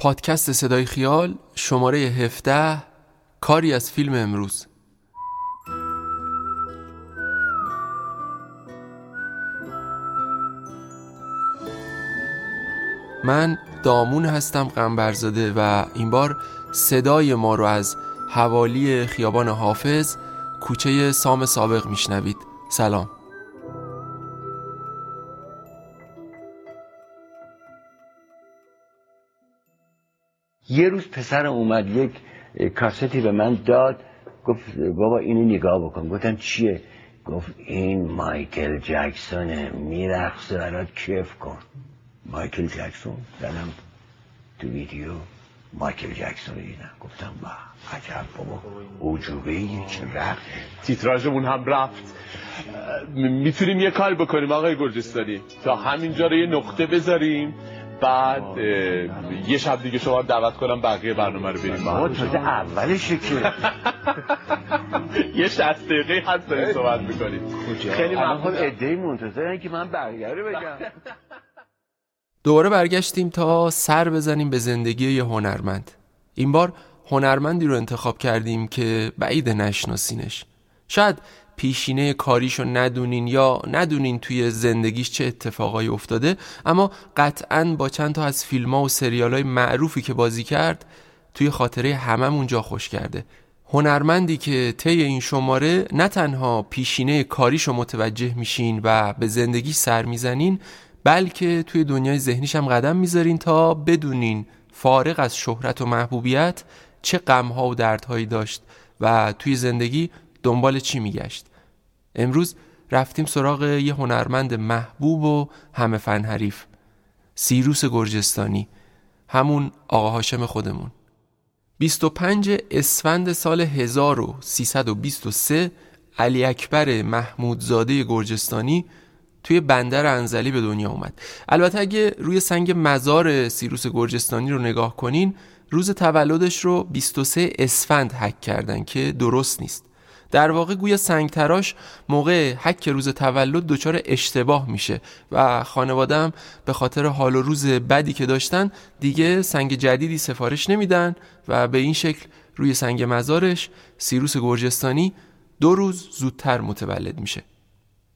پادکست صدای خیال شماره 17 کاری از فیلم امروز. من دامون هستم قنبرزاده و این بار صدای ما رو از حوالی خیابان حافظ کوچه سام سابق میشنوید. سلام. یه روز پسر اومد یک کاستی به من داد گفت بابا اینو نگاه بکن. گفتم چیه؟ گفت این مایکل جکسونه میرخصه برات کیف کن. مایکل جکسون؟ زدم تو ویدیو مایکل جکسون رو دیدم. گفتم با عجب بابا اوجوبه چه رفت تیتراژمون هم رفت. می‌تونیم یه کار بکنیم آقای گرجستانی. تا همینجا رو یه نقطه بذاریم. بعد یه شب دیگه شما دعوت کنم بقیه برنامه رو بریم با تازه اولشه که یه شست دقیقه هست داریم صحبت می‌کنیم. خیلی ممنون ادهی منتظرن که من بقیه رو بگم دوباره برگشتیم تا سر بزنیم به زندگی یه هنرمند. این بار هنرمندی رو انتخاب کردیم که بعید نشناسینش. شاید پیشینه کاریشو ندونین یا ندونین توی زندگیش چه اتفاقایی افتاده اما قطعا با چند تا از فیلم ها و سریال های معروفی که بازی کرد توی خاطره هممون جا خوش کرده. هنرمندی که طی این شماره نه تنها پیشینه کاریشو متوجه میشین و به زندگی سر می‌زنین بلکه توی دنیای ذهنیش هم قدم می‌ذارین تا بدونین فارغ از شهرت و محبوبیت چه غمها و دردهایی داشت و توی زندگی دنبال چی میگشت. امروز رفتیم سراغ یه هنرمند محبوب و همه فن حریف سیروس گرجستانی همون آقا هاشم خودمون. 25 اسفند سال 1323 علی اکبر محمودزاده گرجستانی توی بندر انزلی به دنیا اومد. البته اگه روی سنگ مزار سیروس گرجستانی رو نگاه کنین روز تولدش رو 23 اسفند حک کردن که درست نیست. در واقع گویا سنگ تراش موقع حک روز تولد دچار اشتباه میشه و خانوادم به خاطر حال و روز بدی که داشتن دیگه سنگ جدیدی سفارش نمیدن و به این شکل روی سنگ مزارش سیروس گرجستانی دو روز زودتر متولد میشه.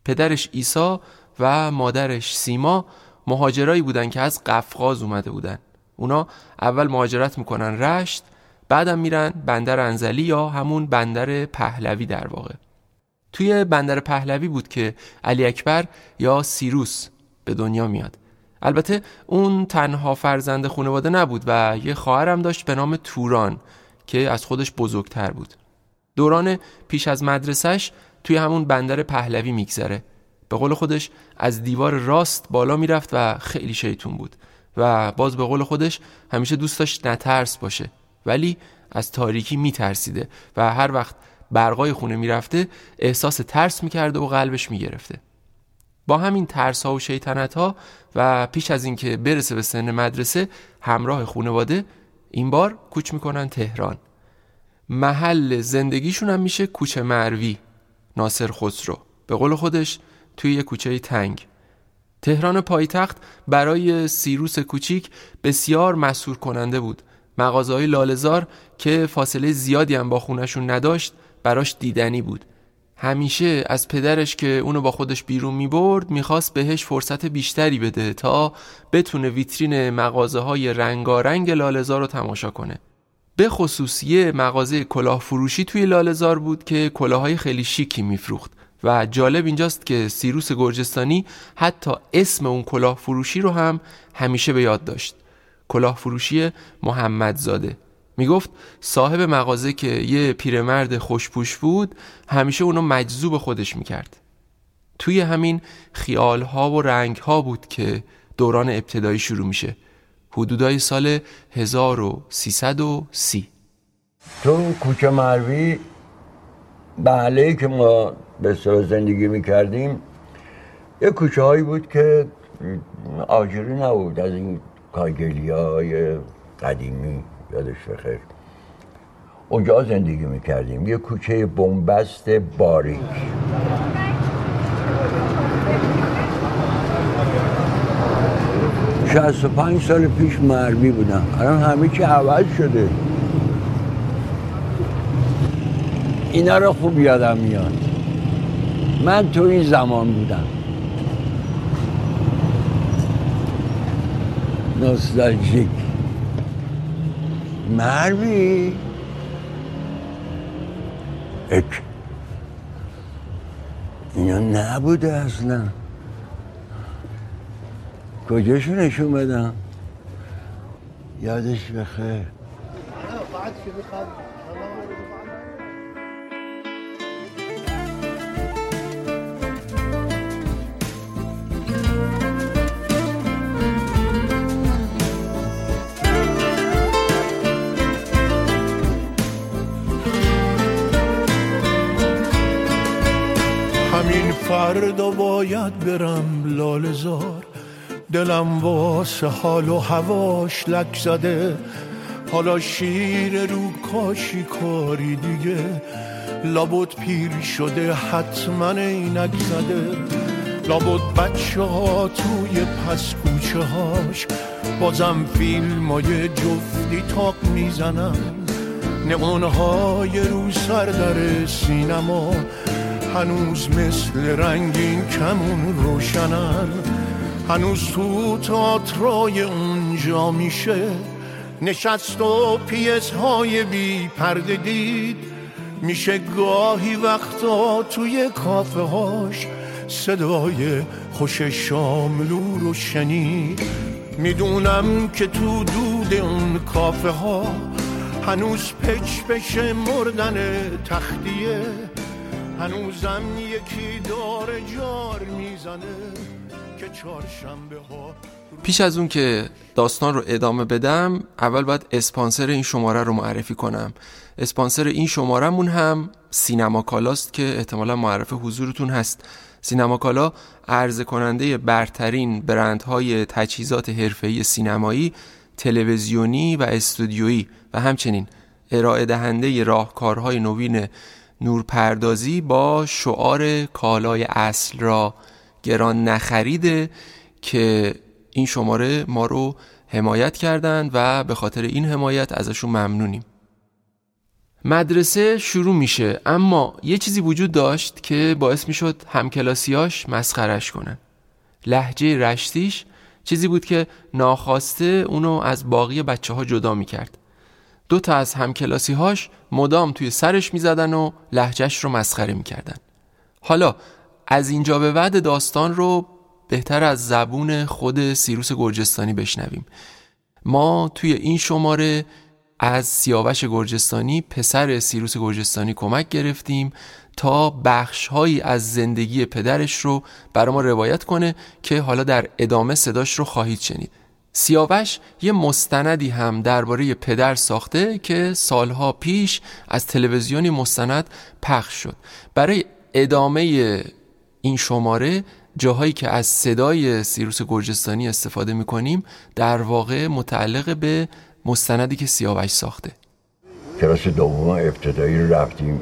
پدرش ایسا و مادرش سیما مهاجرایی بودن که از قفقاز اومده بودن. اونا اول مهاجرت می‌کنن رشت بعدم میرن بندر انزلی یا همون بندر پهلوی در واقع. توی بندر پهلوی بود که علی اکبر یا سیروس به دنیا میاد. البته اون تنها فرزند خانواده نبود و یه خواهرم داشت به نام توران که از خودش بزرگتر بود. دوران پیش از مدرسش توی همون بندر پهلوی میگذره. به قول خودش از دیوار راست بالا می‌رفت و خیلی شیطون بود و باز به قول خودش همیشه دوست داشت نترس باشه. ولی از تاریکی میترسیده و هر وقت برقای خونه می‌رفته احساس ترس می‌کرده و قلبش می‌گرفته. با همین ترس ها و شیطنت ها و پیش از اینکه برسه به سن مدرسه همراه خونواده این بار کوچ می‌کنن تهران. محل زندگیشون هم میشه کوچه مروی ناصر خسرو. به قول خودش توی یه کوچه تنگ. تهران پایتخت برای سیروس کوچیک بسیار مسهور کننده بود. مغازه های لالزار که فاصله زیادی هم با خونشون نداشت براش دیدنی بود. همیشه از پدرش که اونو با خودش بیرون می برد می‌خواست بهش فرصت بیشتری بده تا بتونه ویترین مغازه های رنگارنگ لالزار رو تماشا کنه. به خصوص یه مغازه کلاه فروشی توی لالزار بود که کلاهای خیلی شیکی میفروخت. و جالب اینجاست که سیروس گرجستانی حتی اسم اون کلاه فروشی رو هم همیشه به یاد داشت. کلاه فروشی محمدزاده. می‌گفت صاحب مغازه که یه پیرمرد خوشپوش بود همیشه اونو مجذوب خودش می‌کرد. توی همین خیالها و رنگها بود که دوران ابتدایی شروع میشه. حدودای سال 1330 تو کوچه مروی بله که ما به زندگی می‌کردیم یه کوچه هایی بود که آجری نبود. از این کاگلی های قدیمی یادش بخیر. اونجا زندگی می‌کردیم. یه کوچه بنبست باریک. 65 سال پیش مربی بودم. الان همه چی عوض شده. اینا رو خوب یادم میاد. من تو این زمان بودم. نوستالژیک. مربی. اک. اینا نبوده اصلا. کجاشو نشون بدم یادش بخیر. فردا باید برم لالزار دلم واسه حال و هواش لک زده. حالا شیر رو کاشی کاری دیگه. لابد پیر شده حتما اینک زده. لابد بچه ها توی پس کوچه هاش. بازم فیلم های جفتی تاق می‌زنن. نقانهای رو سر در سینما. هنوز مثل رنگین کمون روشنن هنوز تو تاترای اونجا میشه نشست و پیس های بی پرده دید. میشه گاهی وقتا توی کافه هاش صدای خوش شاملو رو شنید. می‌دونم که تو دود اون کافه ها هنوز پچ بشه مردن تختیه. هنوزم یکی داره جار می‌زنه که چهارشنبه ها پیش از اون که داستان رو ادامه بدم اول باید اسپانسر این شماره رو معرفی کنم. اسپانسر این شمارهمون هم سینما کالاست که احتمالا معرف حضورتون هست. سینما کالا عرضه کننده برترین برندهای تجهیزات حرفه‌ای سینمایی تلویزیونی و استودیویی. و همچنین ارائه دهنده راهکارهای نوین نورپردازی با شعار کالای اصل را گران نخریده که این شماره ما رو حمایت کردند و به خاطر این حمایت ازشون ممنونیم. مدرسه شروع میشه اما یه چیزی وجود داشت که باعث می‌شد همکلاسیاش مسخرش کنن. لحجه رشتیش چیزی بود که ناخواسته اونو از باقی بچه ها جدا می‌کرد. دو تا از همکلاسی هاش مدام توی سرش می‌زدن و لحجهش رو مسخره می‌کردن. حالا از اینجا به بعد داستان رو بهتر از زبون خود سیروس گرجستانی بشنویم. ما توی این شماره از سیاوش گرجستانی پسر سیروس گرجستانی کمک گرفتیم تا بخشهایی از زندگی پدرش رو برای ما روایت کنه که حالا در ادامه صداش رو خواهید شنید. سیاوش یه مستندی هم درباره پدر ساخته که سالها پیش از تلویزیونی مستند پخش شد. برای ادامه این شماره جاهایی که از صدای سیروس گرجستانی استفاده می‌کنیم در واقع متعلق به مستندی که سیاوش ساخته. کلاس دوم ابتدایی رو رفتیم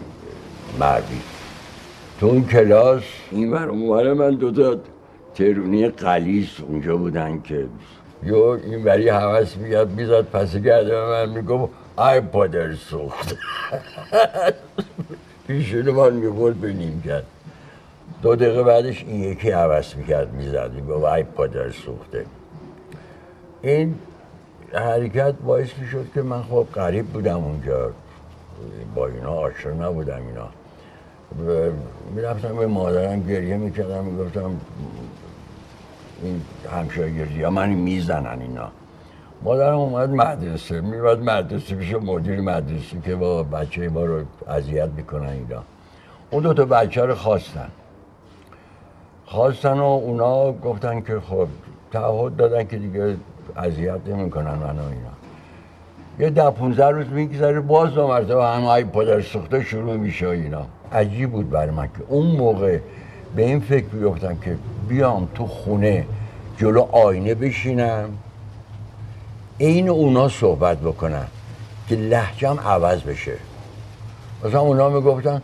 مربی تو اون کلاس؟ این ور من دوتا ترونی قلیس اونجا بودن که یو این وری حوث میاد می‌زد پس گرده من میگم ای پادر سوخت. پیشون من می‌برد به نیم کرد. دو دقیقه بعدش این یکی حوث می‌کرد می‌زد میگم ای پادر سوخته. این حرکت باعث می‌شد که من خب قریب بودم اونجا. با اینا آشنا نبودم اینا. می‌رفتم به مادرم گریه می‌کردم می‌گفتم این همشاگردی ها من می‌زنن اینا. مادرم اومد مدرسه میومد مدرسه پیش مدیر مدرسه که با بچه ما رو اذیت می‌کنن اینا. اون دو تا بچه رو خواستن. خواستن و اونا گفتن که خب تعهد دادن که دیگه اذیت نمی‌کنن من و اینا. یه ده 15 روز میگذره باز دو مرتبه همه پدر سخته شروع میشه اینا. عجیب بود برای من که اون موقع به این فکر بیفتم که بیام تو خونه جلو آینه بشینم این اونا صحبت بکنم که لحجم عوض بشه. مثلا اونا می‌گفتن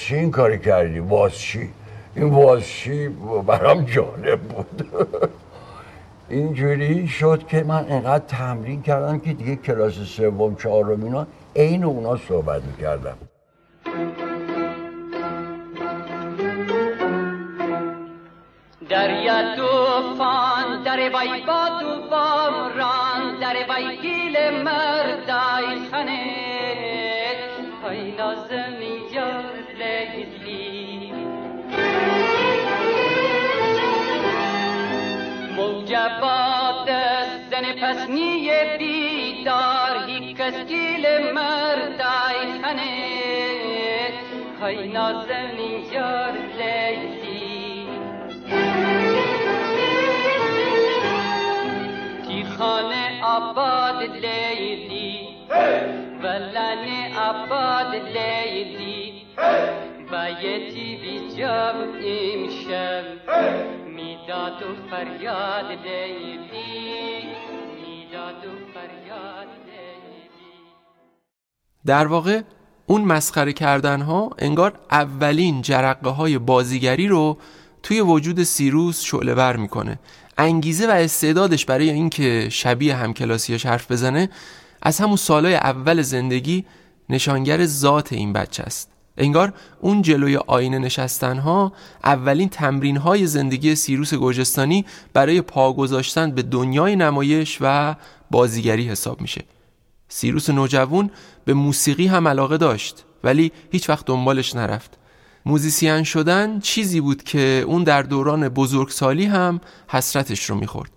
چی این کاری کردی؟ چی؟ این چی؟ برام جالب بود. اینجوری شد که من انقدر تمرین کردم که دیگه کلاس سوم چهارم اینا عین اونا صحبت می‌کردم. دریا توفان در بای با تو بامران در بای گیل مردای خنه های لازم یار لیلی موجبات زن پسنی بیدار هی کس گیل مردای خنه های نازم یار لیلی خانه آباد لیلی ولن آباد لیلی بایتی بی جام امشب می‌داد و فریاد لیلی می‌داد و فریاد لیلی در واقع اون مسخره کردن ها انگار اولین جرقه های بازیگری رو توی وجود سیروس شعله ور می‌کنه. انگیزه و استعدادش برای اینکه شبیه همکلاسیاش حرف بزنه از همون سالهای اول زندگی نشانگر ذات این بچه است. انگار اون جلوی آینه نشستن ها اولین تمرین های زندگی سیروس گرجستانی برای پا گذاشتن به دنیای نمایش و بازیگری حساب میشه. سیروس نوجوان به موسیقی هم علاقه داشت ولی هیچ وقت دنبالش نرفت. موزیسین شدن چیزی بود که اون در دوران بزرگسالی هم حسرتش رو می‌خورد.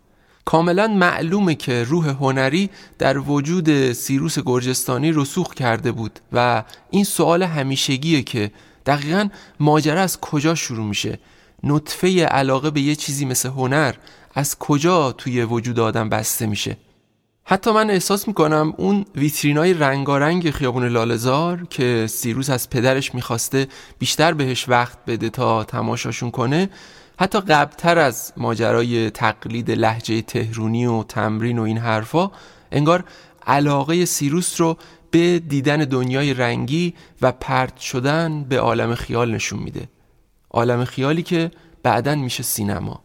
کاملا معلومه که روح هنری در وجود سیروس گرجستانی رسوخ کرده بود و این سوال همیشگیه که دقیقا ماجرا از کجا شروع میشه؟ نطفه علاقه به یه چیزی مثل هنر از کجا توی وجود آدم بسته میشه؟ حتی من احساس می‌کنم اون ویترینای رنگارنگ خیابون لالزار که سیروس از پدرش می‌خواسته بیشتر بهش وقت بده تا تماشاشون کنه حتی قبلتر از ماجرای تقلید لحجه تهرونی و تمرین و این حرفا انگار علاقه سیروس رو به دیدن دنیای رنگی و پرت شدن به عالم خیال نشون میده. عالم خیالی که بعدا میشه سینما.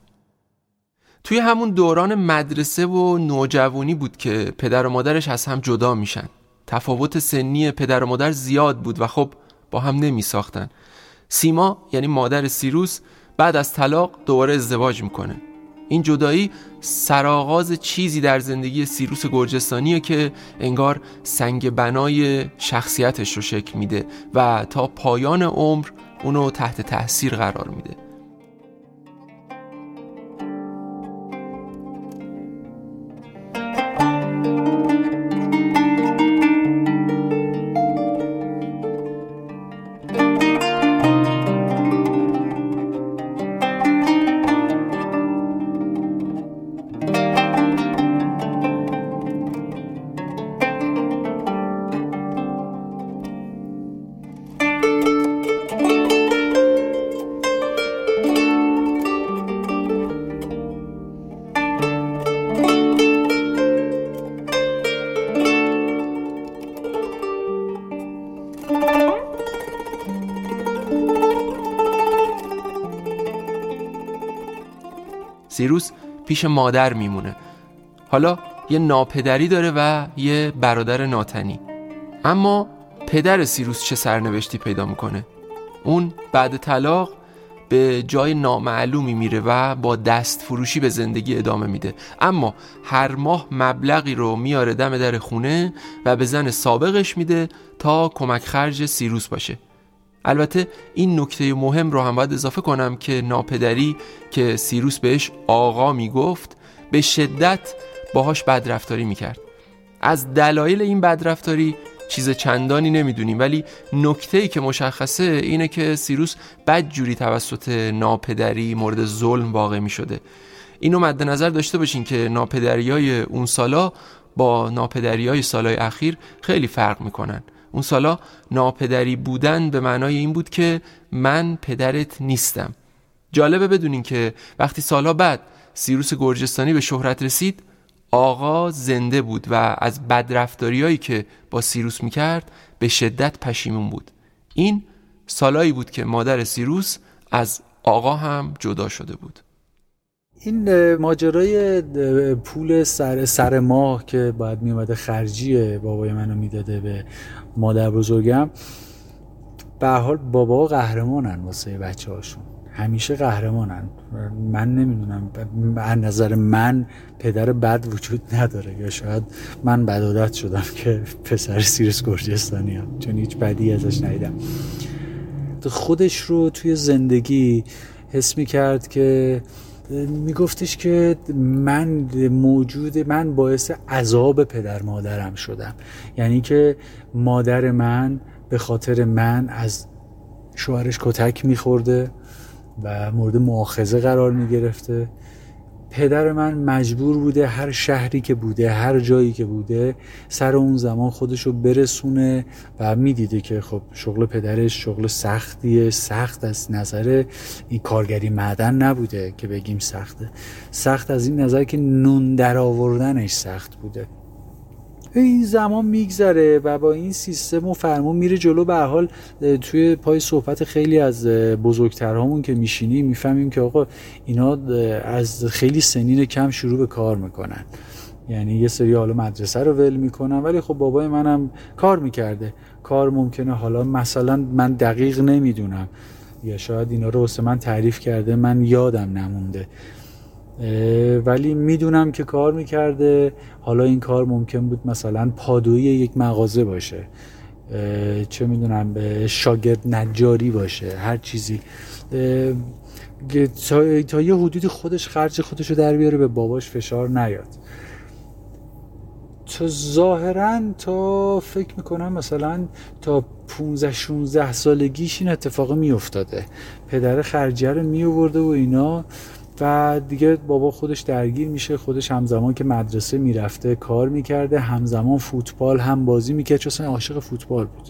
توی همون دوران مدرسه و نوجوانی بود که پدر و مادرش از هم جدا میشن. تفاوت سنی پدر و مادر زیاد بود و خب با هم نمی ساختن. سیما یعنی مادر سیروس بعد از طلاق دوباره ازدواج می‌کنه. این جدایی سرآغاز چیزی در زندگی سیروس گرجستانیه که انگار سنگ بنای شخصیتش رو شکل میده و تا پایان عمر اونو تحت تاثیر قرار میده. پیش مادر میمونه. حالا یه ناپدری داره و یه برادر ناتنی. اما پدر سیروس چه سرنوشتی پیدا می‌کنه؟ اون بعد طلاق به جای نامعلومی میره و با دست فروشی به زندگی ادامه میده. اما هر ماه مبلغی رو میاره دم در خونه و به زن سابقش میده تا کمک خرج سیروس باشه. البته این نکته مهم رو هم باید اضافه کنم که ناپدری که سیروس بهش آقا می‌گفت به شدت باهاش بدرفتاری می‌کرد. از دلایل این بدرفتاری چیز چندانی نمی‌دونیم ولی نکته ای که مشخصه اینه که سیروس بد جوری توسط ناپدری مورد ظلم واقع می شده اینو مد نظر داشته باشین که ناپدری های اون سالا با ناپدری های سالهای اخیر خیلی فرق می‌کنن. اون سالا ناپدری بودن به معنای این بود که من پدرت نیستم. جالبه بدونین که وقتی سالها بعد سیروس گرجستانی به شهرت رسید آقا زنده بود و از بدرفتاریایی که با سیروس می‌کرد به شدت پشیمون بود. این سالایی بود که مادر سیروس از آقا هم جدا شده بود. این ماجرای پول سر, سر ماه که باید میومده خرجی بابای منو می‌داده به مادر بزرگم. به حال بابا قهرمانن واسه بچه هاشون همیشه قهرمانن. من نمی‌دونم از نظر من پدر بد وجود نداره. یا شاید من بدادت شدم که پسر سیرس گرجستانی هم چون هیچ بدی ازش ندیدم. خودش رو توی زندگی حس می کرد که میگفتش که من موجود من باعث عذاب پدر مادرم شدم. یعنی که مادر من به خاطر من از شوهرش کتک میخورده و مورد معاخذه قرار می‌گرفته. پدر من مجبور بوده هر شهری که بوده هر جایی که بوده سر اون زمان خودش رو برسونه و می‌دیده که خب شغل پدرش شغل سختیه سخت از نظر این کارگری معدن نبوده که بگیم سخته. سخت از این نظر که نون در آوردنش سخت بوده. این زمان میگذره و با این سیستم و فرمون میره جلو. به حال توی پای صحبت خیلی از بزرگترهامون که میشینیم می‌فهمیم که آقا اینا از خیلی سنین کم شروع به کار می‌کنن. یعنی یه سری حالا مدرسه رو ول می‌کنن ولی خب بابای منم کار می‌کرده. کار ممکنه. حالا مثلا من دقیق نمی‌دونم. یا شاید اینا رو واسه من تعریف کرده من یادم نمونده. ولی می‌دونم که کار می‌کرده. حالا این کار ممکن بود مثلا پادوی یک مغازه باشه. چه می‌دونم شاگرد نجاری باشه هر چیزی. تا, تا یه حدودی خودش خرج خودش رو در بیاره به باباش فشار نیاد. تا ظاهرا تا فکر می‌کنم مثلا تا 15 16 سالگیش این اتفاق میافتاده. پدر خرجیه رو میورده و اینا. و دیگه بابا خودش درگیر میشه خودش همزمان که مدرسه می‌رفته کار می‌کرده همزمان فوتبال هم بازی می‌کرد چون عاشق فوتبال بود.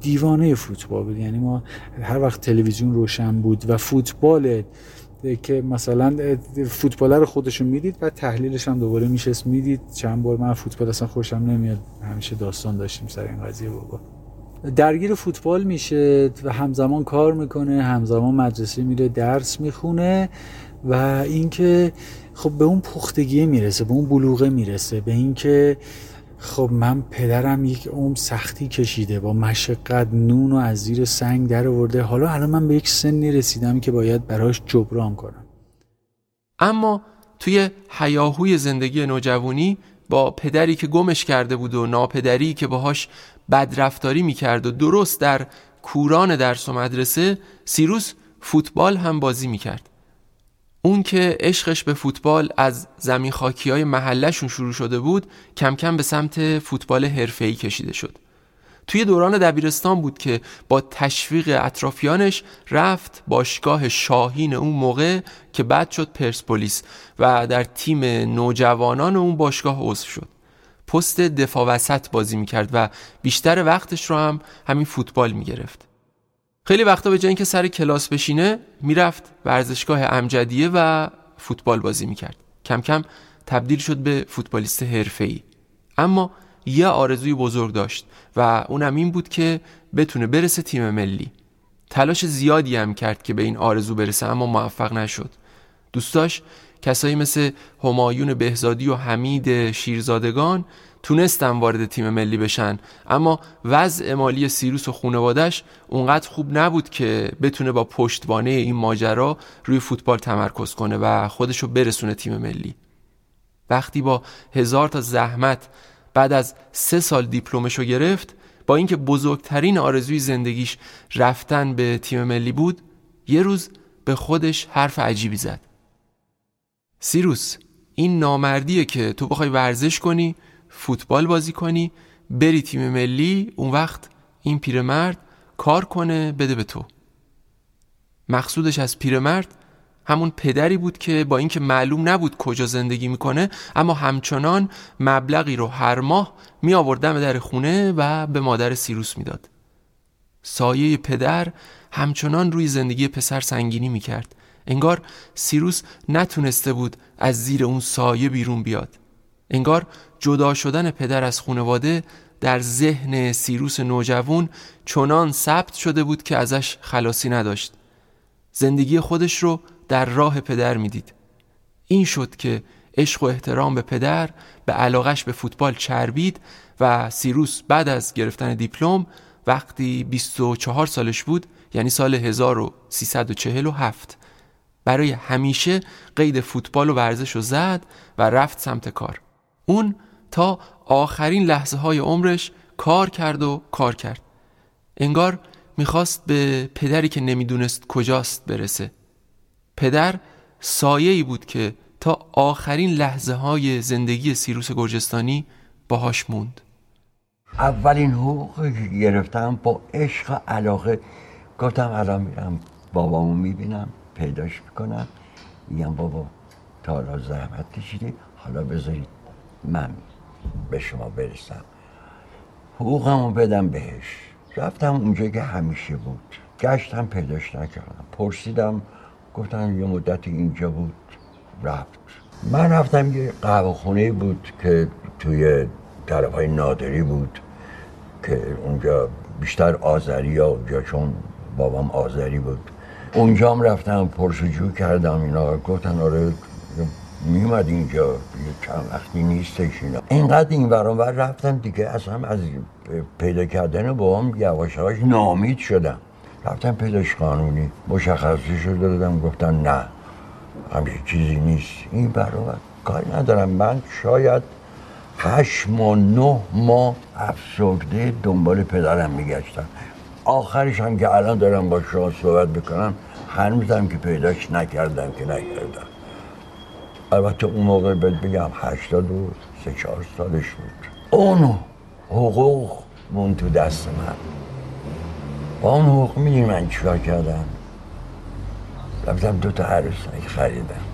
دیوانه فوتبال بود. یعنی ما هر وقت تلویزیون روشن بود و فوتبال که مثلا فوتبال رو خودشون می‌دید و تحلیلش هم دوباره میشست می‌دید چند بار من فوتبال اصلا خوشم نمیاد. همیشه داستان داشتیم سر این قضیه بابا. درگیر فوتبال میشه و همزمان کار می‌کنه همزمان مدرسه میره درس می‌خونه و اینکه خب به اون پختگی می‌رسه به اون بلوغه می‌رسه به اینکه خب من پدرم یک عمر سختی کشیده با مشقت نون و از زیر سنگ در آورده. حالا الان من به یک سنی رسیدم که باید براش جبران کنم. اما توی حیاهوی زندگی نوجوانی با پدری که گمش کرده بود و ناپدری که باهاش بدرفتاری می‌کرد و درست در کوران درس و مدرسه سیروس فوتبال هم بازی می‌کرد. اون که عشقش به فوتبال از زمین خاکی های محلشون شروع شده بود کم کم به سمت فوتبال حرفه‌ای کشیده شد. توی دوران دبیرستان بود که با تشویق اطرافیانش رفت باشگاه شاهین اون موقع که بعد شد پرسپولیس و در تیم نوجوانان اون باشگاه عضو شد. پست دفاع وسط بازی می‌کرد و بیشتر وقتش رو هم همین فوتبال می‌گرفت. خیلی وقتا به جای اینکه سر کلاس بشینه می‌رفت ورزشگاه امجدیه و فوتبال بازی می‌کرد. کم کم تبدیل شد به فوتبالیست حرفه‌ای. اما یه آرزوی بزرگ داشت و اونم این بود که بتونه برسه تیم ملی. تلاش زیادی هم کرد که به این آرزو برسه اما موفق نشد. دوستاش کسایی مثل همایون بهزادی و حمید شیرزادگان تونستن وارد تیم ملی بشن. اما وضع مالی سیروس و خانوادش اونقدر خوب نبود که بتونه با پشتوانه این ماجرا روی فوتبال تمرکز کنه و خودشو برسونه تیم ملی. وقتی با هزار تا زحمت بعد از سه سال دیپلمشو گرفت با اینکه بزرگترین آرزوی زندگیش رفتن به تیم ملی بود یه روز به خودش حرف عجیبی زد. سیروس این نامردیه که تو بخوای ورزش کنی فوتبال بازی کنی بری تیم ملی اون وقت این پیرمرد کار کنه بده به تو مقصودش از پیرمرد همون پدری بود که با اینکه معلوم نبود کجا زندگی می‌کنه اما همچنان مبلغی رو هر ماه می آورد دم در خونه و به مادر سیروس می‌داد. سایه پدر همچنان روی زندگی پسر سنگینی می‌کرد. انگار سیروس نتونسته بود از زیر اون سایه بیرون بیاد. انگار جدا شدن پدر از خانواده در ذهن سیروس نوجوان چنان ثبت شده بود که ازش خلاصی نداشت. زندگی خودش رو در راه پدر می‌دید. این شد که عشق و احترام به پدر به علاقش به فوتبال چربید و سیروس بعد از گرفتن دیپلم وقتی 24 سالش بود یعنی سال 1347 برای همیشه قید فوتبال و ورزش رو زد و رفت سمت کار. اون تا آخرین لحظه های عمرش کار کرد و کار کرد. انگار می‌خواست به پدری که نمی‌دونست کجاست برسه. پدر سایه ای بود که تا آخرین لحظه های زندگی سیروس گرجستانی باهاش موند. اولین حقوقی که گرفتم با عشق علاقه گفتم الان میرم بابامو می‌بینم پیداش می‌کنم. میگم بابا تا حالا زحمت کشیدی حالا بذارید من به شما برسم. حقوقمو بدم بهش. رفتم اونجا که همیشه بود. گشتم پیداش نکردم. پرسیدم گفتن یه مدت اینجا بود. رفت. من رفتم یه قهوه بود که توی طرف های نادری بود که اونجا بیشتر آذری ها اونجا چون بابام آذری بود. اونجا هم رفتم پرسجو کردم اینا گفتن آره میومد اینجا. یه چند وقتی نیستش اینا. اینقدر این ور رفتم دیگه اصلا از پیدا کردن بابام یواش یواش نامید شدم رفتم پیداش قانونی. مشخصی شده دادم گفتن نه. همچه چیزی نیست. این برابر کاری ندارم. من شاید هشت ماه نه ماه افسرده دنبال پدرم میگشتم. آخرش هم که الان دارم با شما صحبت بکنم هنوزم که پیداش نکردم که نکردم. البته اون موقع بهت بگم هشتاد و سه چهار سالش بود. اون حقوق مون تو دست من. با اون حقوق می‌دونی من چیکار کردم؟ رفتم دو تا عروسک خریدم.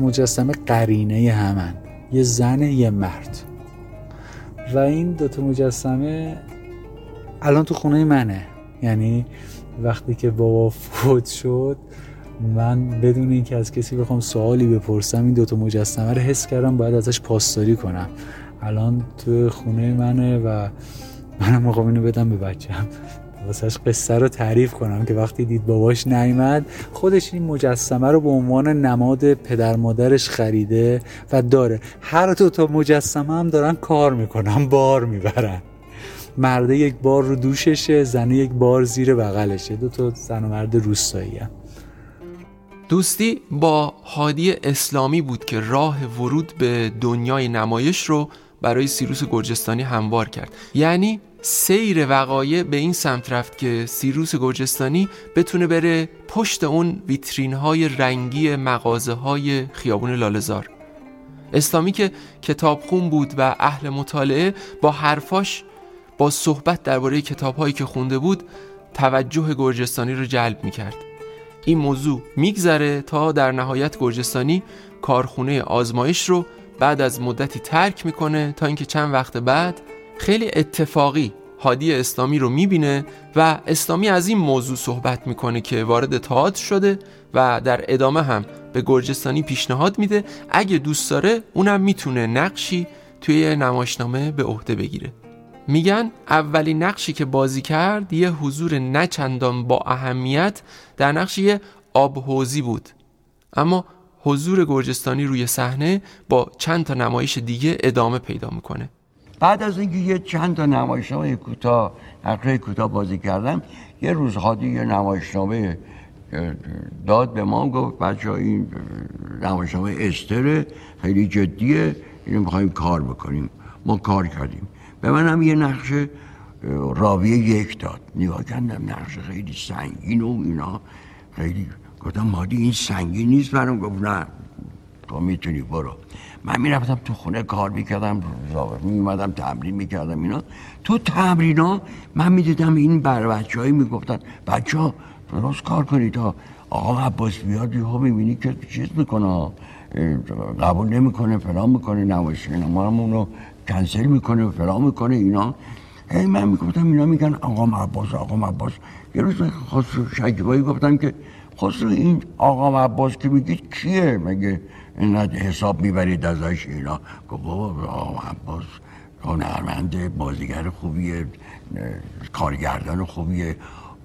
مجسمه قرینه همن. یه زن یه مرد. و این دوتا مجسمه الان تو خونه منه. یعنی وقتی که بابا فوت شد من بدون اینکه از کسی بخوام سوالی بپرسم این دوتا مجسمه رو حس کردم باید ازش پاسداری کنم. الان تو خونه منه و منم مقام اینو بدم به بچم واسهش قصه رو تعریف کنم که وقتی دید باباش نیامد خودش این مجسمه رو به عنوان نماد پدر مادرش خریده و داره. هر دو تا مجسمه هم دارن کار می‌کنن بار می‌برن. مرده یک بار رو دوششه زنه یک بار زیر بغلشه. دو تا زن و مرد روستایی هم. دوستی با هادی اسلامی بود که راه ورود به دنیای نمایش رو برای سیروس گرجستانی هموار کرد. یعنی سیر وقایع به این سمت رفت که سیروس گرجستانی بتونه بره پشت اون ویترین های رنگی مغازه های خیابون لالزار اسلامی که کتابخون بود و اهل مطالعه با حرفاش با صحبت درباره کتاب هایی که خونده بود توجه گرجستانی رو جلب می کرد این موضوع میگذره تا در نهایت گرجستانی کارخونه آزمایش رو بعد از مدتی ترک می‌کنه تا اینکه چند وقت بعد خیلی اتفاقی هادی اسلامی رو می‌بینه و اسلامی از این موضوع صحبت می‌کنه که وارد تئاتر شده و در ادامه هم به گرجستانی پیشنهاد میده. اگه دوست داره اونم می‌تونه نقشی توی نمایشنامه به عهده بگیره. میگن اولین نقشی که بازی کرد یه حضور نچندان با اهمیت در نقش یه آبحوزی بود. اما حضور گرجستانی روی صحنه با چند تا نمایش دیگه ادامه پیدا می‌کنه. بعد از اینکه یه چند تا نمایشنامه کوتاه نقشه کوتاه بازی کردم یه روز هادی یه نمایشنامه داد به ما گفت بچه این نمایشنامه استره خیلی جدیه اینو می‌خوایم کار بکنیم. ما کار کردیم. به من هم یه نقشه راویه یک داد. نگاه کردم نقشه خیلی سنگین و اینا. خیلی گفتم مادی این سنگین نیست برام. گفت نه کن می‌تونی برو. من می‌رفتم تو خونه کار می‌کردم میمدم تمرین می‌کردم اینا. تو تمرین ها من می‌دیدم این بر بچه هایی می‌گفتن بچه ها درست کار کنید تا آقا عباس بیاد یهو می‌بینی که چیز می‌کنه قبول نمی‌کنه فلان می‌کنه نمایش ما هم اونو کنسل می‌کنه فلان می‌کنه اینا. هی من می‌گفتم اینا میگن آقا عباس آقا عباس. یه روز خسرو شکیبایی گفتم که خسرو این آقا عباس که میگید کیه؟ مگه اینقدر حساب می‌برید ازش اینا. گفت بابا آقا عباس هنرمنده بازیگر خوبیه کارگردان خوبیه.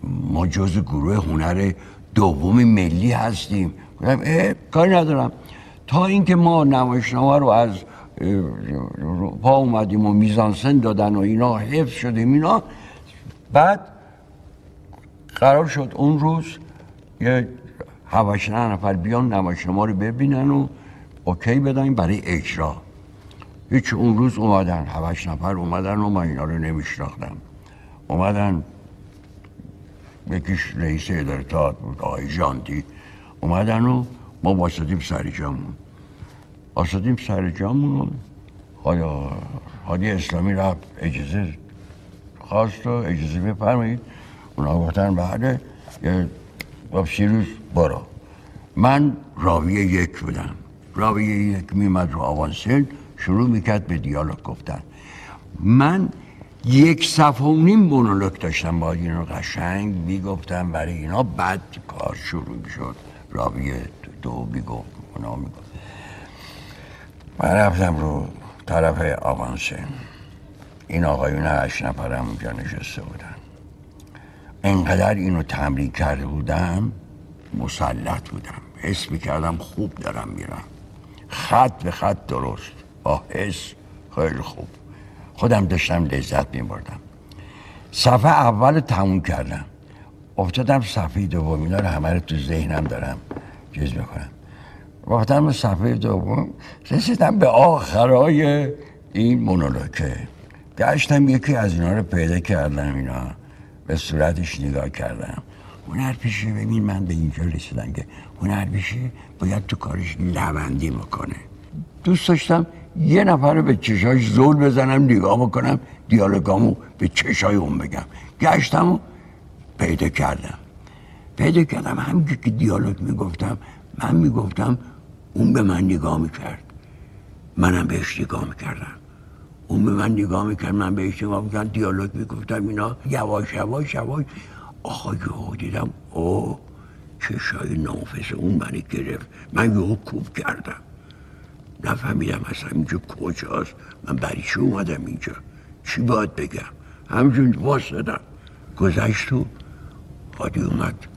ما جز گروه هنر دوم ملی هستیم. گفتم اه کاری ندارم. تا اینکه ما نمایشنامه رو از پا اومدیم و میزانسن دادن و اینا حفظ شدیم اینا بعد قرار شد اون روز یه هواشنه نفر بیان نمایشنامه رو ببینن و اوکی بدن برای اجرا. هیچ اون روز اومدن هوش نفر اومدن و من اینا رو نمیشناختم. اومدن یکیش رئیس اداره بود آقای جاندی اومدن و ما واسدیم سر جامون. واسدیم سر جامون آیا حادی اسلامی رفت اجازه خواست و اجازه بفرمایید. اونا گفتن بعد یه گفت روز برو. من راوی یک بودم. راوی یک میمد رو آوانسل شروع می‌کرد به دیالوگ گفتن. من یک صفحه و نیم مونولوگ داشتم با این رو قشنگ می‌گفتم برای اینا بعد کار شروع می‌شد. راوی دو می‌گفت اونا می‌گفت. من رفتم رو طرف آوانسه این آقایون هشت نفرم اونجا نشسته بودن. انقدر اینو تمرین کرده بودم مسلط بودم. حس می‌کردم خوب دارم میرم. خط به خط درست با حس خیلی خوب. خودم داشتم لذت میبردم. صفحه اول تموم کردم. افتادم صفحه دوم. اینا رو همه رو تو ذهنم دارم. چیز می‌کنم. وقتم به صفحه دوم. رسیدم به آخرای این مونولوکه گشتم یکی از اینا رو پیدا کردم اینا. به صورتش نگاه کردم. هنر پیشی. ببین من به اینجا رسیدم که هنر پیشی باید تو کارش لوندی می‌کنه دوست داشتم یه نفر رو به چشاش زول بزنم نگاه بکنم دیالوگامو به چشای اون بگم. گشتم و پیدا کردم. پیدا کردم. هم که دیالوگ می‌گفتم من می‌گفتم اون به من نگاه می‌کرد. منم بهش نگاه می‌کردم. اون به من نگاه می‌کرد من بهش نگاه می‌کردم دیالوگ می‌گفتم اینا یواش یواش یواش. آقا یهو دیدم او چشای نافس اون منی گرفت. من یهو کوب کردم. نفهمیدم اصلا اینجا کجاست. من برای چی اومدم اینجا. چی باید بگم؟ همجون واسدم. گذشت و حادی اومد.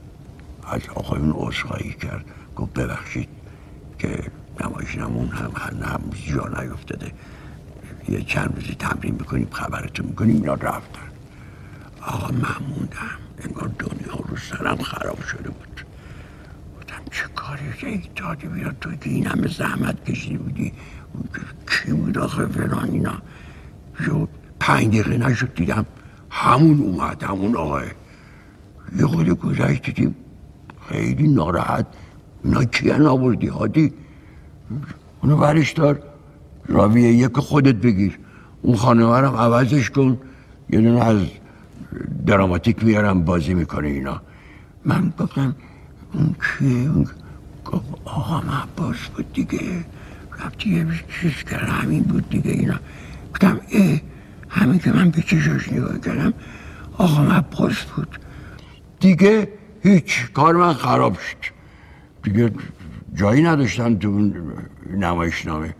از آقایون عذرخواهی کرد. گفت ببخشید که نمایشنمون هم هم جا نیفتاده. یه چند روزی تمرین می‌کنیم خبرتون می‌کنیم اینا رفتن. آقا من موندم. انگار دنیا رو سرم خراب شده بود. چه کاری یک دادی تو که این همه زحمت کشیدی بودی؟ کی بود آخه فلان اینا؟ شد پنج دقیقه نشد دیدم همون اومد همون آقای. یه خود گذشت دیدیم خیلی ناراحت. اینا کیه نابردی هادی؟ اونو برش دار راویه یک خودت بگیر. اون خانوارم عوضش کن. یه دونه از دراماتیک میارم بازی می‌کنه اینا. من گفتم اون کیه گفت آقا عباس بود دیگه. رفتی یه چیز کرد همین بود دیگه اینا. گفتم اه همین که من به چشاش نگاه کردم آقا عباس بود. دیگه هیچ کار من خراب شد. دیگه جایی نداشتم تو نمایشنامه.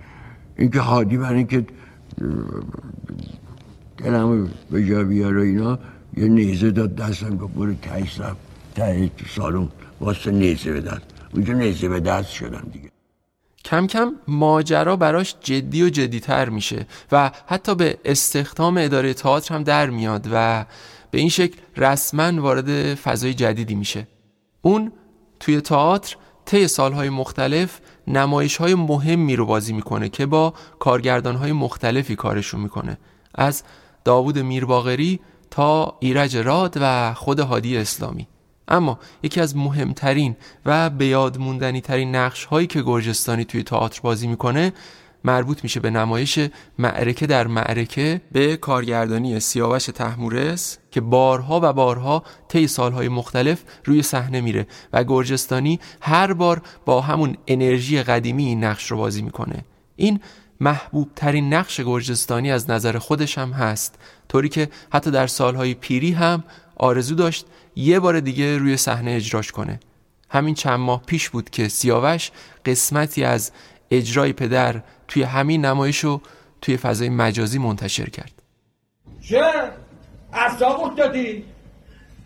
اینکه حادی برای اینکه دلم به جا بیاره اینا یه نیزه داد دستم که برو تایش رفت تو سالون واسه نیزه به دست. اونجا نیزه به دست شدم دیگه. کم کم ماجرا براش جدی و جدیتر میشه و حتی به استخدام اداره تئاتر هم در میاد و به این شکل رسما وارد فضای جدیدی میشه. اون توی تئاتر طی سالهای مختلف نمایش های مهمی رو بازی می‌کنه که با کارگردان های مختلفی کارشون می‌کنه. از داوود میرباغری تا ایرج راد و خود هادی اسلامی. اما یکی از مهمترین و به یاد موندنی ترین نقش هایی که گرجستانی توی تئاتر بازی می‌کنه مربوط میشه به نمایش معرکه در معرکه به کارگردانی سیاوش تحمورس که بارها و بارها طی سالهای مختلف روی صحنه میره و گرجستانی هر بار با همون انرژی قدیمی این نقش رو بازی می‌کنه. این محبوب ترین نقش گرجستانی از نظر خودش هم هست طوری که حتی در سالهای پیری هم آرزو داشت یه بار دیگه روی صحنه اجراش کنه. همین چند ماه پیش بود که سیاوش قسمتی از اجرای پدر توی همین نمایش توی فضای مجازی منتشر کرد. چه؟ اصلا دادی؟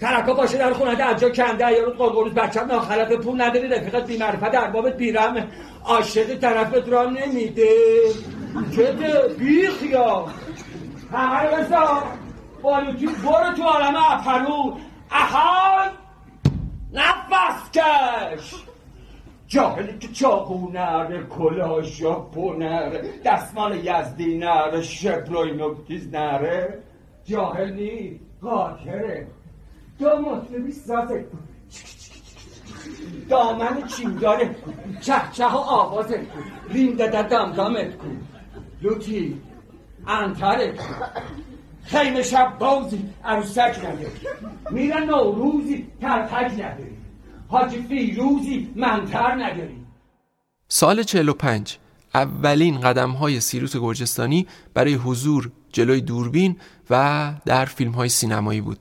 ترکا باشه در خونه از جا کنده یا رو بچه هم ناخلف پول نداری رفیقت بیمعرفت اربابت بیرم عاشق طرفت را نمیده. چه بیخیا همه رو بالوتی برو تو عالم اپرو اهای نفس کش! جاهلی که چاقو نره کلاش یا نره دستمال یزدی نره شپلوی نکتیز نره جاهلی قاکره دو مطلبی سازه دامن چینداره چه چه آوازت کن ریم داده دامدامت کن. لوتی انترت خیمه شب بازی عروسک نداری میرن نوروزی ترتک نداری حاجی فیروزی منتر نداری سال 45 اولین قدم های سیروس گرجستانی برای حضور جلوی دوربین و در فیلم های سینمایی بود.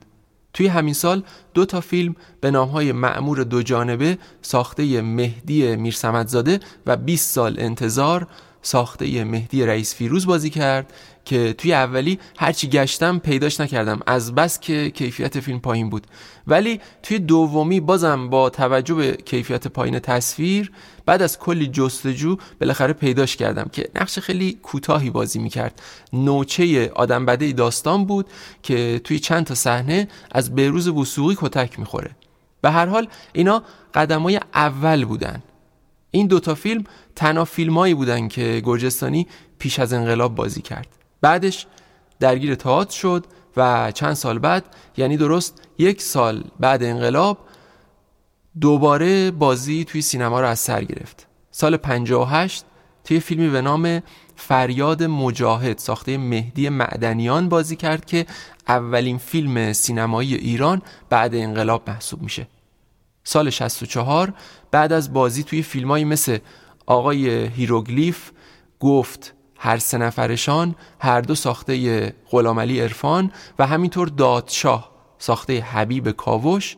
توی همین سال دو تا فیلم به نام های معمور دو جانبه ساخته مهدی میرسمدزاده و 20 سال انتظار ساخته مهدی رئیس فیروز بازی کرد. که توی اولی هرچی گشتم پیداش نکردم. از بس که کیفیت فیلم پایین بود. ولی توی دومی بازم با توجه به کیفیت پایین تصویر بعد از کلی جستجو بالاخره پیداش کردم که نقش خیلی کوتاهی بازی می‌کرد. نوچه آدم بده داستان بود که توی چند تا صحنه از بهروز وسوقی کتک می‌خوره. به هر حال اینا قدمای اول بودن. این دوتا فیلم تنها فیلمایی بودن که گرجستانی پیش از انقلاب بازی کرد. بعدش درگیر تئاتر شد و چند سال بعد یعنی درست یک سال بعد انقلاب دوباره بازی توی سینما رو از سر گرفت. سال 58 توی فیلمی به نام فریاد مجاهد ساخته مهدی معدنیان بازی کرد که اولین فیلم سینمایی ایران بعد انقلاب محسوب میشه. سال 64 بعد از بازی توی فیلمایی مثل آقای هیروگلیف گفت هر سه نفرشان هر دو ساخته غلامعلی عرفان و همینطور دادشاه ساخته حبیب کاوش.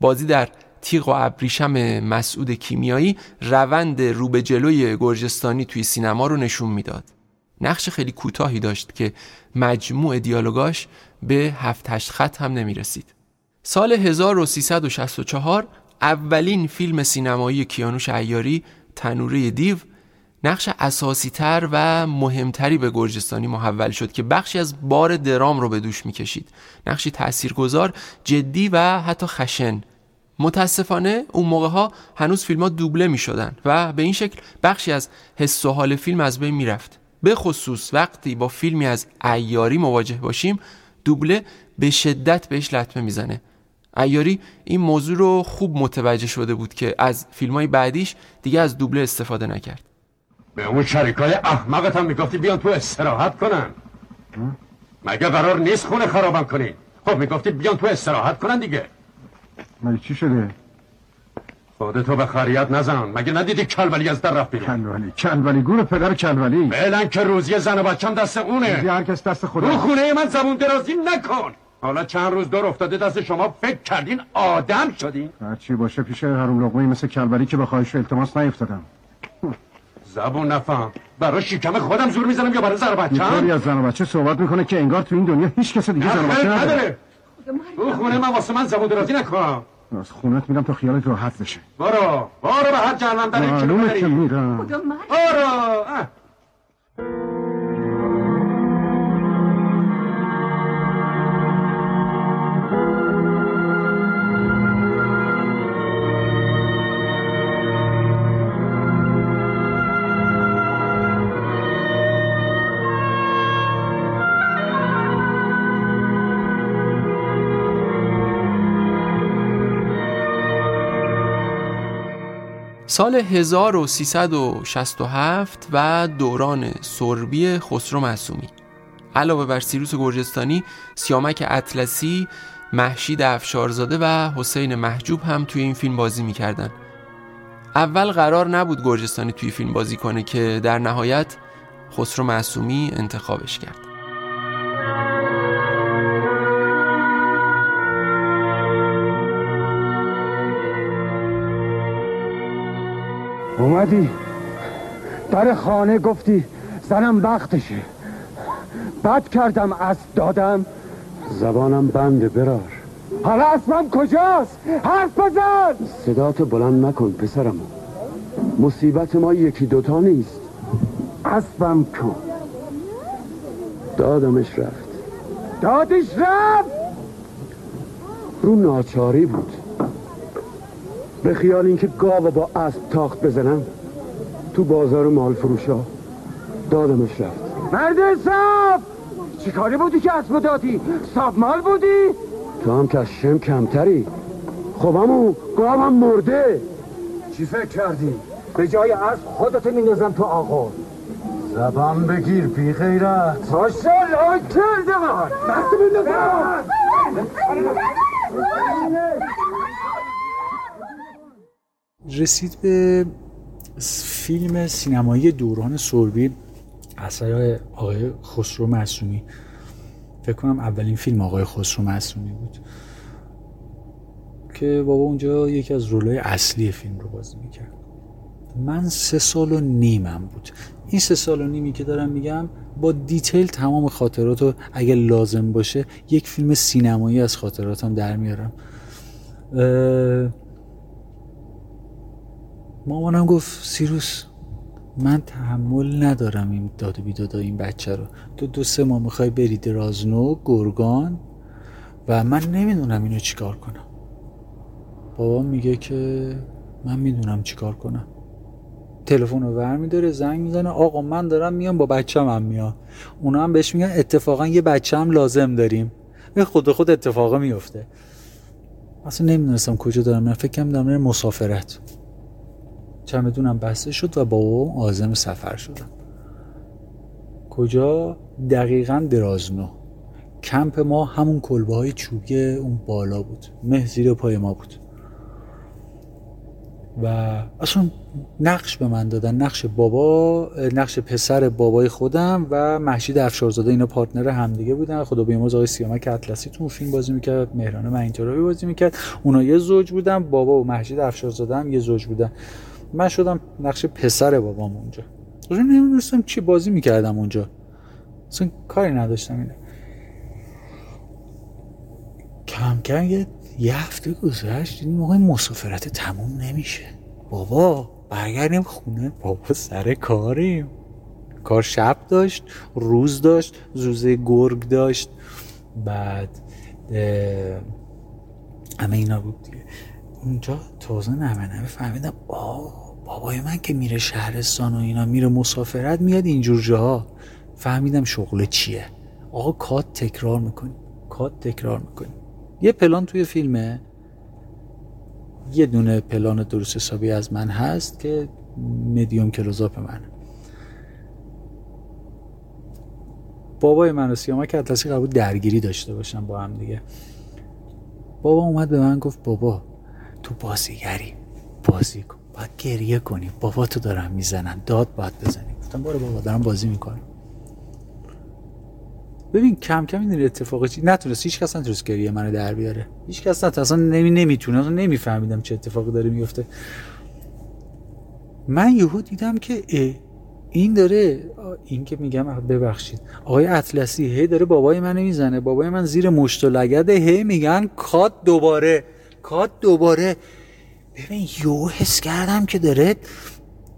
بازی در تیغ و ابریشم مسعود کیمیایی روند رو به جلوی گرجستانی توی سینما رو نشون می‌داد. نقش خیلی کوتاهی داشت که مجموع دیالوگاش به هفت هشت خط هم نمی رسید سال 1364 اولین فیلم سینمایی کیانوش عیاری تنوره دیو نقش اساسی تر و مهمتری به گرجستانی محول شد که بخشی از بار درام رو به دوش می‌کشید. نقشی تاثیرگذار جدی و حتی خشن. متاسفانه اون موقع ها هنوز فیلم ها دوبله می شدن و به این شکل بخشی از حس و حال فیلم از بین می رفت به خصوص وقتی با فیلمی از ایاری مواجه باشیم دوبله به شدت بهش لطمه می‌زنه. ایاری این موضوع رو خوب متوجه شده بود که از فیلم های بعدیش دیگه از دوبله استفاده نکرد. به اون شریکای احمقت هم می‌گفتی بیان تو استراحت کنن. مگه قرار نیست خونه خرابم کنی؟ خب می‌گفتی بیان تو استراحت کنن دیگه. مگه چی شده؟ خودتو به خریت نزن. مگه ندیدی کلولی از در رفت بیرون؟ کلولی کلولی گور پدر کلولی بلن که روزی زن و بچم دست اونه. روزی هر کس دست خدا. رو خونه من زبون درازی نکن. حالا چند روز دور افتاده دست شما فکر کردین آدم شدین. چی باشه پیش هرون لقمه مثل کلولی که به خواهش التماس نیفتادم. زبون نفهم. برای شکم خودم زور می‌زنم یا برای زن و بچم یه از زن و بچه صحبت می‌کنه که انگار تو این دنیا هیچ کس دیگه زن و بچه نداره. او خونه من واسه من زبون درازی نکن. از خونت میرم تا خیالت راحت بشه. برو. برو به هر جهنم در معلومه که میرم. برو. سال 1367 و دوران سربی خسرو معصومی. علاوه بر سیروس گرجستانی سیامک اطلسی محشید افشارزاده و حسین محجوب هم توی این فیلم بازی می‌کردن. اول قرار نبود گرجستانی توی فیلم بازی کنه که در نهایت خسرو معصومی انتخابش کرد. اومدی؟ در خانه گفتی زنم بختشه. بد کردم از دادم. زبانم بنده برار. حالا اسمم کجاست؟ حرف بزن! صدات بلند نکن پسرم. مصیبت ما یکی دوتا نیست. اسبم کن دادمش رفت. دادش رفت! رو ناچاری بود. به خیال اینکه گاو با اسب تاخت بزنم تو بازار مال فروشا دادمش رفت مرد حساب چی کاری بودی که اسب دادی ساب مال بودی تو هم که شم کمتری خب همون گاوم مرده چی فکر کردی به جای اسب خودت میندازم تو آقا زبان بگیر بی غیرت ماشالله کرده من دست میندازم رسید به فیلم سینمایی دوران سربی اثر آقای خسرو معصومی. فکر کنم اولین فیلم آقای خسرو معصومی بود. که بابا اونجا یکی از رولای اصلی فیلم رو بازی می‌کرد. من سه سال و نیمم بود. این سه سال و نیمی که دارم میگم با دیتیل تمام خاطرات رو اگر لازم باشه یک فیلم سینمایی از خاطراتم در میارم. مامانم گفت سیروس من تحمل ندارم این داد و بیداد این بچه رو. تو دو سه ماه می‌خوای بری درازنو گرگان؟ و من نمی‌دونم اینو چیکار کنم. بابا میگه که من می‌دونم چیکار کنم. تلفن رو ور میداره زنگ می‌زنه آقا من دارم میام با بچم هم میام. اونا هم بهش میگن اتفاقا یه بچه هم لازم داریم. به خود خود اتفاقا میفته اصلا نمی‌دونستم کجا دارم من فکرم دارم مسافرت. چمدونم بسته شد و با او آزم سفر شدم. کجا؟ دقیقا درازنو. کمپ ما همون کلبه های چوبی اون بالا بود. مه زیر پای ما بود. و اصلا نقش به من دادن. نقش بابا نقش پسر بابای خودم و محشید افشارزاده. اینا پارتنر همدیگه بودن. خدا بیامرز آقای سیامک اطلسی تو فیلم بازی می‌کرد. مهران منیتورایی بازی می‌کرد. اونا یه زوج بودن. بابا و محشید افشارزاده هم یه زوج بودن. من شدم نقش پسر بابام اونجا. اصلا نمی‌دونستم چی بازی می‌کردم اونجا. اصلا کاری نداشتم اینه کم کم یه یه هفته گذشت این موقع مسافرت تموم نمیشه. بابا برگردیم خونه. بابا سر کاریم. کار شب داشت روز داشت زوزه گرگ داشت. بعد همه اینا بود دیگه. اونجا تازه نمه نمه فهمیدم آه بابای من که میره شهرستان و اینا میره مسافرت میاد اینجور جاها. فهمیدم شغل چیه. آقا کات تکرار می‌کنی کات تکرار می‌کنی. یه پلان توی فیلمه. یه دونه پلان درست حسابی از من هست که مدیوم کلوزاپ من بابای من و سیامک اطلسی قرار درگیری داشته باشم با هم دیگه. بابا اومد به من گفت بابا تو بازیگری. بازی کن. باید گریه کنی. بابا تو دارم می‌زنن. داد باید بزنی. گفتم بارو بابا دارم بازی می‌کنم. ببین کم کم این اتفاقی چی نتونست. هیچ کس نتونست گریه منو در بیاره. هیچ کس نتونست. اصلا نمی نمی‌تونه. اصلا نمیفهمیدم چه اتفاقی داره میفته من یهو دیدم که اه این داره این که میگم ببخشید. آقای اطلسی هی داره بابای من می‌زنه. بابای من زیر مشت و لگده هی میگن کات دوباره. کات دوباره ببین یو حس کردم که داره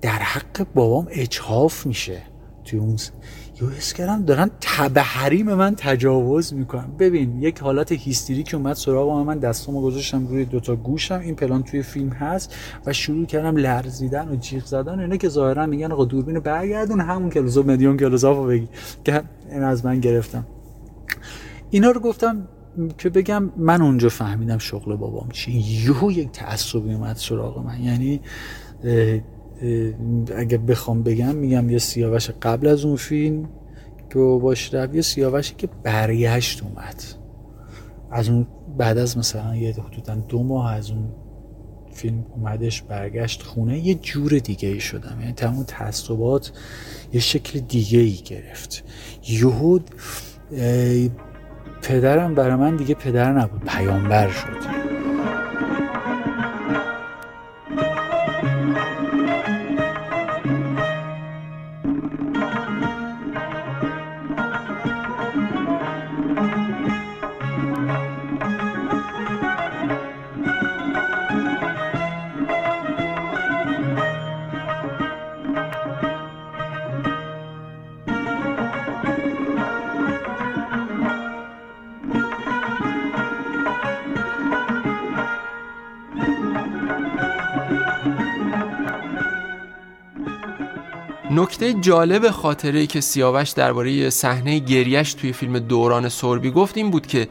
در حق بابام اجحاف میشه توی اون یو حس کردم دارن تبه حریم من تجاوز می‌کنم ببین یک حالت هیستریک اومد سراغ من دستامو گذاشتم روی دوتا گوشم این پلان توی فیلم هست و شروع کردم لرزیدن و جیغ زدن اینا که ظاهرا میگن آقا دوربینو برگردون همون کلوزو مدیون کلوزاپو بگی که این از من گرفتم. اینا رو گفتم که بگم من اونجا فهمیدم شغل بابام چی. یهو یک تعصبی اومد سراغ من. یعنی اگه بخوام بگم میگم یه سیاوش قبل از اون فیلم که باش رفت یه سیاوشی که برگشت اومد. از اون بعد از مثلا یه حدودا دو ماه از اون فیلم اومدش برگشت خونه یه جور دیگه ای شدم. یعنی تمام تعصبات یه شکل دیگه ای گرفت یهود پدرم برای من دیگه پدر نبود پیامبر شد. نکته جالب خاطره که سیاوش درباره صحنه گریش توی فیلم دوران سربی گفت این بود که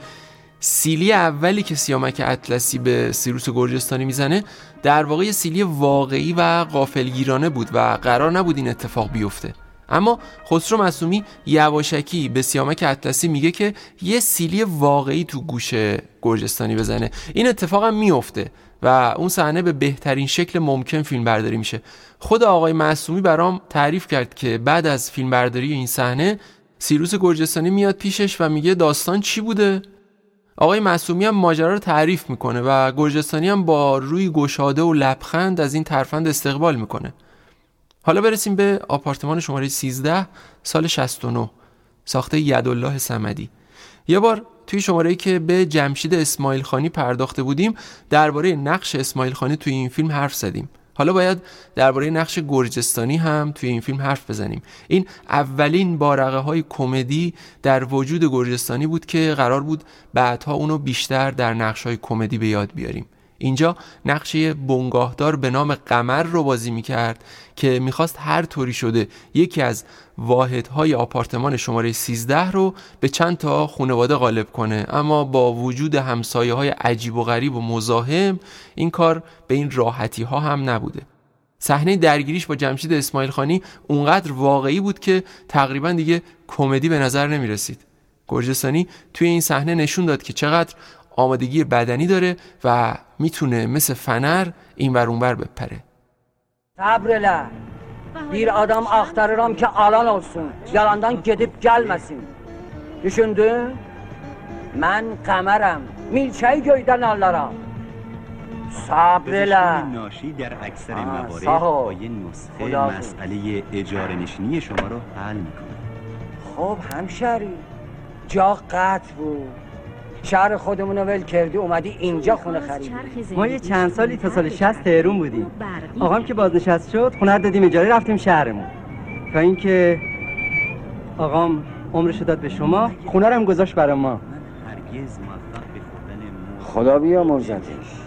سیلی اولی که سیامک اطلسی به سیروس گرجستانی می‌زنه در واقع سیلی واقعی و قافلگیرانه بود و قرار نبود این اتفاق بیفته. اما خسرو مسومی یواشکی به سیامک اطلسی میگه که یه سیلی واقعی تو گوش گرجستانی بزنه. این اتفاق هم میفته و اون صحنه به بهترین شکل ممکن فیلم برداری میشه. خود آقای معصومی برام تعریف کرد که بعد از فیلم برداری این صحنه سیروس گرجستانی میاد پیشش و میگه داستان چی بوده؟ آقای معصومی هم ماجرا رو تعریف می‌کنه و گرجستانی هم با روی گشاده و لبخند از این ترفند استقبال می‌کنه. حالا برسیم به آپارتمان شماره 13 سال 69 ساخته یدالله سمدی یه بار توی شماره که به جمشید اسماعیل خانی پرداخته بودیم درباره نقش اسماعیل خانی توی این فیلم حرف زدیم. حالا باید درباره نقش گرجستانی هم توی این فیلم حرف بزنیم. این اولین بارقه های کمدی در وجود گرجستانی بود که قرار بود بعدها اونو بیشتر در نقش های کمدی به یاد بیاریم. اینجا نقشه بنگاهدار به نام قمر رو بازی می‌کرد که می‌خواست هر طوری شده یکی از واحدهای آپارتمان شماره 13 رو به چند تا خانواده غالب کنه. اما با وجود همسایه های عجیب و غریب و مزاحم این کار به این راحتی ها هم نبوده. صحنه درگیریش با جمشید اسماعیل خانی اونقدر واقعی بود که تقریبا دیگه کمدی به نظر نمی رسید گرجستانی توی این صحنه نشون داد که چقدر آمادگی بدنی داره و می‌تونه مثل فنر این ور اونور بپره. صبر bir adam axtarıram ki alan olsun, yalandan gedib gəlməsin. Düşündün? Mən qəmərəm, milçəyi göydən alaram. صبر ناشی در اکثر موارد با یه نسخه مسئله اجاره نشینی شما رو حل می‌کنه خب همشری جا قطع بود شهر خودمون رو ول کردی اومدی اینجا خونه خریدی. ما یه چند سالی تا سال 60 تهرون بودیم. آقام که بازنشست شد خونه دادیم اجاره رفتیم شهرمون. تا اینکه آقام عمرش داد به شما خونه رو هم گذاشت برای ما. خدا بیا مرزتش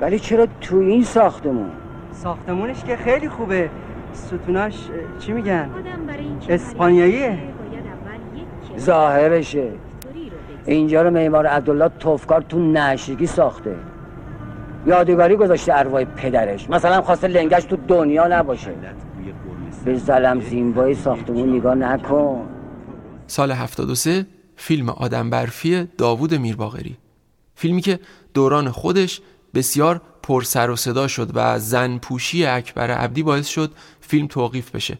ولی چرا تو این ساختمون؟ ساختمونش که خیلی خوبه. ستوناش چی میگن؟ اسپانیاییه. ظاهرشه. اینجا رو معمار عبدالله توفکار تو نشگی ساخته. یادگاری گذاشته ارواح پدرش. مثلا خواسته لنگش تو دنیا نباشه. به زلم زیمبای ساختمون نگاه نکن. سال 73 فیلم آدم برفی داوود میرباغری. فیلمی که دوران خودش بسیار پر سر و صدا شد و زن پوشی اکبر عبدی باعث شد فیلم توقیف بشه.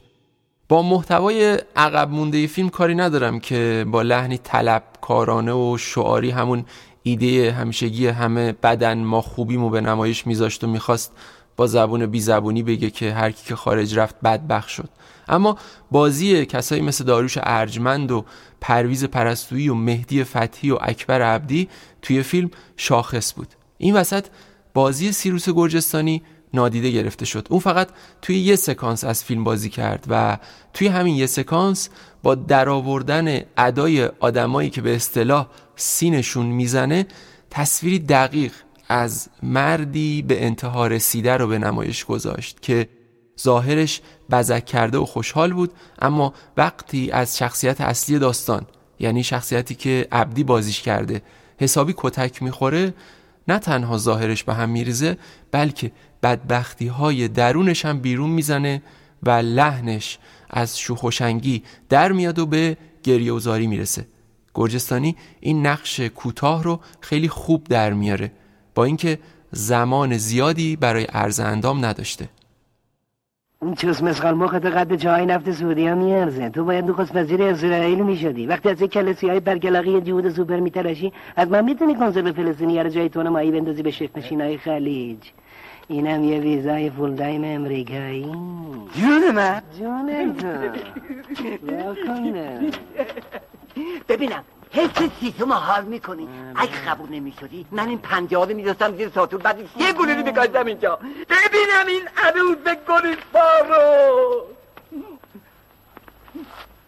با محتوای عقب مونده فیلم کاری ندارم که با لحنی طلبکارانه و شعاری همون ایده همیشگی همه بدن ما خوبیمو به نمایش میذاشت و می‌خواست با زبون بی زبونی بگه که هر کی که خارج رفت بدبخ شد. اما بازی کسایی مثل داروش ارجمند و پرویز پرستویی و مهدی فتحی و اکبر عبدی توی فیلم شاخص بود. این وسط بازی سیروس گرجستانی نادیده گرفته شد. اون فقط توی یه سکانس از فیلم بازی کرد و توی همین یه سکانس با درآوردن ادای آدمایی که به اصطلاح سینشون می‌زنه تصویری دقیق از مردی به انتها رسیده رو به نمایش گذاشت که ظاهرش بزک کرده و خوشحال بود اما وقتی از شخصیت اصلی داستان یعنی شخصیتی که عبدی بازیش کرده حسابی کتک می‌خوره نه تنها ظاهرش به هم میریزه بلکه بدبختی های درونش هم بیرون می‌زنه و لحنش از شوخوشنگی در میاد و به گریوزاری می‌رسه. گرجستانی این نقش کوتاه رو خیلی خوب در میاره با اینکه زمان زیادی برای عرض اندام نداشته. چوس مسخال مخت قد جای نفت سعودی ها میارزه. تو باید نخست وزیر اسرائیل می‌شدی وقتی از یک کلسی های برگلاقی جهود سوپر میترشی از من می‌تونی کنسول فلسطینی رو جای تون مایی بندازی به شیخ های خلیج. اینم یه ویزای فول دایم امریکایی. جون من. جون تو. ببینم. حس سیتو ما حال می‌کنی اگه قبول نمی‌شدی من این پنجاده میدستم زیر ساتور. بعد یه گلولی بگاهدم اینجا ببینم این عروض گلیسپار رو.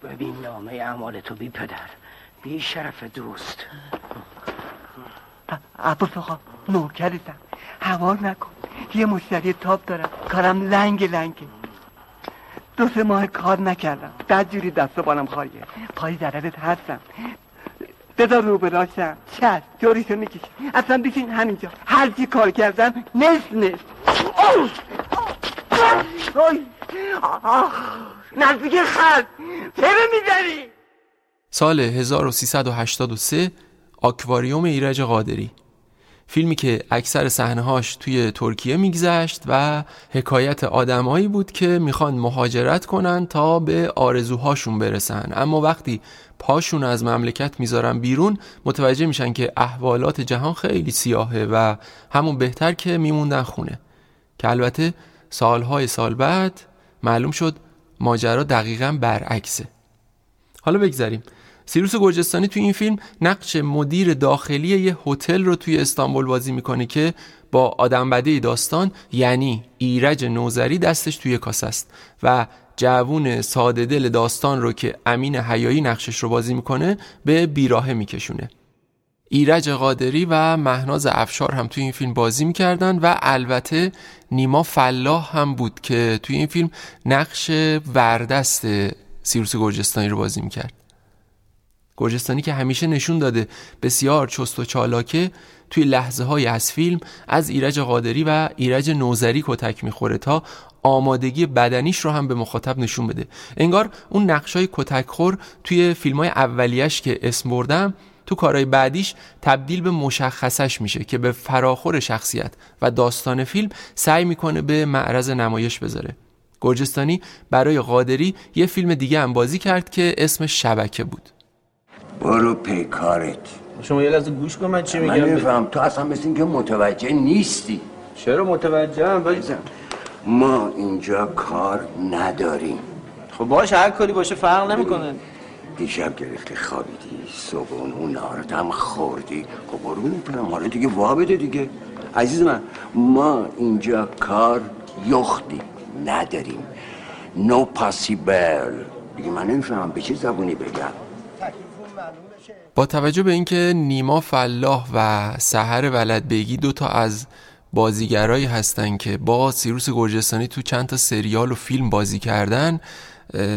ببین نامه اعمال تو بی پدر. بی شرف دوست. عباس آقا نوکرتم. هوا نکن. یه مشتری تاپ دارم. کارم لنگ لنگه دو سه ماه کار نکردم. جوری دست و بالم خواهیه پای ضررت هستم. بذار رو براشم چشم جوریشو میکش اصلا بیشین همینجا. هر چی کار کردم نصف نصف. نزدیک خلق چرا می‌زنی سال 1383 آکواریوم ایرج قادری. فیلمی که اکثر صحنه‌هاش توی ترکیه میگذشت و حکایت آدمایی بود که می‌خوان مهاجرت کنن تا به آرزوهاشون برسن. اما وقتی پاشون از مملکت می‌ذارن بیرون متوجه میشن که احوالات جهان خیلی سیاهه و همون بهتر که میموندن خونه. که البته سالهای سال بعد معلوم شد ماجرا دقیقا برعکسه. حالا بگذریم. سیروس گرجستانی توی این فیلم نقش مدیر داخلی یه هتل رو توی استانبول بازی می‌کنه که با آدم بده داستان یعنی ایرج نوزری دستش توی کاسه است و جوون ساده دل داستان رو که امین حیایی نقشش رو بازی می‌کنه به بیراهه میکشونه. ایرج قادری و مهناز افشار هم توی این فیلم بازی می‌کردن و البته نیما فلاح هم بود که توی این فیلم نقش وردست سیروس گرجستانی رو بازی می‌کرد. گرجستانی که همیشه نشون داده. بسیار چست و چالاکه توی لحظه های از فیلم از ایرج قادری و ایرج نوزری کتک می‌خوره تا آمادگی بدنیش رو هم به مخاطب نشون بده. انگار اون نقش های کتک خور توی فیلم های اولیش که اسم بردم تو کارهای بعدیش تبدیل به مشخصش میشه که به فراخور شخصیت و داستان فیلم سعی می‌کنه به معرض نمایش بذاره. گرجستانی برای قادری یه فیلم دیگه هم بازی کرد که اسم شبکه بود. برو پیکارت شما یه لحظه گوش کن من چی میگم؟ من نمیفهم. تو اصلا مثل اینکه متوجه نیستی. چرا متوجه هم ما اینجا کار نداریم. خب باش هر کاری باشه فرق نمی‌کنه. دیشب گرفتی خوابیدی صبح اون نهارت هم خوردی. خب برو نمی‌تونم حالا دیگه وا بده دیگه. عزیز من ما اینجا کار یختی نداریم. نو پاسیبل دیگه من نمی‌فهمم به چه زبونی بگم؟ با توجه به اینکه نیما فلاح و سحر ولد بگی دوتا از بازیگرایی هستن که با سیروس گرجستانی تو چند تا سریال و فیلم بازی کردن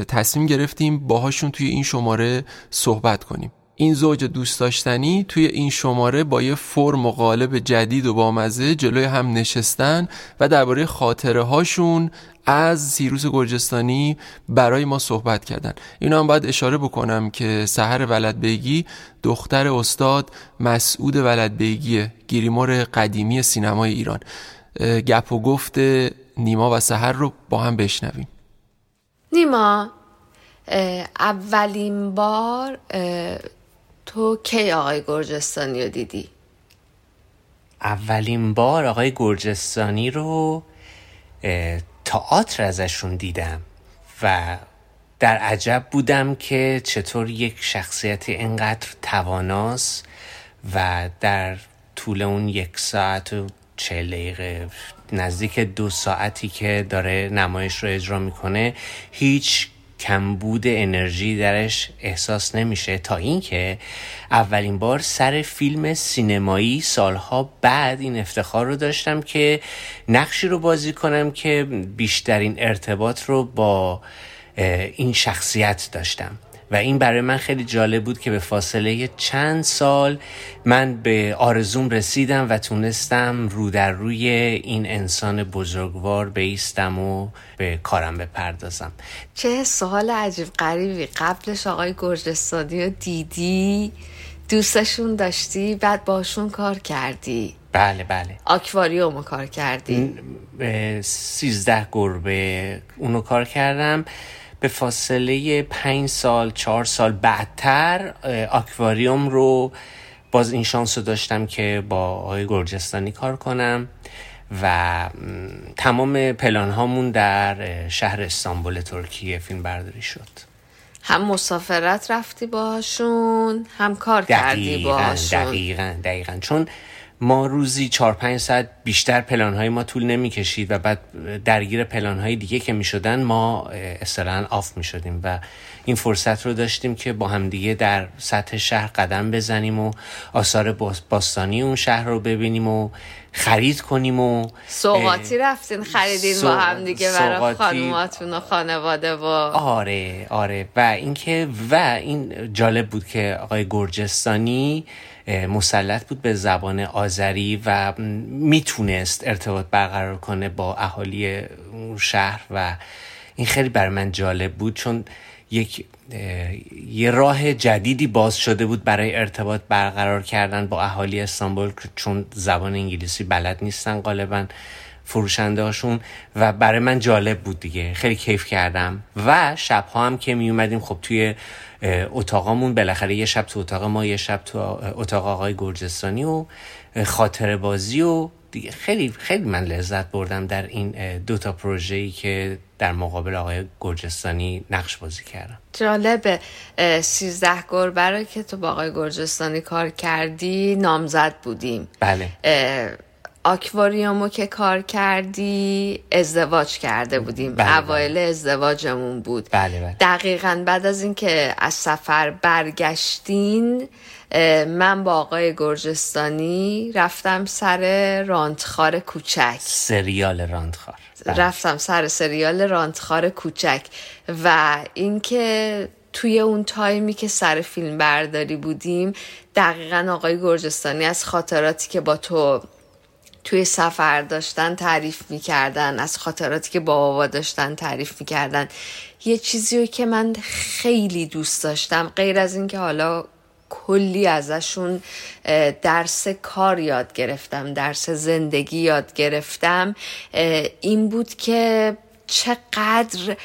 تصمیم گرفتیم باهاشون توی این شماره صحبت کنیم. این زوج دوست داشتنی توی این شماره با یه فرم و قالب جدید و بامزه جلوی هم نشستن و درباره خاطره هاشون از سیروس گرجستانی برای ما صحبت کردن. اینا هم باید اشاره بکنم که سهر ولدبیگی دختر استاد مسعود ولدبیگی گیریمور قدیمی سینمای ایران. گپ و گفت نیما و سهر رو با هم بشنویم. نیما اولین بار تو کی آقای گرجستانی رو دیدی؟ اولین بار آقای گرجستانی رو تئاتر ازشون دیدم و در عجب بودم که چطور یک شخصیت اینقدر تواناست و در طول اون یک ساعت و چه دقیقه نزدیک دو ساعتی که داره نمایش رو اجرا می‌کنه هیچ کمبود انرژی درش احساس نمیشه. تا اینکه اولین بار سر فیلم سینمایی سالها بعد این افتخار رو داشتم که نقشی رو بازی کنم که بیشترین ارتباط رو با این شخصیت داشتم. و این برای من خیلی جالب بود که به فاصله چند سال من به آرزوم رسیدم و تونستم رو در روی این انسان بزرگوار بیستم و به کارم بپردازم. چه سوال عجیب غریبی. قبلش آقای گرجستانی رو دیدی؟ دوستشون داشتی؟ بعد باشون کار کردی؟ بله بله. آکواریوم کار کردی؟ سیزده گربه اونو کار کردم. به فاصله پنج سال چهار سال بعدتر آکواریوم رو باز این شانس رو داشتم که با آقای گرجستانی کار کنم و تمام پلان هامون در شهر استانبول ترکیه فیلم برداری شد. هم مسافرت رفتی باشون هم کار کردی باشون دقیقا دقیقا. چون ما روزی چهار پنج ساعت بیشتر پلانهای ما طول نمی کشید و بعد درگیر پلانهای دیگه که می شدن ما اصلا آف می شدیم و این فرصت رو داشتیم که با همدیگه در سطح شهر قدم بزنیم و آثار باستانی اون شهر رو ببینیم و خرید کنیم و سوقاتی رفتین خریدین با هم دیگه برای خانوماتون و خانواده و آره آره. و اینکه و این جالب بود که آقای گرجستانی مسلط بود به زبان آذری و می‌تونست ارتباط برقرار کنه با اهالی شهر و این خیلی بر من جالب بود چون یک یه راه جدیدی باز شده بود برای ارتباط برقرار کردن با اهالی استانبول چون زبان انگلیسی بلد نیستن غالبا فروشنده هاشون و برای من جالب بود دیگه خیلی کیف کردم و شبها هم که می اومدیم خب توی اتاقامون بالاخره یه شب تو اتاق ما یه شب تو اتاق آقای گرجستانی و خاطر بازی و دیگه خیلی خیلی من لذت بردم در این دو تا پروژه‌ای که در مقابل آقای گرجستانی نقش بازی کردم جالبه. سیزده گربه که تو با آقای گرجستانی کار کردی نامزد بودیم. بله. آکواریومو که کار کردی ازدواج کرده بودیم بله اوایل بله. ازدواجمون بود بله بله. دقیقا بعد از اینکه از سفر برگشتین من با آقای گرجستانی رفتم سر رانتخار کوچک سریال رانتخار بله. رفتم سر سریال رانتخار کوچک و اینکه توی اون تایمی که سر فیلم برداری بودیم دقیقا آقای گرجستانی از خاطراتی که با تو توی سفر داشتن تعریف می‌کردن از خاطراتی که با بابا داشتن تعریف می‌کردن. یه چیزی که من خیلی دوست داشتم غیر از اینکه حالا کلی ازشون درس کار یاد گرفتم درس زندگی یاد گرفتم این بود که چقدر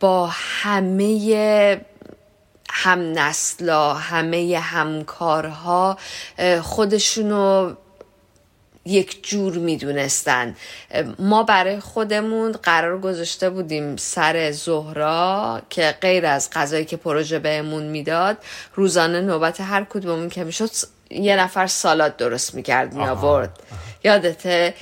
با همه هم نسلا همه همکارها خودشونو یک جور می‌دونستن. ما برای خودمون قرار گذاشته بودیم سر زهرا که غیر از غذایی که پروژه بهمون می‌داد روزانه نوبت هر کدوممون که می‌شد یه نفر سالاد درست می‌کرد می آورد. یادته؟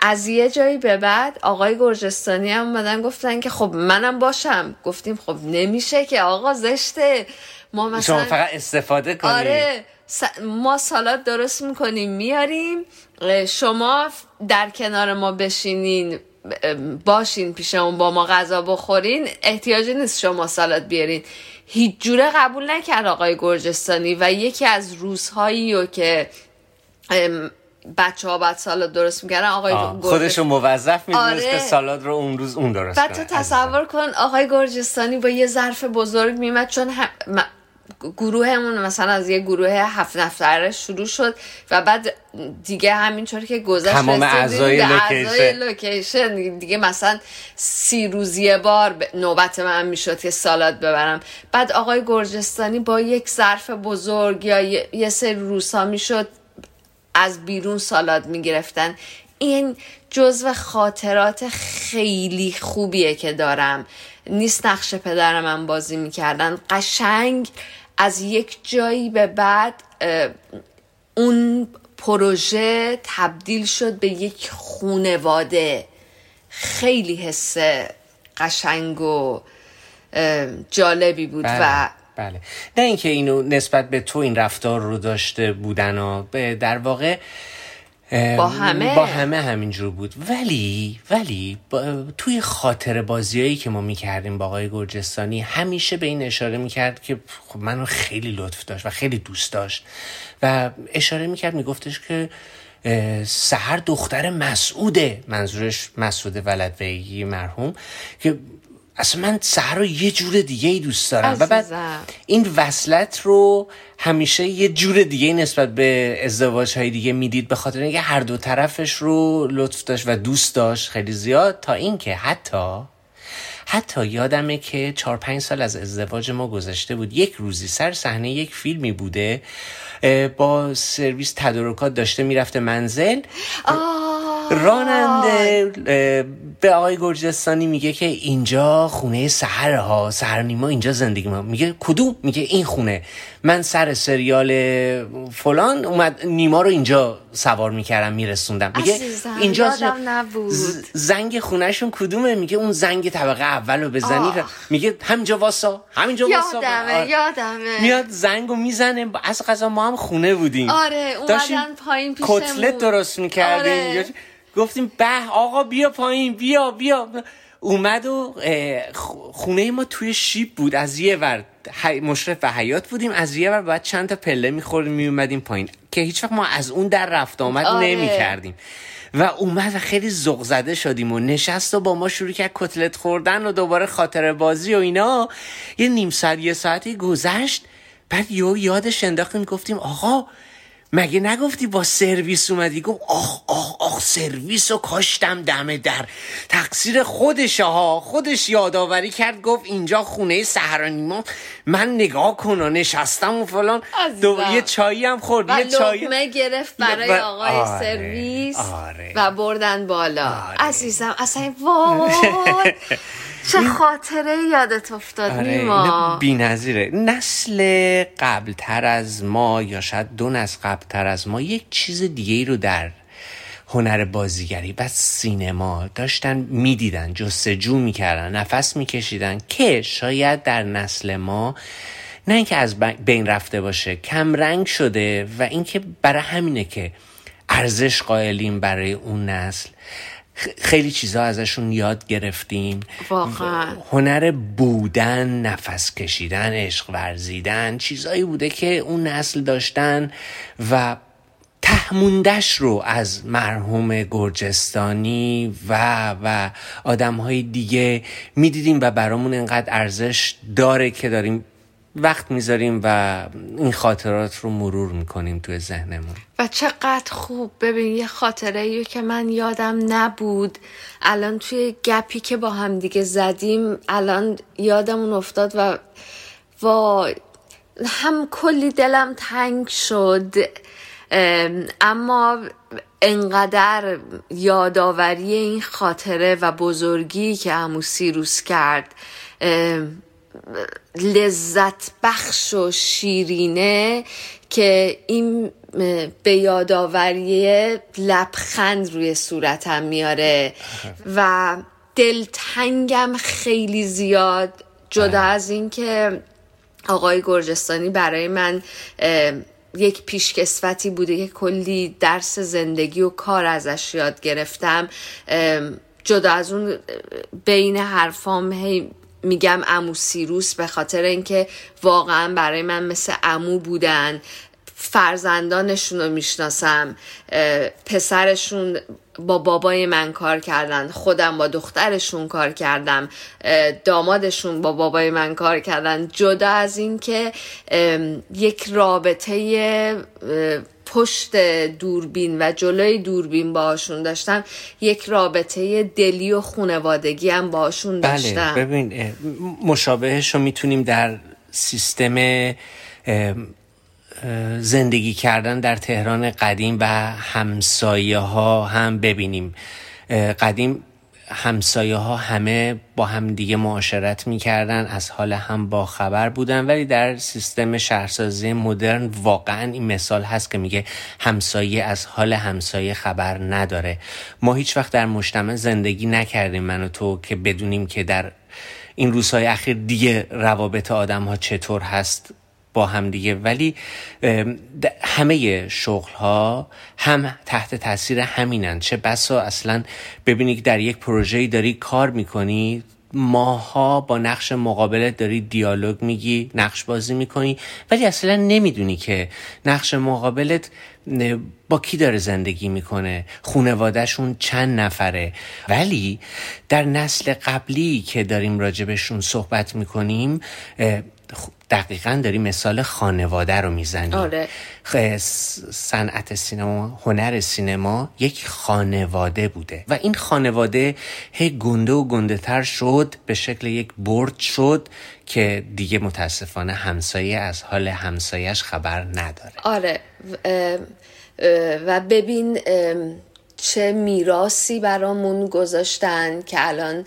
از یه جایی به بعد آقای گرجستانی هم اومدن گفتن که خب منم باشم. گفتیم خب نمیشه که آقا زشته. ما مثلا شما فقط استفاده کنید. آره. ما سالاد درست می‌کنیم میاریم شما در کنار ما بشینین باشین پیشمون با ما غذا بخورین احتیاجی نیست شما سالاد بیارین. هیچ جوره قبول نکرد آقای گرجستانی و یکی از روزهایی رو که بچه ها باید سالاد درست می‌کردن آقای خودشو موظف می‌دونست آره. که سالاد رو اون روز اون درست بعد تو تصور کن آقای گرجستانی با یه ظرف بزرگ میمد چون هم... گروهمون مثلا از یه گروه هفت نفره شروع شد و بعد دیگه همینطور که گذشت تمام اعضای لوکیشن. لوکیشن دیگه مثلا سی روز یه بار نوبت من می‌شد که سالاد ببرم. بعد آقای گرجستانی با یک ظرف بزرگ یا یه سری روزها می‌شد از بیرون سالاد می‌گرفتن. این جزو خاطرات خیلی خوبیه که دارم. نیست نقش پدر من بازی می‌کردن. قشنگ از یک جایی به بعد اون پروژه تبدیل شد به یک خونواده. خیلی حس قشنگ و جالبی بود بله، و بله. نه اینکه اینو نسبت به تو این رفتار رو داشته بودن و در واقع با همه؟ با همه همینجور بود. ولی ولی توی خاطر بازیایی که ما می‌کردیم با آقای گرجستانی همیشه به این اشاره می‌کرد که خب منو خیلی لطف داشت و خیلی دوست داشت. و اشاره می‌کرد میگفتش که سهر دختر مسعوده منظورش مسعود ولدویگی مرحوم که اصلا من سهر رو یه جور دیگه ای دوست دارم. و بعد این وصلت رو همیشه یه جور دیگه نسبت به ازدواج های دیگه می‌دید به خاطر اینکه هر دو طرفش رو لطف داشت و دوست داشت خیلی زیاد تا اینکه حتی حتی یادمه که چهار پنج سال از ازدواج ما گذشته بود. یک روزی سر صحنه یک فیلمی بوده با سرویس تدارکات داشته می‌رفته منزل. راننده به آقای گرجستانی میگه که اینجا خونه سهر ها سهر نیما اینجا زندگی ما. میگه کدوم؟ میگه این خونه. من سر سریال فلان اومد نیما رو اینجا سوار می‌کردم میرسوندم. میگه اینجا زنگ خونهشون کدومه؟ میگه اون زنگ طبقه اول رو بزنی میگه همینجا واسا همینجا واسا. یادمه یادمه. میاد زنگو می‌زنه. از قضا ما هم خونه بودیم. آره اومدن پایین پیشمون. کتلت درست می‌کردیم. آره. گفتیم به آقا بیا پایین بیا بیا. اومد و خونه ما توی شیب بود. از یه ور مشرف و حیات بودیم. از یه ور باید چند تا پله می‌خوریم میومدیم پایین. که هیچ وقت ما از اون در رفت آمد آره. نمی کردیم و اومد و خیلی زغ زده شدیم و نشست و با ما شروع کرد کتلت خوردن و دوباره خاطر بازی و اینا. یه نیم ساعت یه ساعتی گذشت. بعد یو یادش انداختیم گفتیم آقا مگه نگفتی با سرویس اومدی؟ گفت آخ آخ آخ سرویس و کاشتم دم در. تقصیر خودشه ها. خودش یادآوری کرد گفت اینجا خونه سهرانیما. من نگاه کن و نشستم و فلان. دو یه چایی هم خورد. و یه چایی گرفت برای آقای آره. سرویس آره. و بردن بالا. آره. عزیزم اصلا وای. چه خاطره یادت افتاد آره نیما بی نظیره. نسل قبلتر از ما یا شاید دو نسل قبلتر از ما یک چیز دیگه رو در هنر بازیگری و سینما داشتن می‌دیدن جستجو می‌کردن نفس میکشیدن که شاید در نسل ما نه اینکه از بین رفته باشه کم رنگ شده و اینکه برای همینه که ارزش قائلیم برای اون نسل خیلی چیزا ازشون یاد گرفتیم. واقعا. هنر بودن نفس کشیدن عشق ورزیدن چیزایی بوده که اون نسل داشتن و تهموندش رو از مرحوم گرجستانی و و آدم های دیگه می‌دیدیم و برامون انقدر ارزش داره که داریم وقت می‌ذاریم و این خاطرات رو مرور می‌کنیم توی ذهنمون. و چقدر خوب. ببین یه خاطره ایو که من یادم نبود. الان توی گپی که با هم دیگه زدیم الان یادمون افتاد و وای هم کلی دلم تنگ شد. اما انقدر یادآوری این خاطره و بزرگی که امو سیروس کرد لذت بخش و شیرینه که این به یادآوری لبخند روی صورتم میاره. و دلتنگم خیلی زیاد جدا از اینکه آقای گرجستانی برای من یک پیشکسوتی بوده که کلی درس زندگی و کار ازش یاد گرفتم. جدا از اون بین حرفام هی میگم امو سیروس به خاطر اینکه واقعا برای من مثل امو بودن. فرزندانشون رو می‌شناسم پسرشون با بابای من کار کردن خودم با دخترشون کار کردم دامادشون با بابای من کار کردن. جدا از اینکه یک رابطه پشت دوربین و جلوی دوربین باشون داشتم یک رابطه دلی و خونوادگی هم باشون بله، داشتم. بله ببین مشابهش رو می‌تونیم در سیستم زندگی کردن در تهران قدیم و همسایه ها هم ببینیم. قدیم همسایه ها همه با هم دیگه معاشرت می‌کردن از حال هم با خبر بودن. ولی در سیستم شهرسازی مدرن واقعا این مثال هست که میگه همسایه از حال همسایه خبر نداره. ما هیچ وقت در مجتمع زندگی نکردیم من و تو که بدونیم که در این روزهای اخیر دیگه روابط آدم ها چطور هست. با هم دیگه. ولی همه شغل ها هم تحت تاثیر همینن. چه بسا اصلا ببینی که در یک پروژه‌ای داری کار می‌کنی ماها با نقش مقابلت داری دیالوگ میگی نقش بازی می‌کنی ولی اصلا نمی‌دونی که نقش مقابلت با کی داره زندگی می‌کنه. خونوادهشون چند نفره. ولی در نسل قبلی که داریم راجبشون صحبت می‌کنیم دقیقا داری مثال خانواده رو می‌زنی. آره. صنعت سینما هنر سینما یک خانواده بوده و این خانواده هی گنده و گنده تر شد به شکل یک برد شد که دیگه متاسفانه همسایه از حال همسایش خبر نداره. آره. و ببین چه میراسی برامون گذاشتن که الان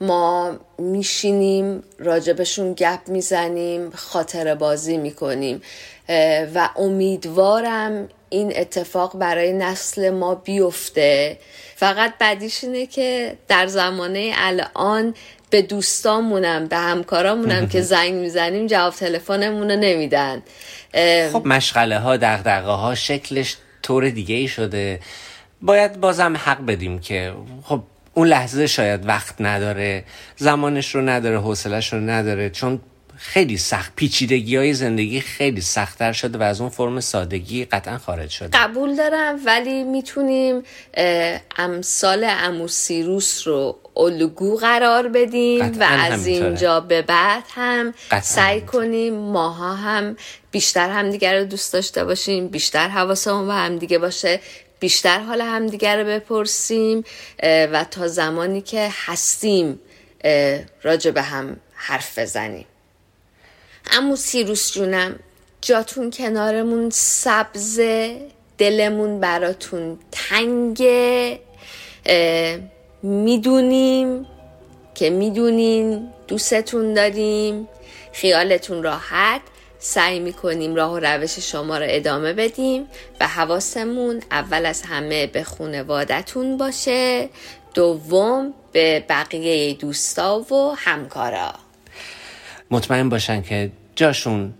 ما میشینیم راجبشون گپ می‌زنیم خاطر بازی می‌کنیم. و امیدوارم این اتفاق برای نسل ما بیفته. فقط بدیش اینه که در زمانه الان به دوستامونم به همکارامونم که زنگ می‌زنیم جواب تلفنمون رو نمیدن خب مشغله ها دغدغه ها شکلش طور دیگه ای شده. باید بازم حق بدیم که خب اون لحظه شاید وقت نداره زمانش رو نداره حوصلش رو نداره چون خیلی سخت پیچیدگی های زندگی خیلی سختتر شده و از اون فرم سادگی قطعا خارج شده. قبول دارم ولی می‌تونیم امثال امو سیروس رو الگو قرار بدیم و از اینجا به بعد هم سعی کنیم ماها هم بیشتر همدیگر رو دوست داشته باشیم بیشتر حواسمون به همدیگه باشه. بیشتر حال همدیگر رو بپرسیم و تا زمانی که هستیم راجع به هم حرف بزنیم. امو سیروس جونم جاتون کنارمون سبزه دلمون براتون تنگه. می‌دونیم که می‌دونین دوستتون داریم خیالتون راحت. سعی می‌کنیم راه و روش شما رو ادامه بدیم و حواسمون اول از همه به خونوادتون باشه دوم به بقیه دوستا و همکارا. مطمئن باشن که جاشون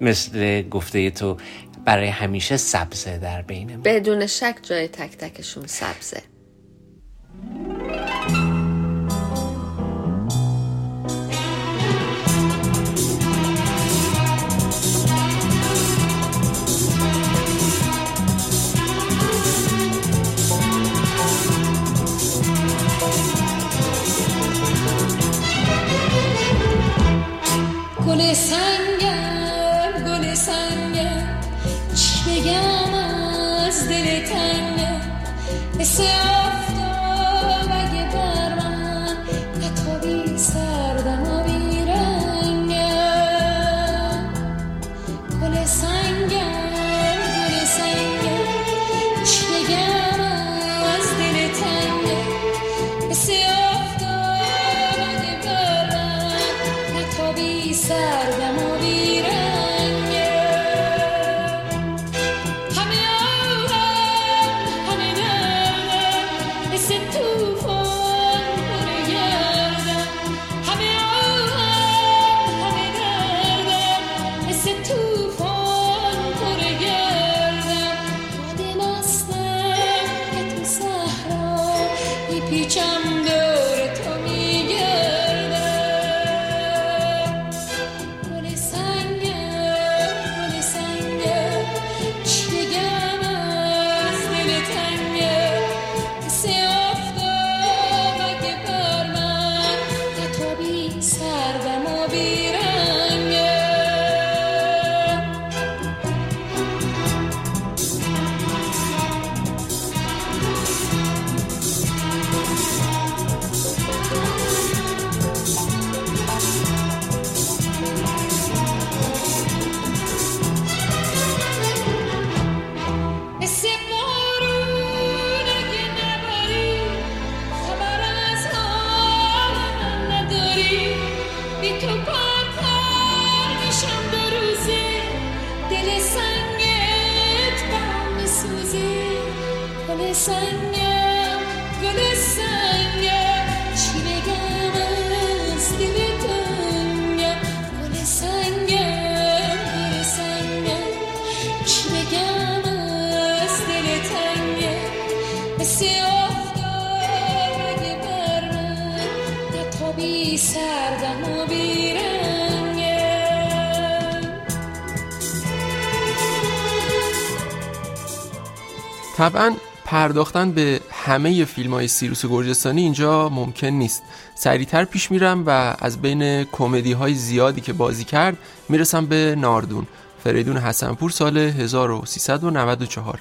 مثل گفته تو برای همیشه سبزه در بین بدون شک جای تک تکشون سبزه. مثل طبعا پرداختن به همه فیلم های سیروس گرجستانی اینجا ممکن نیست. سریعتر پیش میرم و از بین کمدی های زیادی که بازی کرد می‌رسم به ناردون. فریدون حسنپور سال 1394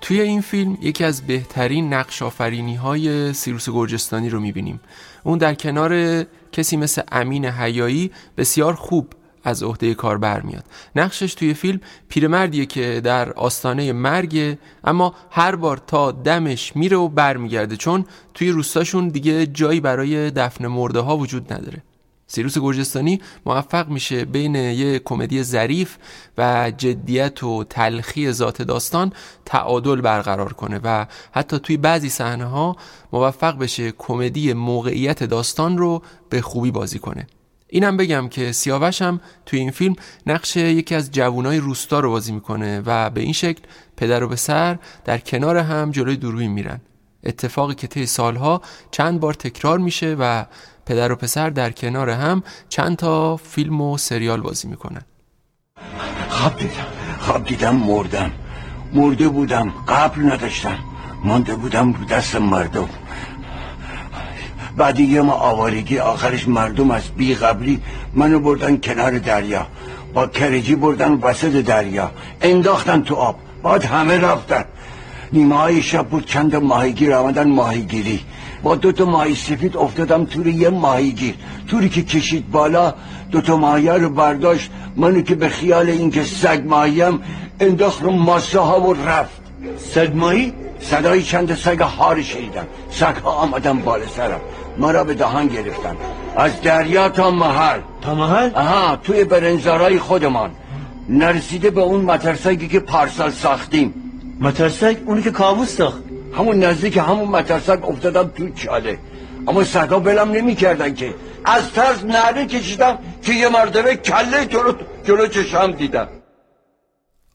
توی این فیلم یکی از بهترین نقش آفرینی های سیروس گرجستانی رو می‌بینیم. اون در کنار کسی مثل امین حیایی بسیار خوب از عهده کار برمیاد. نقشش توی فیلم پیرمردیه که در آستانه مرگه اما هر بار تا دمش میره و برمیگرده چون توی روستاشون دیگه جایی برای دفن مرده ها وجود نداره. سیروس گرجستانی موفق میشه بین یه کمدی ظریف و جدیت و تلخی ذات داستان تعادل برقرار کنه و حتی توی بعضی صحنه ها موفق بشه کمدی موقعیت داستان رو به خوبی بازی کنه. اینم بگم که سیاوش هم توی این فیلم نقش یکی از جوانای روستا رو بازی می‌کنه و به این شکل پدر و پسر در کنار هم جلوی دوربین میرن. اتفاقی که طی سالها چند بار تکرار میشه و پدر و پسر در کنار هم چند تا فیلم و سریال بازی می‌کنن. خواب دیدم. خواب دیدم مردم. مرده بودم. قبل نداشتم. مانده بودم رو دست مردم. بعد یه ما آوارگی آخرش مردم از بی قبلی منو بردن کنار دریا. با کرجی بردن وسط دریا. انداختن تو آب. بعد همه رفتن. نیمه های شب بود چند ماهیگیر آمدن ماهیگیری. با دو تا ماهی سفید افتادم توی یه ماهیگیر. توری که کشید بالا دو تا ماهی رو برداشت. منو که به خیال اینکه سگ ماهیم انداخت رو ماسه ها و رفت. سگ ماهی؟ صدای چند سگ هار شنیدم. سگ ها آمدن بالا سرم. ما را به دهان گرفتن. از دریا تا محل. تا محل؟ آها توی برنزارای خودمان. نرسیده به اون مترسگی که پارسال ساختیم. مترسک؟ اونی که کابوس ساخت. همون نزدیک همون مترسک افتادم تو چاله. اما سگا بلم نمی کردن که. از ترس نعره کشیدم که یه مرتبه کله تو رو جلو چشم دیدم.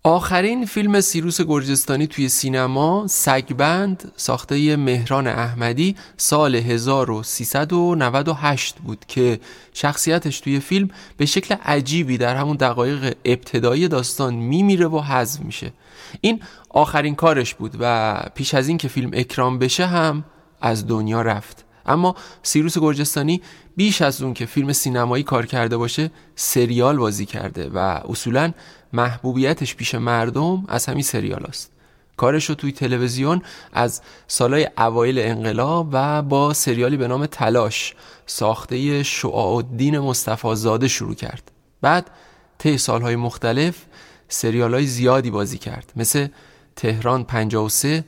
آخرین فیلم سیروس گرجستانی توی سینما سگبند ساخته مهران احمدی سال 1398 بود که شخصیتش توی فیلم به شکل عجیبی در همون دقایق ابتدایی داستان میمیره و حذف میشه. این آخرین کارش بود و پیش از این که فیلم اکرام بشه هم از دنیا رفت. اما سیروس گرجستانی بیش از اون که فیلم سینمایی کار کرده باشه سریال بازی کرده و اصولا محبوبیتش پیش مردم از همین سریال است کارش رو توی تلویزیون از سالهای اوایل انقلاب و با سریالی به نام تلاش ساخته شعاع الدین مصطفی شروع کرد. بعد طی سالهای مختلف سریال های زیادی بازی کرد. مثل تهران 53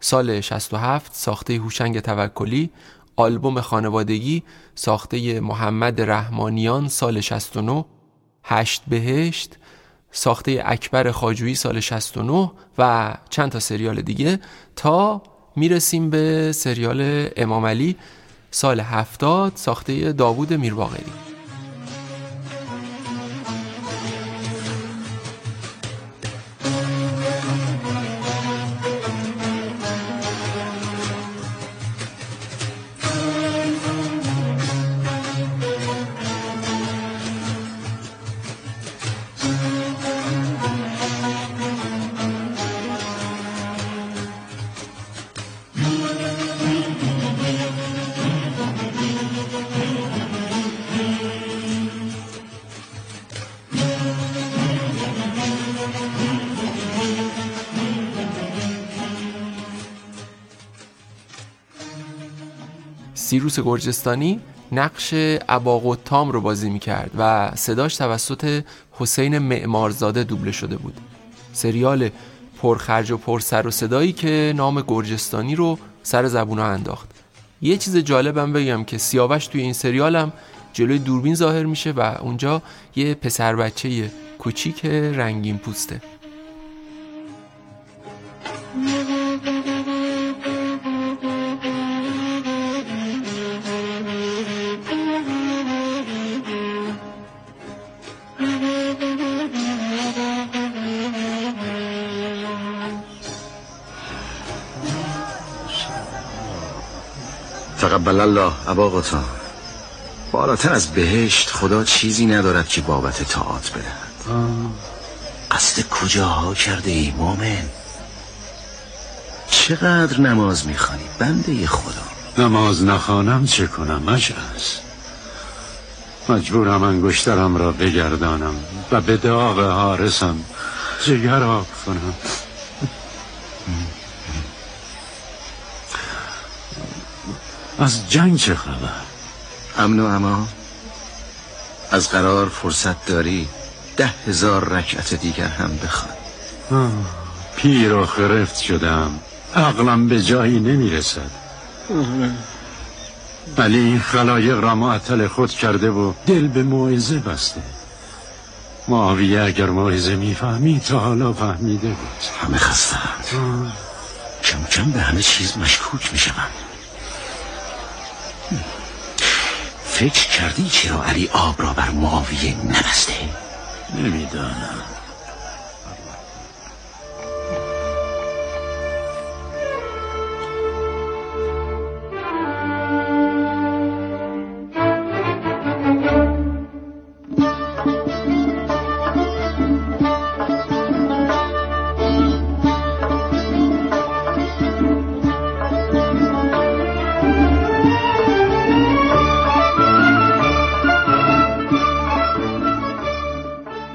سال 67 ساخته هوشنگ توکلی آلبوم خانوادگی ساخته محمد رحمانیان سال 69 هشت بهشت ساخته اکبر خاجویی سال 69 و چند تا سریال دیگه تا می‌رسیم به سریال امام علی سال 70 ساخته داوود میرباقری سیروس گرجستانی نقش تام رو بازی می‌کرد و صداش توسط حسین معمارزاده دوبله شده بود. سریال پرخرج و پرسر و صدایی که نام گرجستانی رو سر زبونا انداخت. یه چیز جالبم بگم که سیاوش توی این سریالم جلوی دوربین ظاهر میشه و اونجا یه پسر بچه کوچیک رنگین پوسته. تقبل الله ابا بالاتر از بهشت خدا چیزی ندارد که بابت تاعت بدهد. قصد کجاها کرده ای مومن چقدر نماز می‌خوانی بنده خدا؟ نماز نخوانم چه کنم مجلس. مجبورم انگشترم را بگردانم و به داغ حارسم جگر آب کنم. از جنگ چه خبر؟ امن و امان. از قرار فرصت داری ده هزار رکعت دیگر هم بخوان. پیر و خرفت شدم. عقلم به جایی نمی‌رسد. ولی این خلایق را معطل خود کرده و دل به موعظه بسته. معاویه اگر موعظه می‌فهمی تا حالا فهمیده بود. همه خستند کم کم به همه چیز مشکوک میشم فکر کردی چرا علی آب را بر معاویه نبسته؟ نمی‌دانم.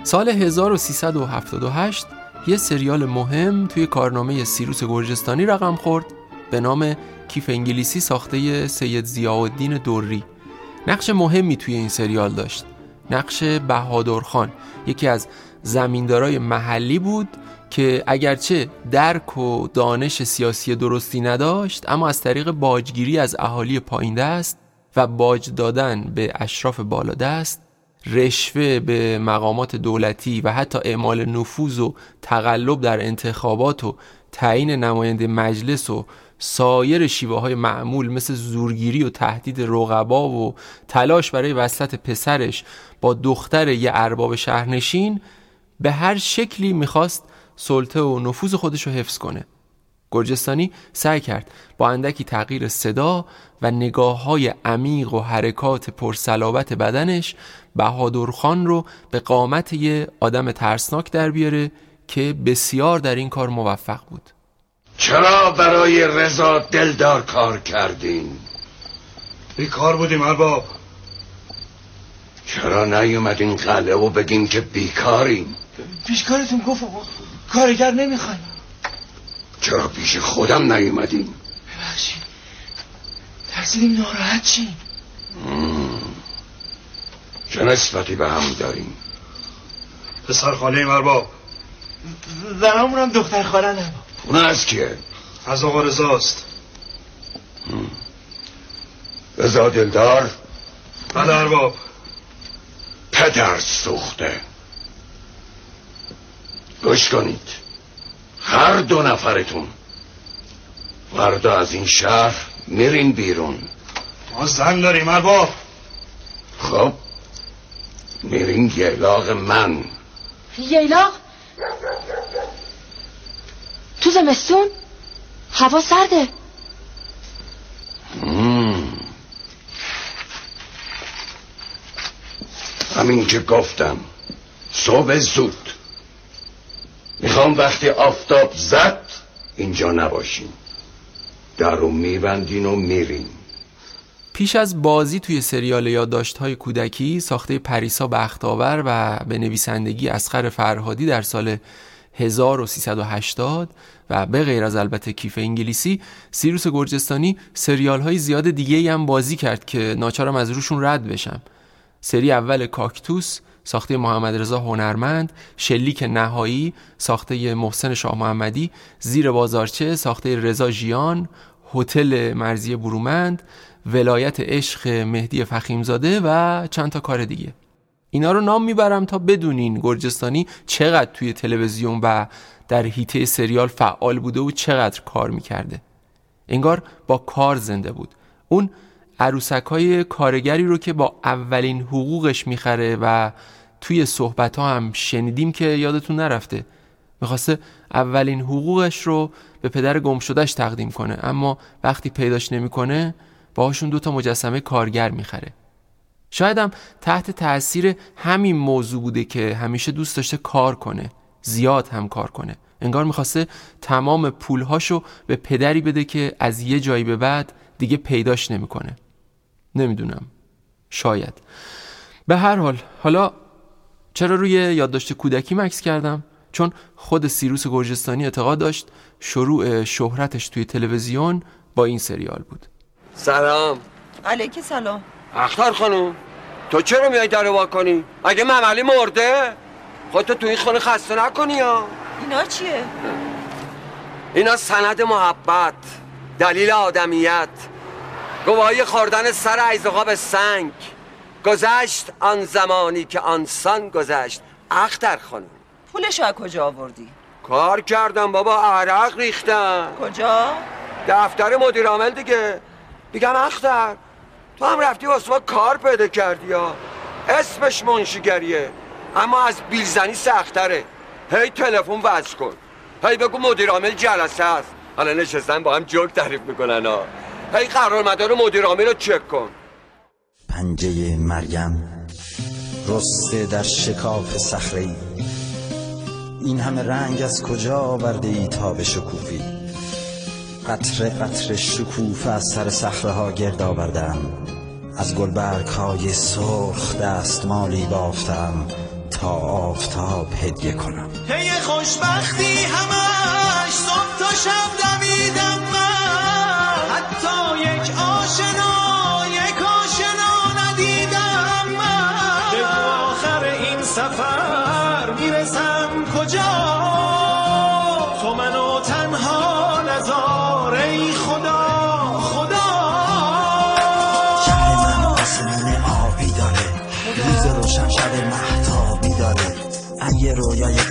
سال 1378 یه سریال مهم توی کارنامه سیروس گرجستانی رقم خورد به نام کیف انگلیسی ساخته سید زیاءالدین دوری نقش مهمی توی این سریال داشت. نقش بهادر خان. یکی از زمیندارای محلی بود که اگرچه درک و دانش سیاسی درستی نداشت اما از طریق باجگیری از اهالی پایین دست و باج دادن به اشراف بالا دست رشوه به مقامات دولتی و حتی اعمال نفوذ و تقلب در انتخابات و تعیین نماینده مجلس و سایر شیوه های معمول مثل زورگیری و تهدید رقبا و تلاش برای وصلت پسرش با دختر یه ارباب شهرنشین به هر شکلی می‌خواست سلطه و نفوذ خودش رو حفظ کنه. گرجستانی سعی کرد با اندکی تغییر صدا و نگاه های عمیق و حرکات پرسلابت بدنش بهادر خان رو به قامت یه آدم ترسناک در بیاره که بسیار در این کار موفق بود. چرا برای رضا دلدار کار کردین؟ بیکار بودیم ارباب. چرا نیومدین قلعه و بگین که بیکاریم پیشکارتون گفت کارگر نمی‌خوایم. چرا پیش خودم نیومدین؟ ببخشید. ترسیدیم ناراحت چی چه نسبتی به هم داریم؟ پسر خاله ایم ارباب زنمون هم دختر خاله نبا اون از کیه؟ از آقا رضاست. رضا دلدار؟ بله ارباب. پدر سوخته. گوش کنید. هر دو نفرتون. فردا از این شهر میرین بیرون. ما زن داریم ارباب. خب. میرین یلاق من. ییلاق؟ تو زمستون؟ هوا سرده. همین که گفتم صبح زود. می‌خوام وقتی آفتاب زد اینجا نباشین. در رو میبندین و میرین. پیش از بازی توی سریال یادداشت‌های کودکی ساخته پریسا بختاور و به نویسندگی اسخر فرهادی در سال 1380 و به غیر از البته کیف انگلیسی سیروس گرجستانی سریال های زیاد دیگه هم بازی کرد که ناچارم از روشون رد بشم. سری اول کاکتوس ساخته محمد رضا هنرمند شلیک نهایی ساخته محسن شاه محمدی زیر بازارچه ساخته رضا ژیان هتل مرزی برومند ولایت عشق مهدی فخیمزاده و چند تا کار دیگه. اینا رو نام می‌برم تا بدونین گرجستانی چقدر توی تلویزیون و در هیته سریال فعال بوده و چقدر کار می‌کرده. انگار با کار زنده بود. اون عروسک های کارگری رو که با اولین حقوقش می‌خره و توی صحبت ها هم شنیدیم که یادتون نرفته. می‌خواسته اولین حقوقش رو به پدر گمشدهش تقدیم کنه. اما وقتی پیداش نمی‌کنه باهاشون دوتا مجسمه کارگر می‌خره. شایدم تحت تاثیر همین موضوع بوده که همیشه دوست داشته کار کنه زیاد هم کار کنه. انگار می‌خواسته تمام پولهاشو به پدری بده که از یه جایی به بعد دیگه پیداش نمی‌کنه. نمی‌دونم. شاید. به هر حال حالا چرا روی یادداشت کودکی مکس کردم؟ چون خود سیروس گرجستانی اعتقاد داشت شروع شهرتش توی تلویزیون با این سریال بود. سلام. علیک سلام. اختر خانم تو چرا میای در وا کنی؟ اگه مملی مرده خودتو تو این خونه خسته نکنی یا اینا چیه؟ اینا سند محبت دلیل آدمیت. گواهی خوردن سر ایزقا به سنگ. گذشت آن زمانی که آنسان گذشت. اختر خانم. پولشو از کجا آوردی؟ کار کردم بابا عرق ریختم. کجا؟ دفتر مدیر عامل دیگه. میگم اختر تو هم رفتی واسه ما کار پیدا کردی یا اسمش منشیگریه اما از بیلزنی سختره. هی تلفن وز کن. هی بگو مدیر عامل جلسه است. حالا نشستن با هم جوک تعریف می‌کنن ها. هی قرار مدار مدیر عامل رو چک کن. پنجه مریم رسته در شکاف صخره این همه رنگ از کجا آورده ای تا به شکوفی قطر قطر شکوفه از سر صخره ها گرد آوردم. از گلبرگ های سرخ دستمالی بافتم تا آفتاب هدیه کنم. هی خوشبختی همش صبح تا شب دویدم من.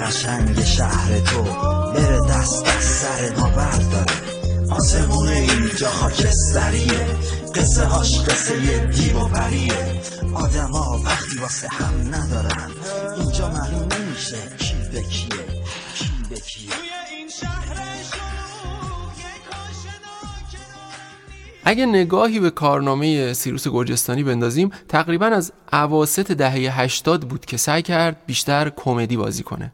قشنگ شهر تو. بره دست از سر ما برداره. آسمون اینجا خاکستریه. قصه هاش قصه دیو و پریه آدما وقتی واسه هم ندارن اینجا معلوم نمیشه کی به کیه. کی به کیه. اگه نگاهی به کارنامه سیروس گرجستانی بندازیم تقریبا از عواست دهه 80 بود که سعی کرد بیشتر کمدی بازی کنه.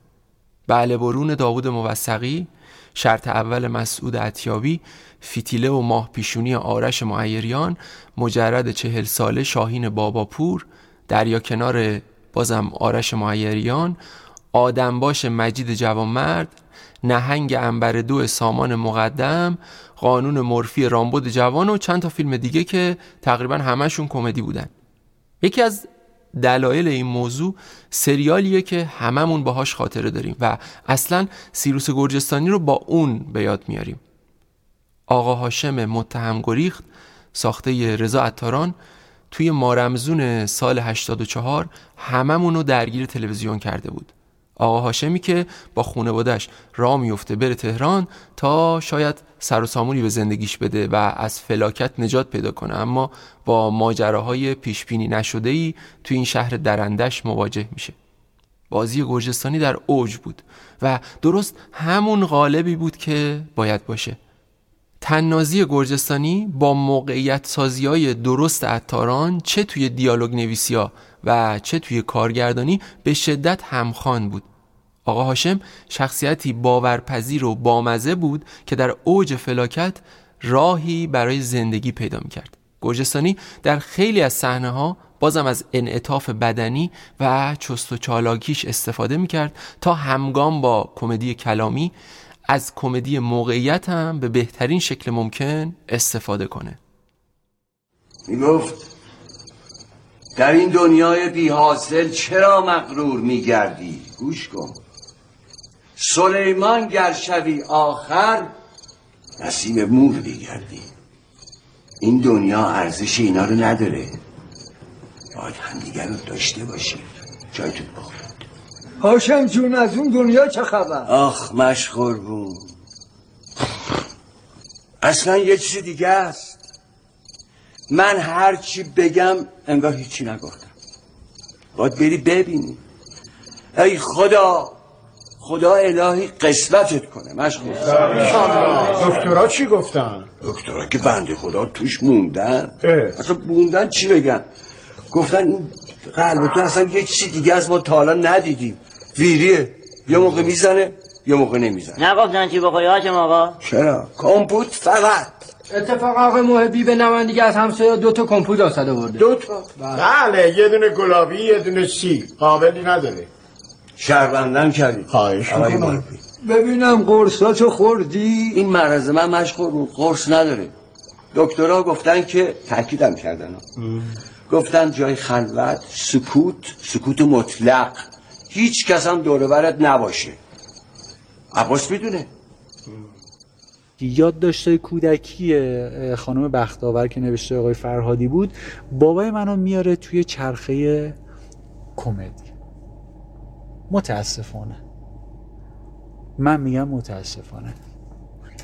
بله برون داوود موسقی شرط اول مسعود عطیابی فیتیله و ماه پیشونی آرش معیریان مجرد چهل ساله شاهین باباپور دریا کنار بازم آرش معیریان آدمباش مجید جوانمرد نهنگ انبر دو سامان مقدم قانون مورفی رامبد جوان و چند تا فیلم دیگه که تقریبا همشون کمدی بودن. یکی از دلایل این موضوع سریالیه که هممون باهاش خاطره داریم و اصلا سیروس گرجستانی رو با اون به یاد میاریم. آقا هاشم متهم گریخت ساخته رضا عطاران توی مارمزون سال 84 هممون رو درگیر تلویزیون کرده بود. آقا هاشمی که با خانوادش راه میفته بره تهران تا شاید سر و سامونی به زندگیش بده و از فلاکت نجات پیدا کنه. اما با ماجراهای پیشبینی نشده ای توی این شهر درندش مواجه میشه. بازی گرجستانی در اوج بود و درست همون غالبی بود که باید باشه. تنازی گرجستانی با موقعیت سازی های درست اتاران چه توی دیالوگ نویسی ها و چه توی کارگردانی به شدت همخوان بود. آقا هاشم شخصیتی باورپذیر و بامزه بود که در اوج فلاکت راهی برای زندگی پیدا می‌کرد. گرجستانی در خیلی از صحنه ها بازم از انعطاف بدنی و چست و چالاکیش استفاده می‌کرد تا همگام با کمدی کلامی از کمدی موقعیت هم به بهترین شکل ممکن استفاده کنه. می‌گفت در این دنیای بی حاصل چرا مغرور میگردی؟ گوش کن. سلیمان گر شوی آخر نصیب مور بیگردی. این دنیا ارزش اینا رو نداره. باید همدیگر رو داشته باشیم جایتون بخورد. هاشم جون از اون دنیا چه خبر؟ آخ مشغول بود. اصلا یه چیز دیگه است. من هر چی بگم انگار هیچی نگفتم. باید بری ببینی. ای خدا! خدا الهی قسمتت کنه مشغول دکترا چی گفتن؟ دکترا که بنده خدا توش موندن. اصلا موندن چی بگم گفتن این قلب تو اصلا یه چیزی دیگه از ما تا حالا ندیدیم. ویریه. یه موقع می‌زنه یه موقع نمی‌زنه. نگفتن چی بخوری هاشم آقا؟ چرا؟ کامپوت فقط. اتفاق آقای محبی به نمایندگی از همسایه دو تا کمپوت آسده برده دو تا. بله یه دونه گلابی یه دونه سی قابلی نداره. شهروندن کردی. خواهش می‌کنم. ببینم قرصاتو خوردی؟ این مرض من مشغول بود. قرص نداره. دکترها گفتن که تاکیدم کردن. گفتن جای خلوت سکوت سکوت مطلق. هیچ کس هم دور برت نباشه. عباس می‌دونه. یاد داشته کودکی خانم بختاور که نوشته آقای فرهادی بود بابای منو میاره توی چرخه کمدی. متاسفانه. من میگم متاسفانه.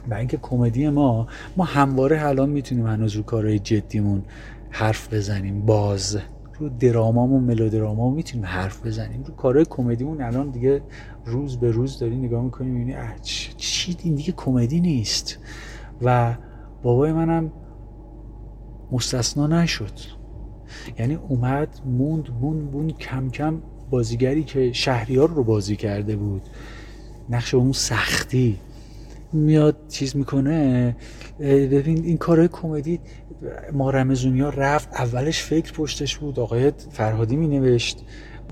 برای اینکه کمدی ما ما همواره الان می‌تونیم هنوز رو کارهای جدیمون حرف بزنیم. باز رو درامامون ملودرامامون می‌تونیم حرف بزنیم. رو کارهای کمدیمون الان دیگه روز به روز داری نگاه می‌کنی می‌بینی چی دیگه کمدی نیست. و بابای منم مستثنا نشد. یعنی اومد موند موند موند کم کم بازیگری که شهریار رو بازی کرده بود. نقش اون سختی. میاد چیز می‌کنه. ببین این کارهای کمدی ما رمزونی ها رفت اولش فکر پشتش بود. آقای فرهادی می نوشت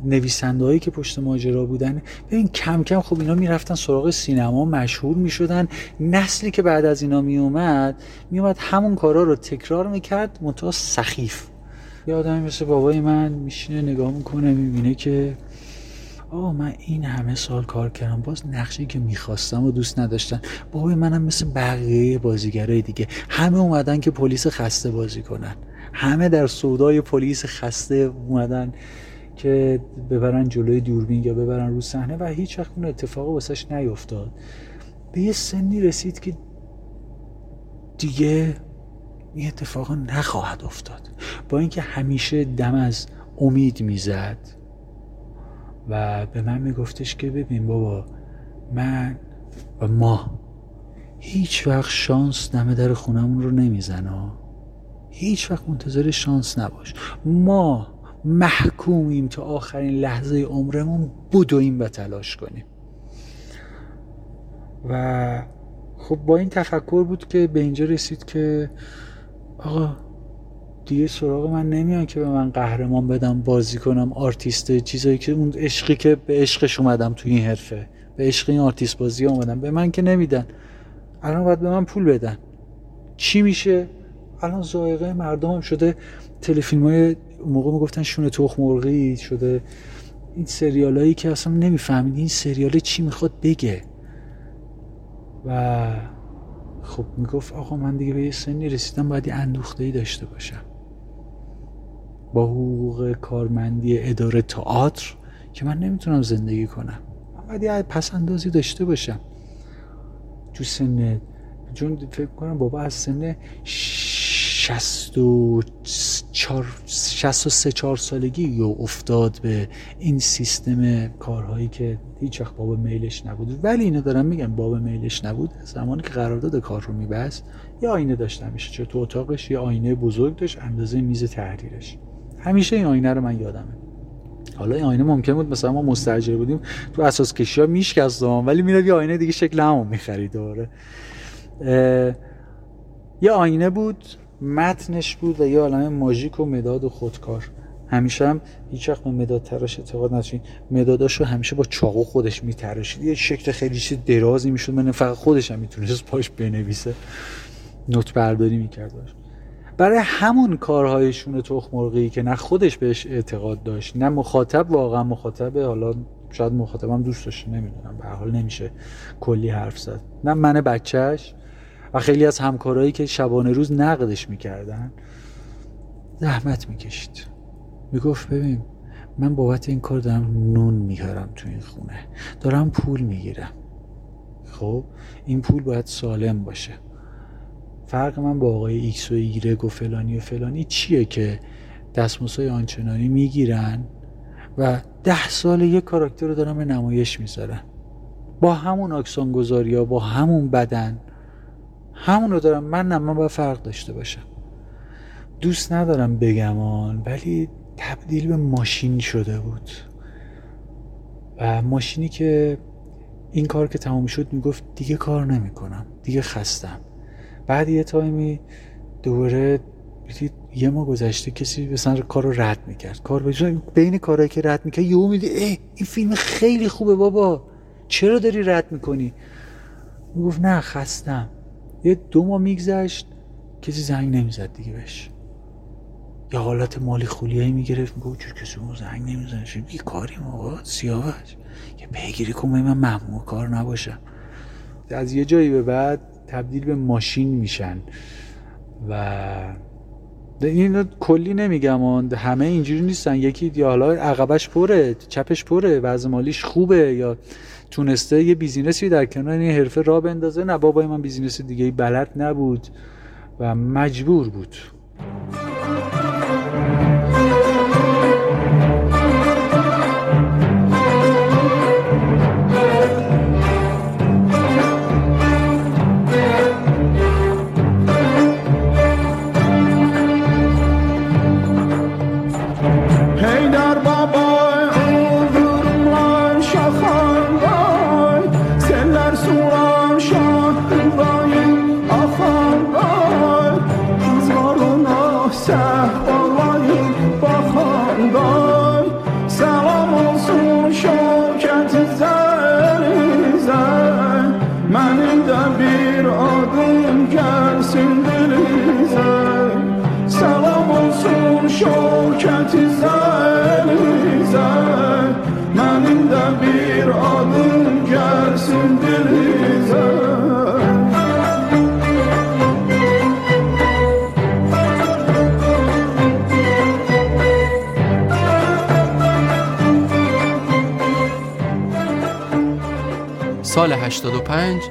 نویسنده هایی که پشت ماجرا بودن. ببین کم کم خب اینا می‌رفتن سراغ سینما مشهور می‌شدن. نسلی که بعد از اینا میومد میومد همون کارا رو تکرار می‌کرد منتها سخیف. یه آدمی مثل بابای من میشینه نگاه می‌کنه می‌بینه که آه من این همه سال کار کردم. باز نقشی که می‌خواستم و دوست نداشتن. بابای منم مثل بقیه بازیگرای دیگه. همه اومدن که پلیس خسته بازی کنن. همه در سودای پلیس خسته اومدن که ببرن جلوی دوربین یا ببرن رو صحنه و هیچ وقت اون اتفاق واسش نیفتاد. به یه سنی رسید که دیگه این اتفاقا نخواهد افتاد. با اینکه همیشه دم از امید می‌زد و به من میگفتش که ببین بابا من و ما هیچ وقت شانس دم در خونمون رو نمی‌زنه. هیچ وقت منتظر شانس نباش. ما محکومیم تا آخرین لحظه عمرمون بدویم و تلاش کنیم. و خب با این تفکر بود که به اینجا رسید که آقا دیگه سراغ من نمیان که به من قهرمان بدن بازی کنم آرتیست چیزایی که اون عشقی که به عشقش اومدم تو این حرفه به عشق این آرتیست بازی اومدم. به من که نمیدن. الان باید به من پول بدن. چی میشه؟ الان ذائقه مردم هم شده. تله‌فیلم‌ها یه موقع می‌گفتن شونه تخم مرغی شده. این سریال هایی که اصلا نمی‌فهمید. این سریال چی می‌خواد بگه. و خب می‌گفت آقا من دیگه به یه سنی رسیدم باید یه اندوخته داشته باشم. با حقوق کارمندی اداره تئاتر که من نمی‌تونم زندگی کنم. من باید یه پس اندازی داشته باشم. تو سن چون فکر کنم بابا از سن شست و چار شست سه چهار سالگی یا افتاد به این سیستم کارهایی که هیچ وقت بابا میلش نبود. ولی اینو دارم میگم بابا میلش نبود. زمانی که قرارداد کار رو میبست یه آینه داشت همیشه. چه تو اتاقش یه آینه بزرگ داشت اندازه میز تحریرش. همیشه این آینه رو من یادمه. حالا این آینه ممکن بود مثلا ما مستاجر بودیم تو اساس کشی ها میشکستم ولی می‌رفت یه آینه دیگه شکل همون می‌خرید دوباره. یه آینه بود متنش بود و یه عالم ماژیک و مداد و خودکار. همیشه هم هیچ وقت مداد تراش اعتقاد نداشتین مداداشو همیشه با چاقو خودش میتراشید. یه شکل خیلی چیز درازی می‌شد. من فقط خودش هم می‌تونست پاش بنویسه. نوت برداری می‌کرد برای همون کارهایشون تخم مرغی که نه خودش بهش اعتقاد داشت نه مخاطب واقعا مخاطبه حالا شاید مخاطبم دوست داشته نمی‌دونم به حال نمیشه کلی حرف زد. نه من بچهش و خیلی از همکارایی که شبانه روز نقدش می‌کردن زحمت می‌کشید. می‌گفت ببین من بابت این کار دارم نون میارم تو این خونه. دارم پول می‌گیرم. خب این پول باید سالم باشه. فرق من با آقای ایکس و ایگرگ و فلانی و فلانی چیه که دستموسای آنچنانی می‌گیرن و ده سال یک کاراکتر رو دارن به نمایش می‌ذارن؟ با همون آکسون گذاری ها با همون بدن همون رو دارم. من نه من باید فرق داشته باشم. دوست ندارم بگم آن ولی تبدیل به ماشین شده بود. و ماشینی که این کار که تمام شد می‌گفت دیگه کار نمی‌کنم دیگه خستم. بعد یه تایمی دوباره یه ما گذشته کسی مثلا کار رو رد می‌کرد. کار بجا بین کارهایی که رد می‌کرد یهو میدی ای این فیلم خیلی خوبه بابا. چرا داری رد می‌کنی؟ می‌گفت نه خستم. یه دو ماه میگذشت کسی زنگ نمی‌زد دیگه بهش. یا حالت مالی خولیایی می‌گرفت می‌گفت چون کسی اون زنگ نمی‌زنه؟ یه کاری موقع سیاوش. یه پیگیری کن من ممنوع کار نباشم. از یه جایی به بعد تبدیل به ماشین میشن و این کلی نمیگم همه اینجوری نیستن. یکی یا حالا عقبش پره جیبش پره وضع مالیش خوبه یا تونسته یه business ی در کنار این حرفه راه بندازه. نه بابای من business دیگه بلد نبود و مجبور بود. سال 85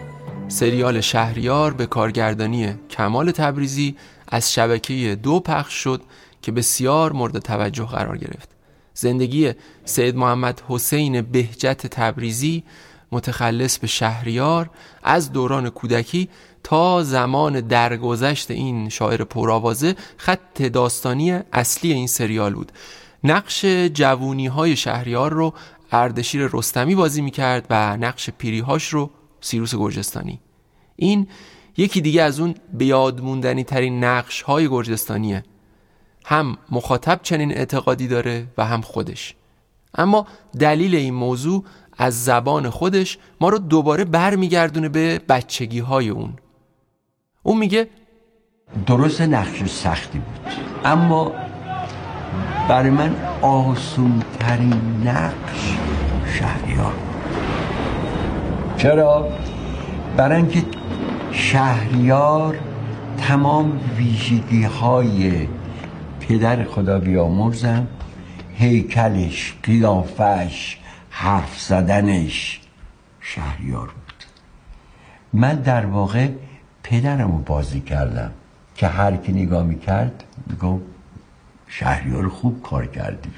سریال شهریار به کارگردانی کمال تبریزی از شبکه دو پخش شد که بسیار مورد توجه قرار گرفت. زندگی سید محمد حسین بهجت تبریزی متخلص به شهریار از دوران کودکی تا زمان درگذشت این شاعر پرآوازه خط داستانی اصلی این سریال بود. نقش جوونی های شهریار رو اردشیر رستمی بازی می‌کرد و نقش پیریهاش رو سیروس گرجستانی. این یکی دیگه از اون بیادموندنی ترین نقش های گرجستانیه. هم مخاطب چنین اعتقادی داره و هم خودش. اما دلیل این موضوع از زبان خودش ما رو دوباره برمیگردونه به بچگی های اون. اون میگه درست نقش سختی بود. اما برای من آسون ترین نقش شهریار. چرا؟ برای اینکه شهریار تمام ویژگی های پدر خدا بیامرزم هیکلش قیافش حرف زدنش شهریار بود من در واقع پدرم رو بازی کردم که هر کی نگاه می‌کرد میگم شهریار خوب کار کردی.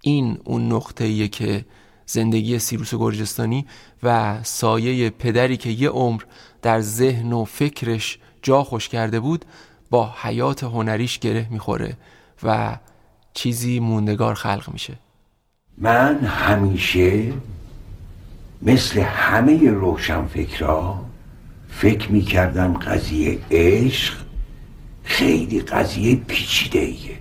این اون نقطه ایه که زندگی سیروس گرجستانی و سایه پدری که یه عمر در ذهن و فکرش جا خوش کرده بود با حیات هنریش گره می‌خوره و چیزی موندگار خلق میشه. من همیشه مثل همه روشنفکرا فکر می‌کردم قضیه عشق خیلی قضیه پیچیده ایه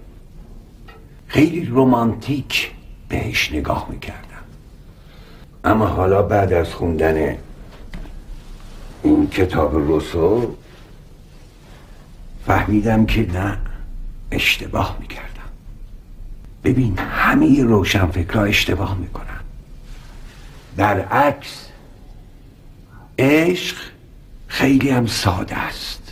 خیلی رومانتیک بهش نگاه می‌کردم. اما حالا بعد از خوندن این کتاب روسو فهمیدم که نه اشتباه می‌کردم. ببین همه روشنفکرها اشتباه می‌کنن. در عکس عشق خیلی هم ساده است.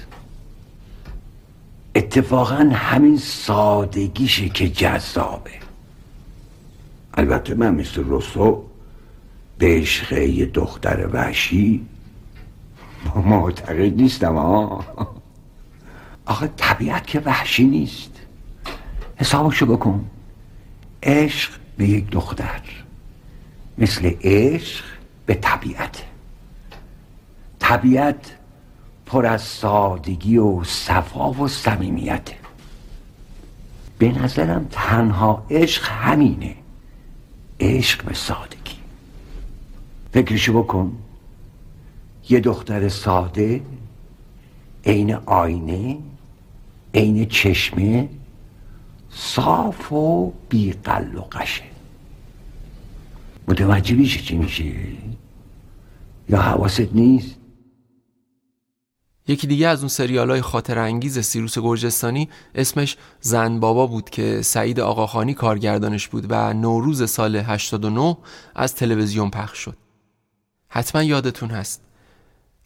اتفاقا همین سادگیشه که جذابه. البته من مثل روسو به عشق دختر وحشی معتقد نیستم ها آخه طبیعت که وحشی نیست. حسابشو بکن. عشق به یک دختر مثل عشق به طبیعت. طبیعت پر از سادگی و صفا و صمیمیته به نظرم تنها عشق همینه. عشق به سادگی. فکرشو بکن. یه دختر ساده عین آینه عین چشمه صاف و بیقل و قشه. متوجه میشه چی میشه؟ یا حواست نیست؟ یکی دیگه از اون سریال های خاطر انگیز سیروس گرجستانی اسمش زن بابا بود که سعید آقاخانی کارگردانش بود و نوروز سال 89 از تلویزیون پخش شد. حتما یادتون هست.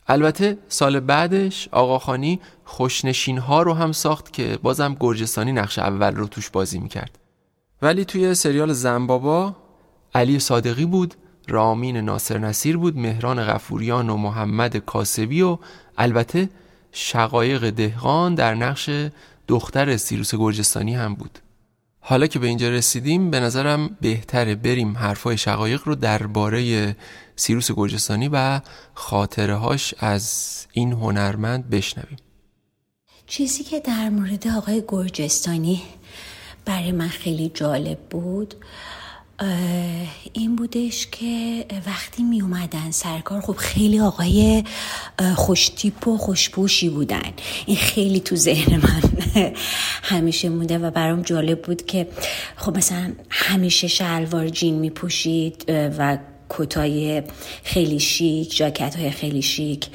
البته سال بعدش آقاخانی خوشنشین ها رو هم ساخت که بازم گرجستانی نقش اول رو توش بازی می‌کرد. ولی توی سریال زنبابا علی صادقی بود رامین ناصر نصیر بود مهران غفوریان و محمد کاسبی و البته شقایق دهقان در نقش دختر سیروس گرجستانی هم بود. حالا که به اینجا رسیدیم به نظرم بهتره بریم حرفای شقایق رو درباره سیروس گرجستانی و خاطره از این هنرمند بشنویم. چیزی که در مورد آقای گرجستانی برای من خیلی جالب بود این بودش که وقتی می اومدن سرکار خب خیلی آقای خوشتیپ و خوشپوشی بودن. این خیلی تو ذهن من همیشه مونده و برام جالب بود که خب مثلا همیشه شلوار جین می پوشید و کتای خیلی شیک جاکت های خیلی شیک.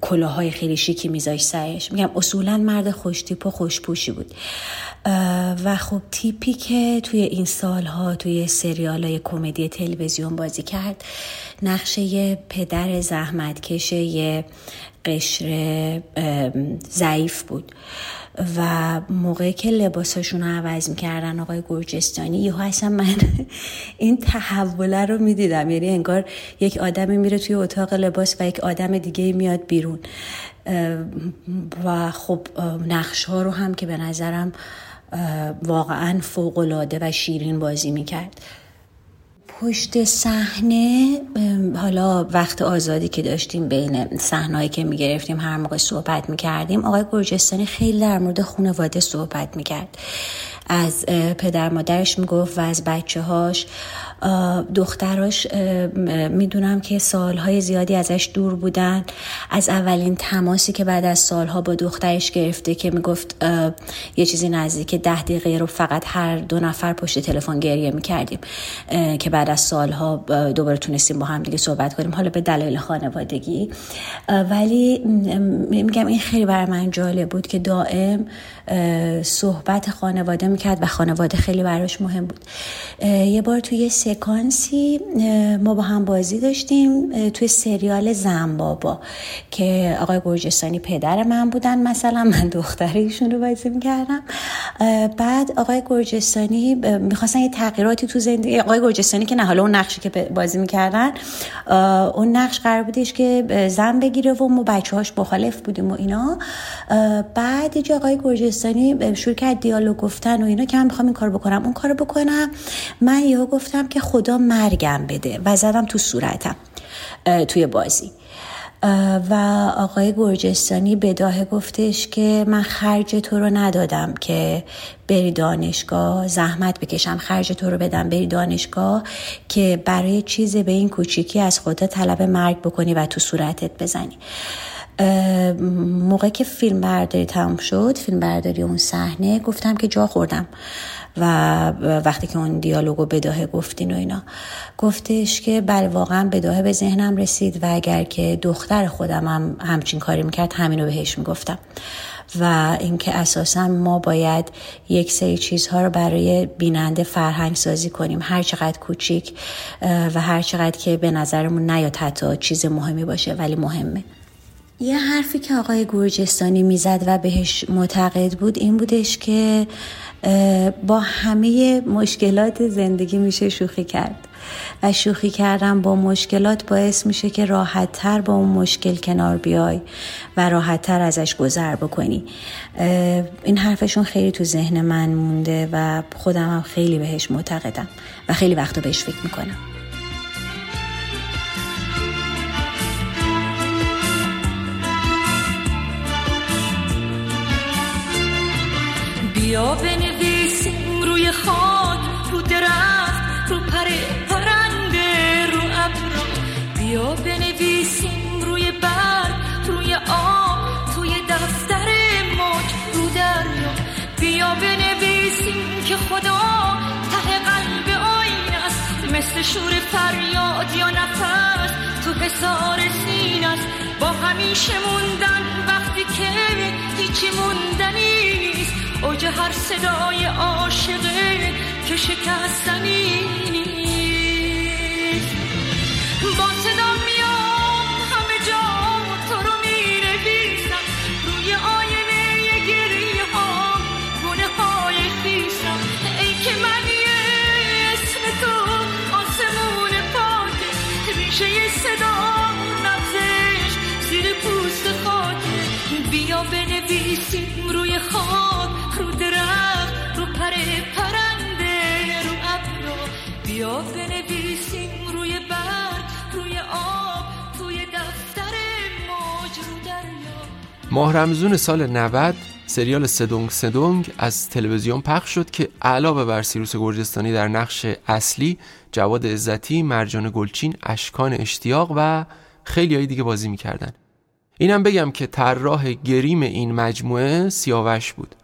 کلاهای خیلی شیکی میذاش سرش. میگم اصولا مرد خوشتیپ و خوشپوشی بود. و خب تیپی که توی این سالها توی سریال های کمدی تلویزیون بازی کرد نقشه پدر زحمتکش یه قشر ضعیف بود. و موقعی که لباساشون رو عوض می‌کردن آقای گرجستانی یهو اصلا من این تحوله رو می‌دیدم. یعنی انگار یک آدمی میره توی اتاق لباس و یک آدم دیگه میاد بیرون. و خب نقش ها رو هم که به نظرم واقعا فوقالعاده و شیرین بازی می‌کرد. پشت صحنه حالا وقت آزادی که داشتیم بین صحنه‌ای که می‌گرفتیم هر موقع صحبت می‌کردیم آقای گرجستانی خیلی در مورد خانواده صحبت می‌کرد. از پدر مادرش می‌گفت و از بچه هاش دختراش می‌دونم که سالهای زیادی ازش دور بودن. از اولین تماسی که بعد از سالها با دخترش گرفته که می‌گفت یه چیزی نزدیک ده دقیقه رو فقط هر دو نفر پشت تلفن گریه می‌کردیم که بعد از سالها دوباره تونستیم با هم دیگه صحبت کنیم. حالا به دلایل خانوادگی. ولی میگم این خیلی برای من جالب بود که دائم صحبت خانواده می‌کرد و خانواده خیلی براش مهم بود. یه بار توی سکانسی ما با هم بازی داشتیم توی سریال زنبابا که آقای گرجستانی پدر من بودن مثلا من دختر ایشون رو بازی می‌کردم. بعد آقای گرجستانی می‌خواستن یه تغییراتی تو زندگی آقای گرجستانی که نه حالا اون نقشی که بازی می‌کردن اون نقش قرار بودش که زن بگیره و ما بچه هاش مخالف بودیم و اینا. بعد یه آقای گرجستانی شروع کرد دیالوگ گفتن و اینا که من می‌خوام این کار بکنم اون کار بکنم. من یهو گفتم که خدا مرگم بده و زدم تو صورتم توی بازی. و آقای گرجستانی بداه گفتش که من خرج تو رو ندادم که بری دانشگاه زحمت بکشم خرج تو رو بدم بری دانشگاه که برای چیز به این کوچیکی از خدا طلب مرگ بکنی و تو صورتت بزنی. موقع که فیلم برداری تموم شد فیلم برداری اون صحنه گفتم که جا خوردم. و وقتی که اون دیالوگو بداهه گفتین و اینا. گفتش که بله واقعا بداهه به ذهنم رسید و اگر که دختر خودم هم همچین کاری می‌کرد همینو بهش می‌گفتم. و اینکه اساسا ما باید یک سری چیزها رو برای بیننده فرهنگ سازی کنیم. هر چقدر کوچیک و هر چقدر که به نظرمون نیاد حتی چیز مهمی باشه ولی مهمه. یه حرفی که آقای گورجستانی می‌زد و بهش معتقد بود این بودش که با همه مشکلات زندگی میشه شوخی کرد و شوخی کردن با مشکلات باعث میشه که راحت تر با اون مشکل کنار بیای و راحت تر ازش گذر بکنی. این حرفشون خیلی تو ذهن من مونده و خودم هم خیلی بهش معتقدم و خیلی وقتا بهش فکر می‌کنم. بیا بنویسیم روی خاک رو درخت رو پره پرنده رو ابرا. بیا بنویسیم روی برگ روی آب توی دفتر موج رو دریا. بیا بنویسیم که خدا ته قلب آین است. مثل شور فریاد یا نفس تو حسار سین است. با همیشه موندن وقتی که هیچی موندنی اوج هر صدای عاشقه که شکستنی ماه رمزون سال 90 سریال سدونگ سدونگ از تلویزیون پخش شد که علاوه بر سیروس گرجستانی در نقش اصلی جواد عزتی، مرجان گلچین، اشکان اشتیاق و خیلی های دیگه بازی می‌کردن. اینم بگم که طراح گریم این مجموعه سیاوش بود.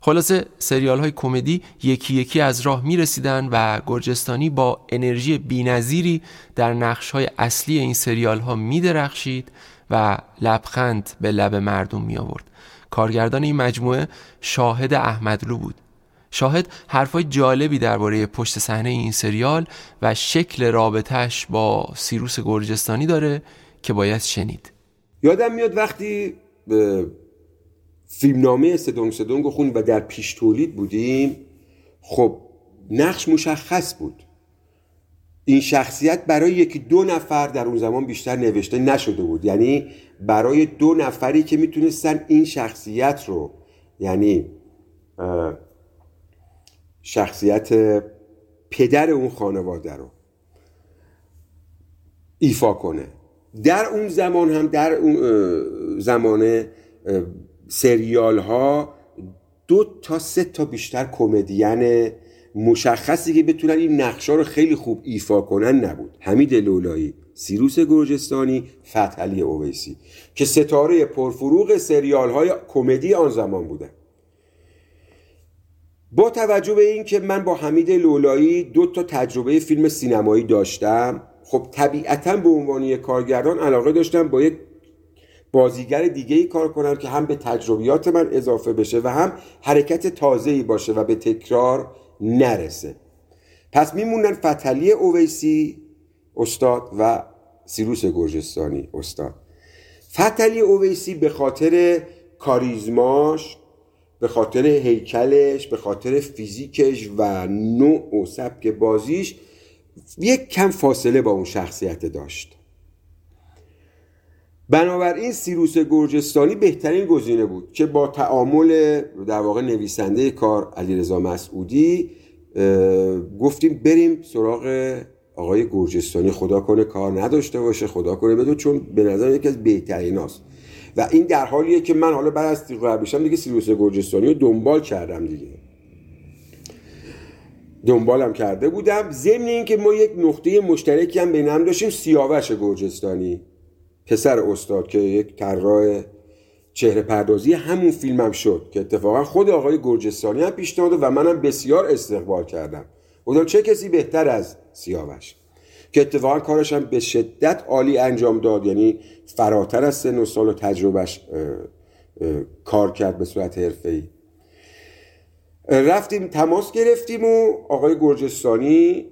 خلاصه سریال های کمدی یکی یکی از راه می رسیدن و گرجستانی با انرژی بینظیری در نقش های اصلی این سریال ها می درخشید و لبخند به لب مردم می آورد. کارگردان این مجموعه شاهد احمدلو بود. شاهد حرفای جالبی درباره پشت صحنه این سریال و شکل رابطهش با سیروس گرجستانی داره که باید شنید. یادم میاد وقتی فیلمنامه سدونگ سدونگ خوندیم و در پیش تولید بودیم خب نقش مشخص بود. این شخصیت برای یکی دو نفر در اون زمان بیشتر نوشته نشده بود. یعنی برای دو نفری که می‌تونستن این شخصیت رو یعنی شخصیت پدر اون خانواده رو ایفا کنه. در اون زمان هم در اون زمانه سریال ها دو تا سه تا بیشتر کمدین مشخصی که بتونن این نقشه رو خیلی خوب ایفا کنن نبود. حمید لولایی سیروس گرجستانی فتحعلی اویسی که ستاره پرفروغ سریال های کمدی آن زمان بودن. با توجه به این که من با حمید لولایی دو تا تجربه فیلم سینمایی داشتم خب طبیعتا به عنوان یک کارگردان علاقه داشتم با یک بازیگر دیگه ای کار کنم که هم به تجربیات من اضافه بشه و هم حرکت تازه ای باشه و به تکرار نرسه. پس میمونن فتلی اویسی استاد و سیروس گرجستانی استاد. فتلی اویسی به خاطر کاریزماش به خاطر هیکلش به خاطر فیزیکش و نوع و سبک بازیش یک کم فاصله با اون شخصیت داشت. بنابراین سیروس گرجستانی بهترین گزینه بود که با تعامل در واقع نویسنده کار علیرضا مسعودی گفتیم بریم سراغ آقای گرجستانی. خدا کنه کار نداشته باشه خدا کنه بدون چون به نظر یکی از بهترین هاست. و این در حالیه که من حالا بعد از تیغ دیگه سیروس گرجستانی رو دنبال کردم دیگه. دنبالم کرده بودم. ضمن اینکه ما یک نقطه مشترکی هم بین هم داشتیم سیاوش گرجستانی. پسر استاد که یک طراح چهره پردازی همون فیلمم هم شد که اتفاقا خود آقای گرجستانی هم پیشنهاد و منم بسیار استقبال کردم. بودم چه کسی بهتر از سیاوش؟ که اتفاقا کارش هم به شدت عالی انجام داد یعنی فراتر از سن و سال و تجربهش کار کرد به صورت حرفه‌ای. رفتیم تماس گرفتیم و آقای گرجستانی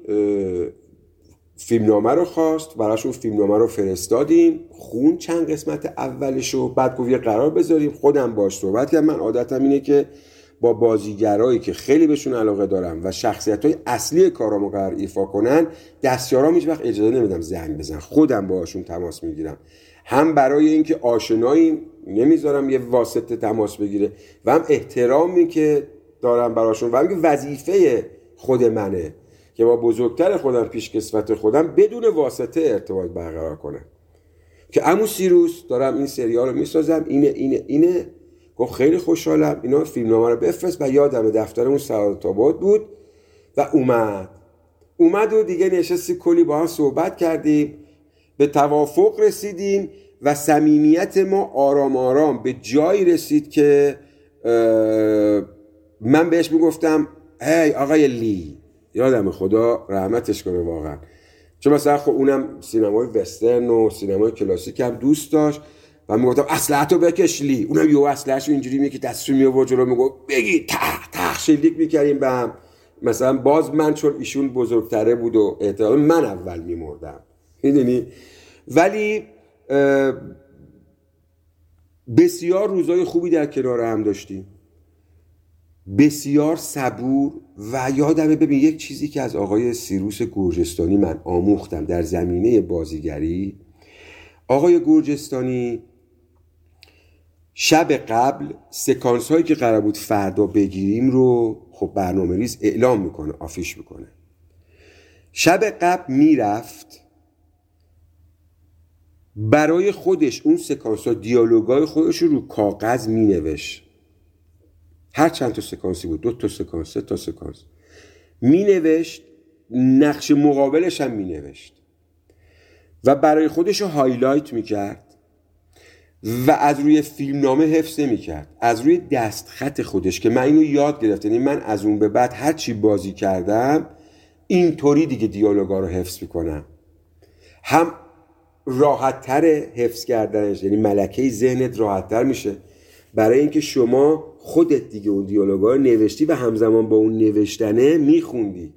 فیلمنامه رو خواست براشون فیلمنامه رو فرستادیم. خون چند قسمت اولش رو بعد گفت یه قرار بذاریم خودم باش صحبت کردم. من عادتم اینه که با بازیگرایی که خیلی بهشون علاقه دارم و شخصیت های اصلی کارامو قرار ایفا کنن دستیارام هیچ وقت اجازه نمیدم زنگ بزن خودم باهاشون تماس می‌گیرم. هم برای اینکه آشناییم نمی‌ذارم یه واسطه تماس بگیره و هم احترامی که دارم براشون و هم وظیفه خود منه. که با بزرگتر خودم پیش کسوت خودم بدون واسطه ارتباط برقرار کنم که امو سیروس دارم این سریال رو می‌سازم اینه اینه اینه. گفت خیلی خوشحالم اینا فیلمنامه رو بفرست. و یادم دفترمون سعادت آباد بود و اومد. اومد و دیگه نشستی کلی با هم صحبت کردیم. به توافق رسیدیم و صمیمیت ما آرام آرام به جایی رسید که من بهش می‌گفتم هی آقای لی یادم خدا رحمتش کنه واقعا. چون مثلا خب اونم سینمای وسترن و سینمای کلاسیک هم دوست داشت و می‌گفتم اسلحتو بکش لی. اونم یه اسلحه‌شو اینجوری می که دستشو میآورد جلو می‌گفت بگی تخ تخ شلیک می‌کردیم به هم. مثلا باز من چون ایشون بزرگتره بود و احتمال من اول میمردم. می‌دونی؟ ولی بسیار روزای خوبی در کنار هم داشتیم. بسیار صبور و یادمه ببین یک چیزی که از آقای سیروس گرجستانی من آموختم در زمینه بازیگری. آقای گرجستانی شب قبل سکانس هایی که قرار بود فردا بگیریم رو خب برنامه ریز اعلام می‌کنه آفیش می‌کنه. شب قبل می‌رفت برای خودش اون سکانس ها دیالوگای خودش رو کاغذ مینوشت. هر چند تا سکانسی بود دو تا سکانس سه تا سکانس. مینوشت نقش مقابلش هم مینوشت. و برای خودش رو highlight می‌کرد و از روی فیلمنامه حفظ می‌کرد از روی دستخط خودش که من اینو یاد گرفتم. یعنی من از اون به بعد هر چی بازی کردم اینطوری دیگه دیالوگا رو حفظ می‌کنم. هم راحتتر حفظ کردنش یعنی ملکه ذهنت راحتتر میشه. برای اینکه شما خودت دیگه اون دیالوگا رو نوشتی و همزمان با اون نوشتنه میخوندی.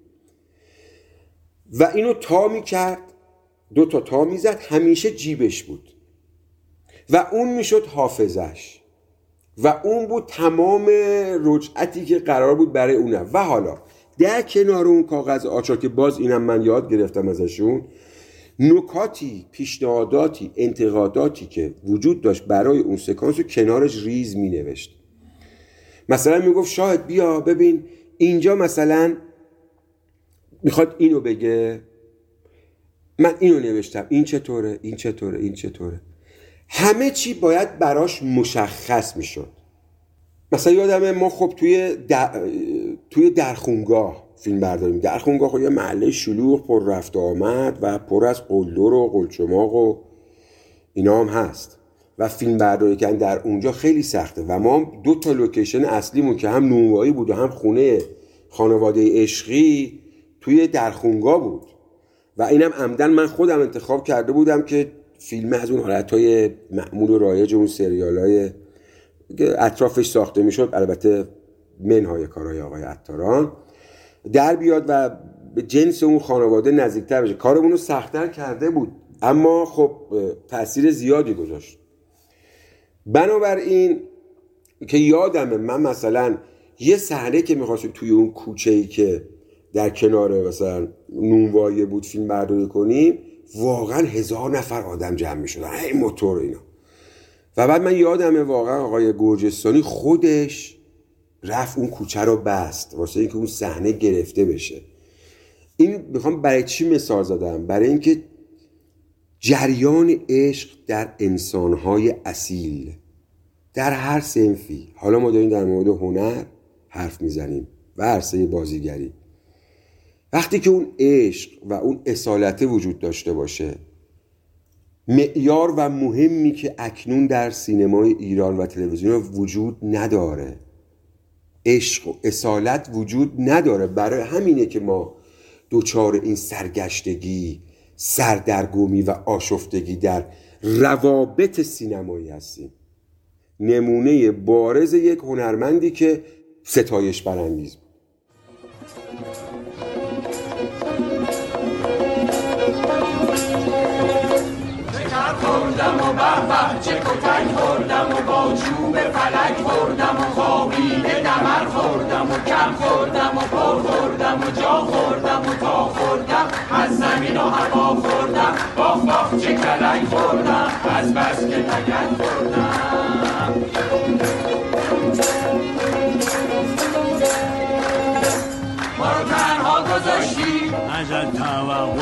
و اینو تا می‌کرد دو تا تا می‌زد همیشه جیبش بود. و اون می‌شد حافظش. و اون بود تمام رجعتی که قرار بود برای اونه و حالا در کنار اون کاغذ آچار که باز اینم من یاد گرفتم ازشون نکاتی پیشنهاداتی انتقاداتی که وجود داشت برای اون سکانس رو کنارش ریز می نوشت مثلا می‌گفت شاهد بیا ببین اینجا مثلا می‌خواد اینو بگه. من اینو نوشتم. این چطوره؟ این چطوره؟ این چطوره؟ همه چی باید براش مشخص می‌شد. مثلا یادمه ما خب توی در... توی درخونگاه فیلم برداریم. درخونگاه خب یه محله شلوغ پر رفت آمد و پر از قلدر و قلچماق و اینا هم هست. و فیلم برداری کردن در اونجا خیلی سخته. و ما دو تا لوکیشن اصلیمون که هم نونوایی بود و هم خونه خانواده عشقی توی درخونگاه بود. و اینم عمدن من خودم انتخاب کرده بودم که فیلم از اون حالت های معمول و رایج اون سریال های اطرافش ساخته می‌شد البته منهای کارهای آقای عطاران در بیاد و به جنس اون خانواده نزدیکتر بشه. کارمون رو سختتر کرده بود. اما خب تاثیر زیادی گذاشت. بنابراین که یادمه من مثلا یه صحنه که می‌خواستیم توی اون کوچه ای که در کنار مثلا نونوایه بود فیلم برداری کنیم واقعا هزار نفر آدم جمع می‌شدن. این موتور اینا. و بعد من یادمه واقعا آقای گرجستانی خودش رفت اون کوچه رو بست واسه اینکه اون صحنه گرفته بشه. این می‌خوام برای چی مثال زدم؟ برای اینکه جریان عشق در انسانهای اصیل در هر سنفی حالا ما داریم در مورد هنر حرف می‌زنیم و عرصه بازیگری. وقتی که اون عشق و اون اصالته وجود داشته باشه معیار و مهمی که اکنون در سینمای ایران و تلویزیون وجود نداره عشق و اصالت وجود نداره. برای همینه که ما دوچار این سرگشتگی سردرگمی و آشفتگی در روابط سینمایی هستیم. نمونه بارز یک هنرمندی که ستایش برانگیز بود. به چه کتک خوردم و با چوب فلک خوردم و خوابیده دمر خوردم و کم خوردم و پر خوردم و جا خوردم و تا خوردم از زمین و هوا خوردم باخ باخ چه کلک خوردم از بس که تگک خوردم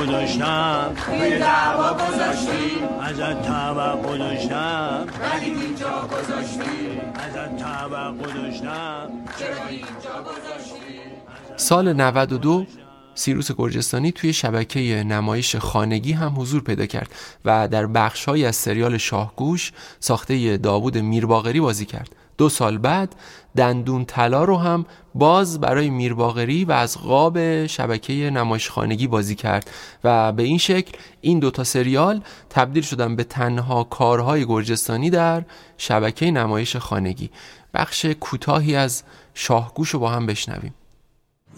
داشتم توی دعوا گذاشتی ازت توقع داشتم ولی اینجا گذاشتی ازت توقع داشتم چرا اینجا گذاشتی سال 92 سیروس گرجستانی توی شبکه نمایش خانگی هم حضور پیدا کرد و در بخشهایی از سریال شاهگوش ساخته داوود میرباغری بازی کرد. دو سال بعد دندون طلا رو هم باز برای میرباغری و از قاب شبکه نمایش خانگی بازی کرد و به این شکل این دوتا سریال تبدیل شدن به تنها کارهای گرجستانی در شبکه نمایش خانگی بخش کوتاهی از شاهگوش رو با هم بشنویم.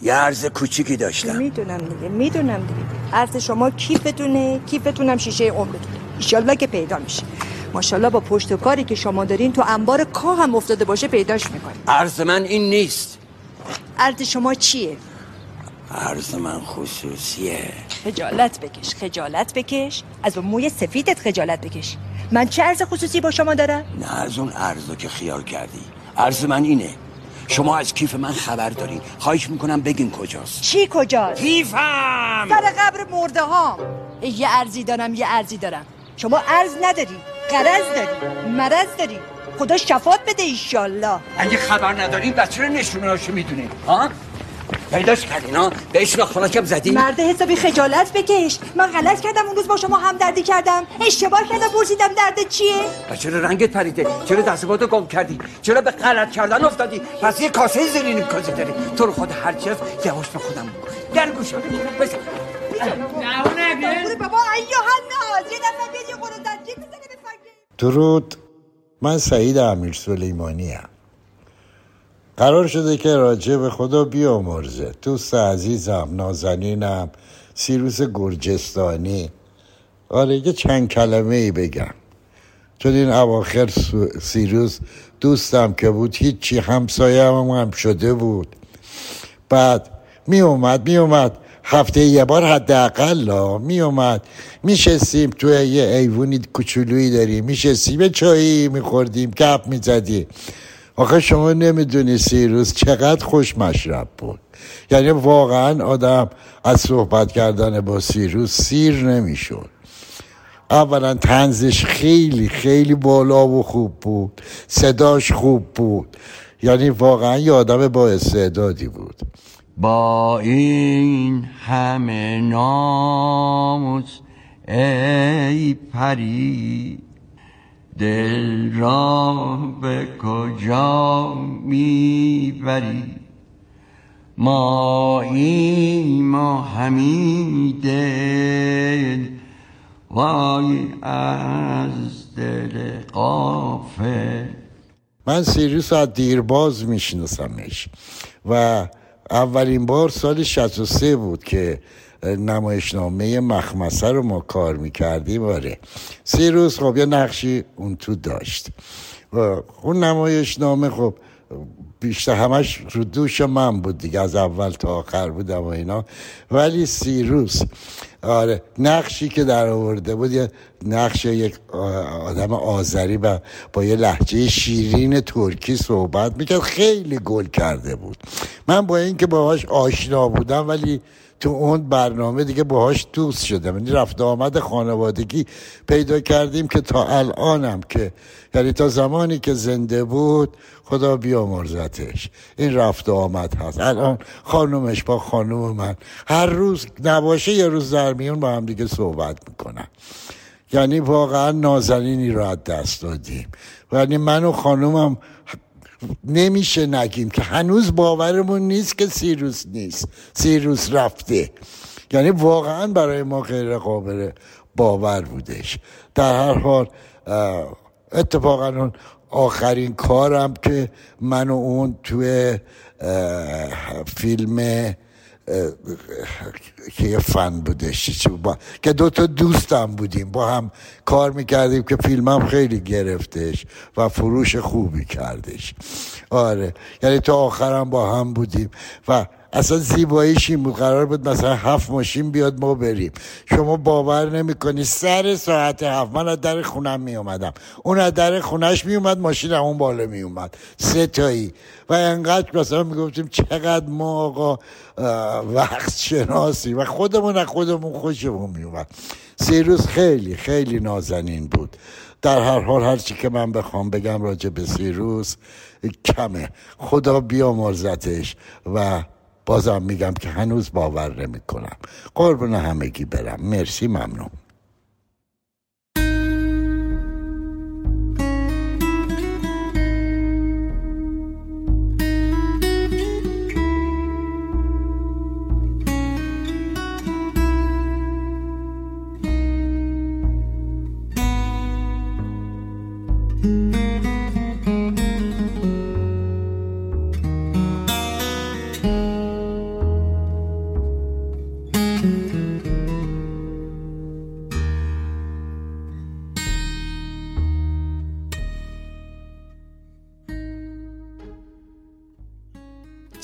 یه عرض کوچیکی داشتم. می‌دونم دیگه می‌دونم دیگه. عرض شما کیفتونه؟ کیفتونم شیشه عمرتونه ایشالله که پیدا میشه. ماشاءالله با پشت و کاری که شما دارین تو انبار کا هم افتاده باشه پیداش می‌کنی عرض من این نیست. عرض شما چیه؟ عرض من خصوصیه. خجالت بکش خجالت بکش. از اون موی سفیدت خجالت بکش. من چه عرض خصوصی با شما دارم؟ نه از اون عرضو که خیال کردی. عرض من اینه. شما از کیف من خبر دارین خواهش می‌کنم بگین کجاست. چی کجاست؟ کیفم! سر قبر مرده ها یه ارزی دارم یه ارزی دارم. شما ارز نداری قرض داری مرض داری. خدا شفات بده ایشالله. اگه خبر ندارین بچه چرا نشونهاشو می‌دونین ها؟ پیداش کردین ها بهش ناخونکم زدین مرد حسابی خجالت بکش. من غلط کردم اون روز با شما همدردی کردم. اشتباه کردم پرسیدم درد چیه؟ و چرا رنگت پریده؟ چرا دستباتو گم کردی؟ چرا به غلط کردن افتادی؟ پس یه کاسه زیرین کاسه داری. تو رو خود هر چیز یواش به خودم بگو در گوشم بزن بابا ایوه الناس یه دفعه بیاد یه قرون درجی بزنه به فکر درود من سعید امیر سلیمانی هم. قرار شده که راجع به خدا بیامرزه. دوست عزیزم نازنینم سیروس گرجستانی. آره یه چند کلمه ای بگم. چون این اواخر سیروس دوستم که بود هیچی همسایه هم, هم شده بود. بعد می اومد می اومد هفته یه بار حداقل می اومد. میشستیم توی یه ایوونی کوچولویی داریم. میشستیم یه چایی میخوردیم گپ می‌زدیم آخه شما نمی‌دونی سیروس چقدر خوش مشرب بود. یعنی واقعا آدم از صحبت کردن با سیروس سیر نمی‌شد. اولا تنزش خیلی خیلی بالا و خوب بود. صداش خوب بود. یعنی واقعا یه آدم با استعدادی بود. با این همه ناموس ای پری دل را به کجا می‌بری؟ ما این ما همی دل وای از دل قافل من سیروس از دیرباز میشناسمش و اولین بار سال 63 بود که نمایشنامه مخمسه رو ما کار می‌کردیم آره. سیروس خب یه نقشی اون تو داشت. و اون نمایشنامه خب بیشتر همش رو دوش من بود دیگه از اول تا آخر بودم و اینا. ولی سیروس آره نقشی که در آورده بود یه نقش یک آدم آذری و با یه لحجه شیرین ترکی صحبت می‌کرد خیلی گل کرده بود. من با اینکه باهاش آشنا بودم ولی تو اون برنامه دیگه باهاش دوست شدم. یعنی رفت آمد خانوادگی پیدا کردیم که تا الانم که یعنی تا زمانی که زنده بود خدا بیامرزتش. این رفت آمد هست. الان خانومش با خانوم من. هر روز نباشه یه روز در میون با هم دیگه صحبت می‌کنن. یعنی واقعا نازنینی رو از دست دادیم. یعنی من و خانومم نمیشه نگیم که هنوز باورمون نیست که سیروس نیست. سیروس رفته. یعنی واقعا برای ما غیر قابل باور بودش. در هر حال اتفاقا اون آخرین کارم که من و اون توی فیلم که یه فن بودش با... که دوتا دوستم بودیم با هم کار می‌کردیم که فیلمم خیلی گرفتش و فروش خوبی کردش. آره یعنی تا آخرم با هم بودیم و اصلا زیباییش این بود قرار بود مثلا هفت ماشین بیاد ما بریم. شما باور نمی‌کنی. سر ساعت هفت من از در خونم می اومدم اون از در خونش می اومد ماشین اون بالا می اومد سه تایی. و انقدر مثلا می‌گفتیم چقدر ما آقا وقت شناسی. و خودمون از خودمون خوشمون می اومد سیروس خیلی خیلی نازنین بود. در هر حال هرچی که من بخوام بگم راجع به سیروس کمه. خدا بیامرزتش و بازم میگم که هنوز باور نمی کنم قربون همگی برم. مرسی ممنون.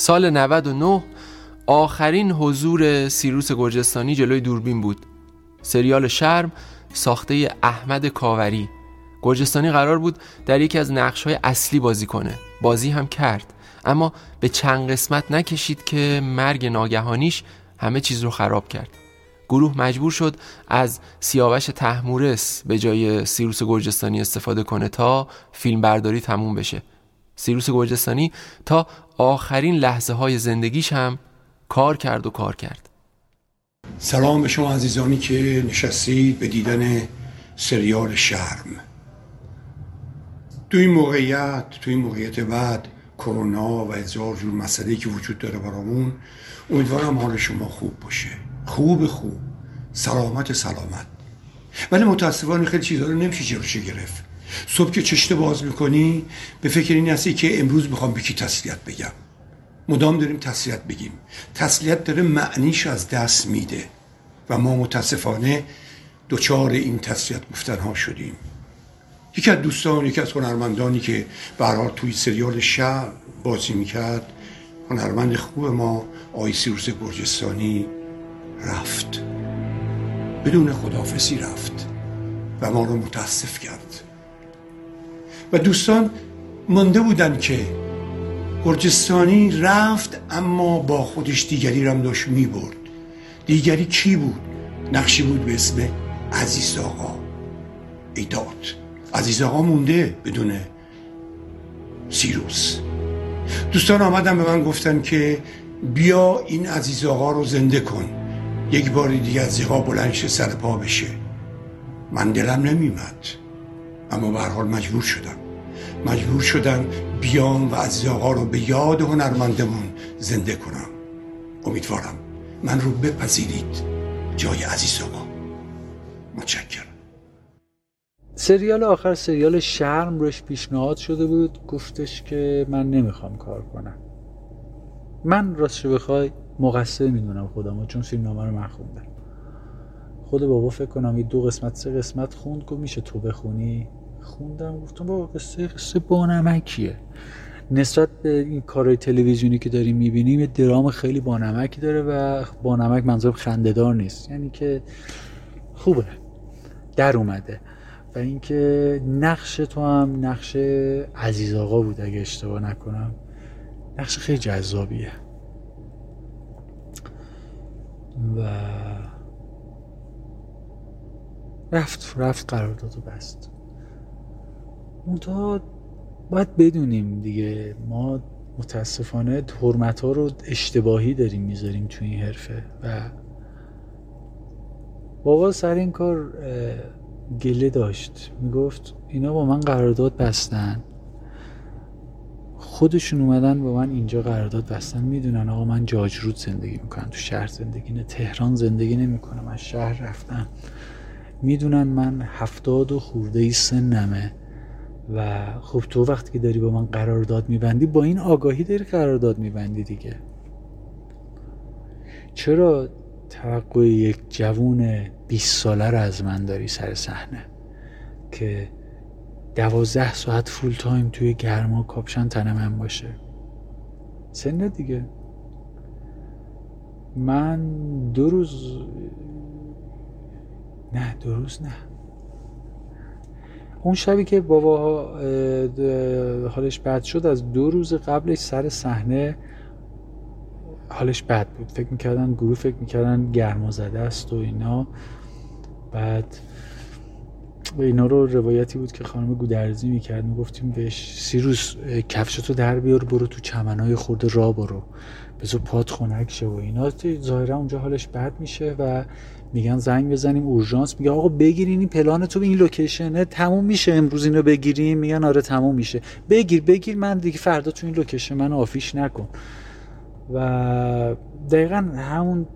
سال 99 آخرین حضور سیروس گرجستانی جلوی دوربین بود. سریال شرم ساخته احمد کاوری. گرجستانی قرار بود در یکی از های اصلی بازی کنه. بازی هم کرد. اما به چند قسمت نکشید که مرگ ناگهانیش همه چیز رو خراب کرد. گروه مجبور شد از سیاوش تحمورس به جای سیروس گرجستانی استفاده کنه تا فیلم برداری تموم بشه. سیروس گرجستانی تا آخرین لحظه های زندگیش هم کار کرد و کار کرد. سلام به شما عزیزانی که نشستید به دیدن سریال شرم. تو این موقعیت تو این موقعیت بعد کرونا و هزار جور مسئله که وجود داره برامون امیدوارم حال شما خوب باشه. خوب خوب. سلامت سلامت. ولی متاسفانه خیلی چیزها رو نمیشه جلوش گرفت. صبح که چشته باز می‌کنی به فکر این هستی که امروز می‌خوام به کی تسلیت بگم. مدام داریم تسلیت بگیم. تسلیت داره معنیش از دست میده و ما متاسفانه دچار این تسلیت گفتن ها شدیم. یکی از دوستان یکی از هنرمندانی که برحال توی سریال شب بازی می‌کرد هنرمند خوب ما آی سیروس گرجستانی رفت. بدون خدافسی رفت و ما رو متاسف کرد. و دوستان مانده بودن که گرجستانی رفت اما با خودش دیگری رم داشت می برد دیگری کی بود؟ نقشی بود به اسم عزیز آقا. ایداد عزیز آقا مونده بدون سیروس. دوستان آمدن به من گفتن که بیا این عزیز آقا رو زنده کن. یک بار دیگه از زیقا بلنش سر پا بشه. من دلم نمیمد. اما به حال مجبور شدم. مجبور شدم بیام و عزیز آقا رو به یاد هنرمندمون زنده کنم. امیدوارم من رو بپذیرید جای عزیز آقا. متشکرم. سریال آخر سریال شرم روش پیشنهاد شده بود. گفتش که من نمی‌خوام کار کنم. من راستش بخوای مقصر می‌دونم خودم چون فیلم نامه رو من خوندم. خود بابا فکر کنم دو قسمت سه قسمت خوند گفت میشه تو بخونی. خوندم گفتم بابا قصه قصه بانمکیه نسبت به این کارهای تلویزیونی که داریم می‌بینیم یه درام خیلی بانمکی داره و بانمک منظور خندهدار نیست. یعنی که خوبه. در اومده. و اینکه نقش تو هم نقش عزیز آقا بود اگه اشتباه نکنم. نقش خیلی جذابیه. و رفت رفت قرارداد و بست. منتها باید بدونیم دیگه. ما متاسفانه حرمت ها رو اشتباهی داریم می‌ذاریم تو این حرفه و بابا سر این کار گله داشت. می‌گفت اینا با من قرارداد بستن. خودشون اومدن با من اینجا قرارداد بستن. می‌دونن آقا من جاجرود زندگی می‌کنم تو شهر زندگی نه تهران زندگی نمی‌کنم از شهر رفتم. می‌دونن من هفتاد و خورده ای سنمه. و خب تو وقتی که داری با من قرارداد میبندی با این آگاهی داری قرارداد میبندی دیگه. چرا توقع یک جوون 20 ساله رو از من داری سر صحنه؟ که دوازده ساعت full time توی گرما کاپشن تن من باشه. سن دیگه. من دو روز نه دو روز نه. اون شبی که بابا حالش بد شد از دو روز قبلش سر صحنه حالش بد بود. فکر می‌کردن گروه فکر می‌کردن گرما زده است و اینا. بعد اینا رو روایتی بود که خانم گودرزی می‌کرد. می‌گفتیم بهش سیروس کفشتو در بیار برو تو چمنهای خورده را برو. بذار پات خنک شه و اینا. ظاهرا اونجا حالش بد میشه و میگن زنگ بزنیم اورژانس میگه آقا بگیرین این پلان تو به این لوکیشنه تموم میشه امروز اینو بگیریم؟ میگن آره تموم میشه. بگیر بگیر من دیگه فردا تو این لوکیشن من آفیش نکن. و دقیقا همون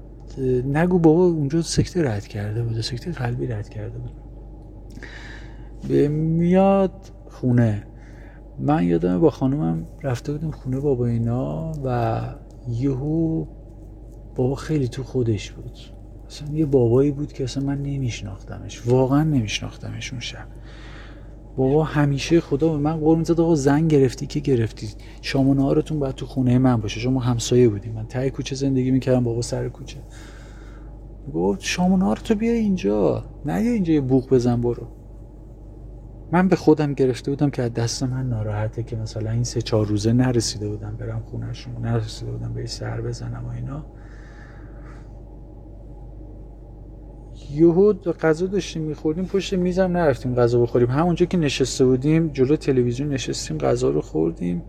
نگو بابا اونجا سکته رد کرده بود سکته قلبی رد کرده بود میاد خونه. من یادم با خانومم رفته بودیم خونه بابا اینا و یهو بابا خیلی تو خودش بود. اصلا یه بابایی بود که اصلا من نمیشناختمش. واقعا نمیشناختمش اون شب. بابا همیشه خدا به من قول می‌زد آقا زن گرفتی که گرفتی. شام و نهارتون باید تو خونه من باشه. شما همسایه بودیم من تای کوچه زندگی می‌کردم بابا سر کوچه. گفت شام و نهارتو بیا اینجا. نه اینجا یه بوق بزن برو. من به خودم گرفته بودم که از دست من ناراحته که مثلا این سه چهار روزه نرسیده بودم برم خونهشون نرسیده بودم به سر بزنم و اینا. یهو غذا داشتیم میخوردیم پشت میزم نرفتیم غذا بخوریم. همونجا که نشسته بودیم جلو تلویزیون نشستیم غذا رو خوردیم.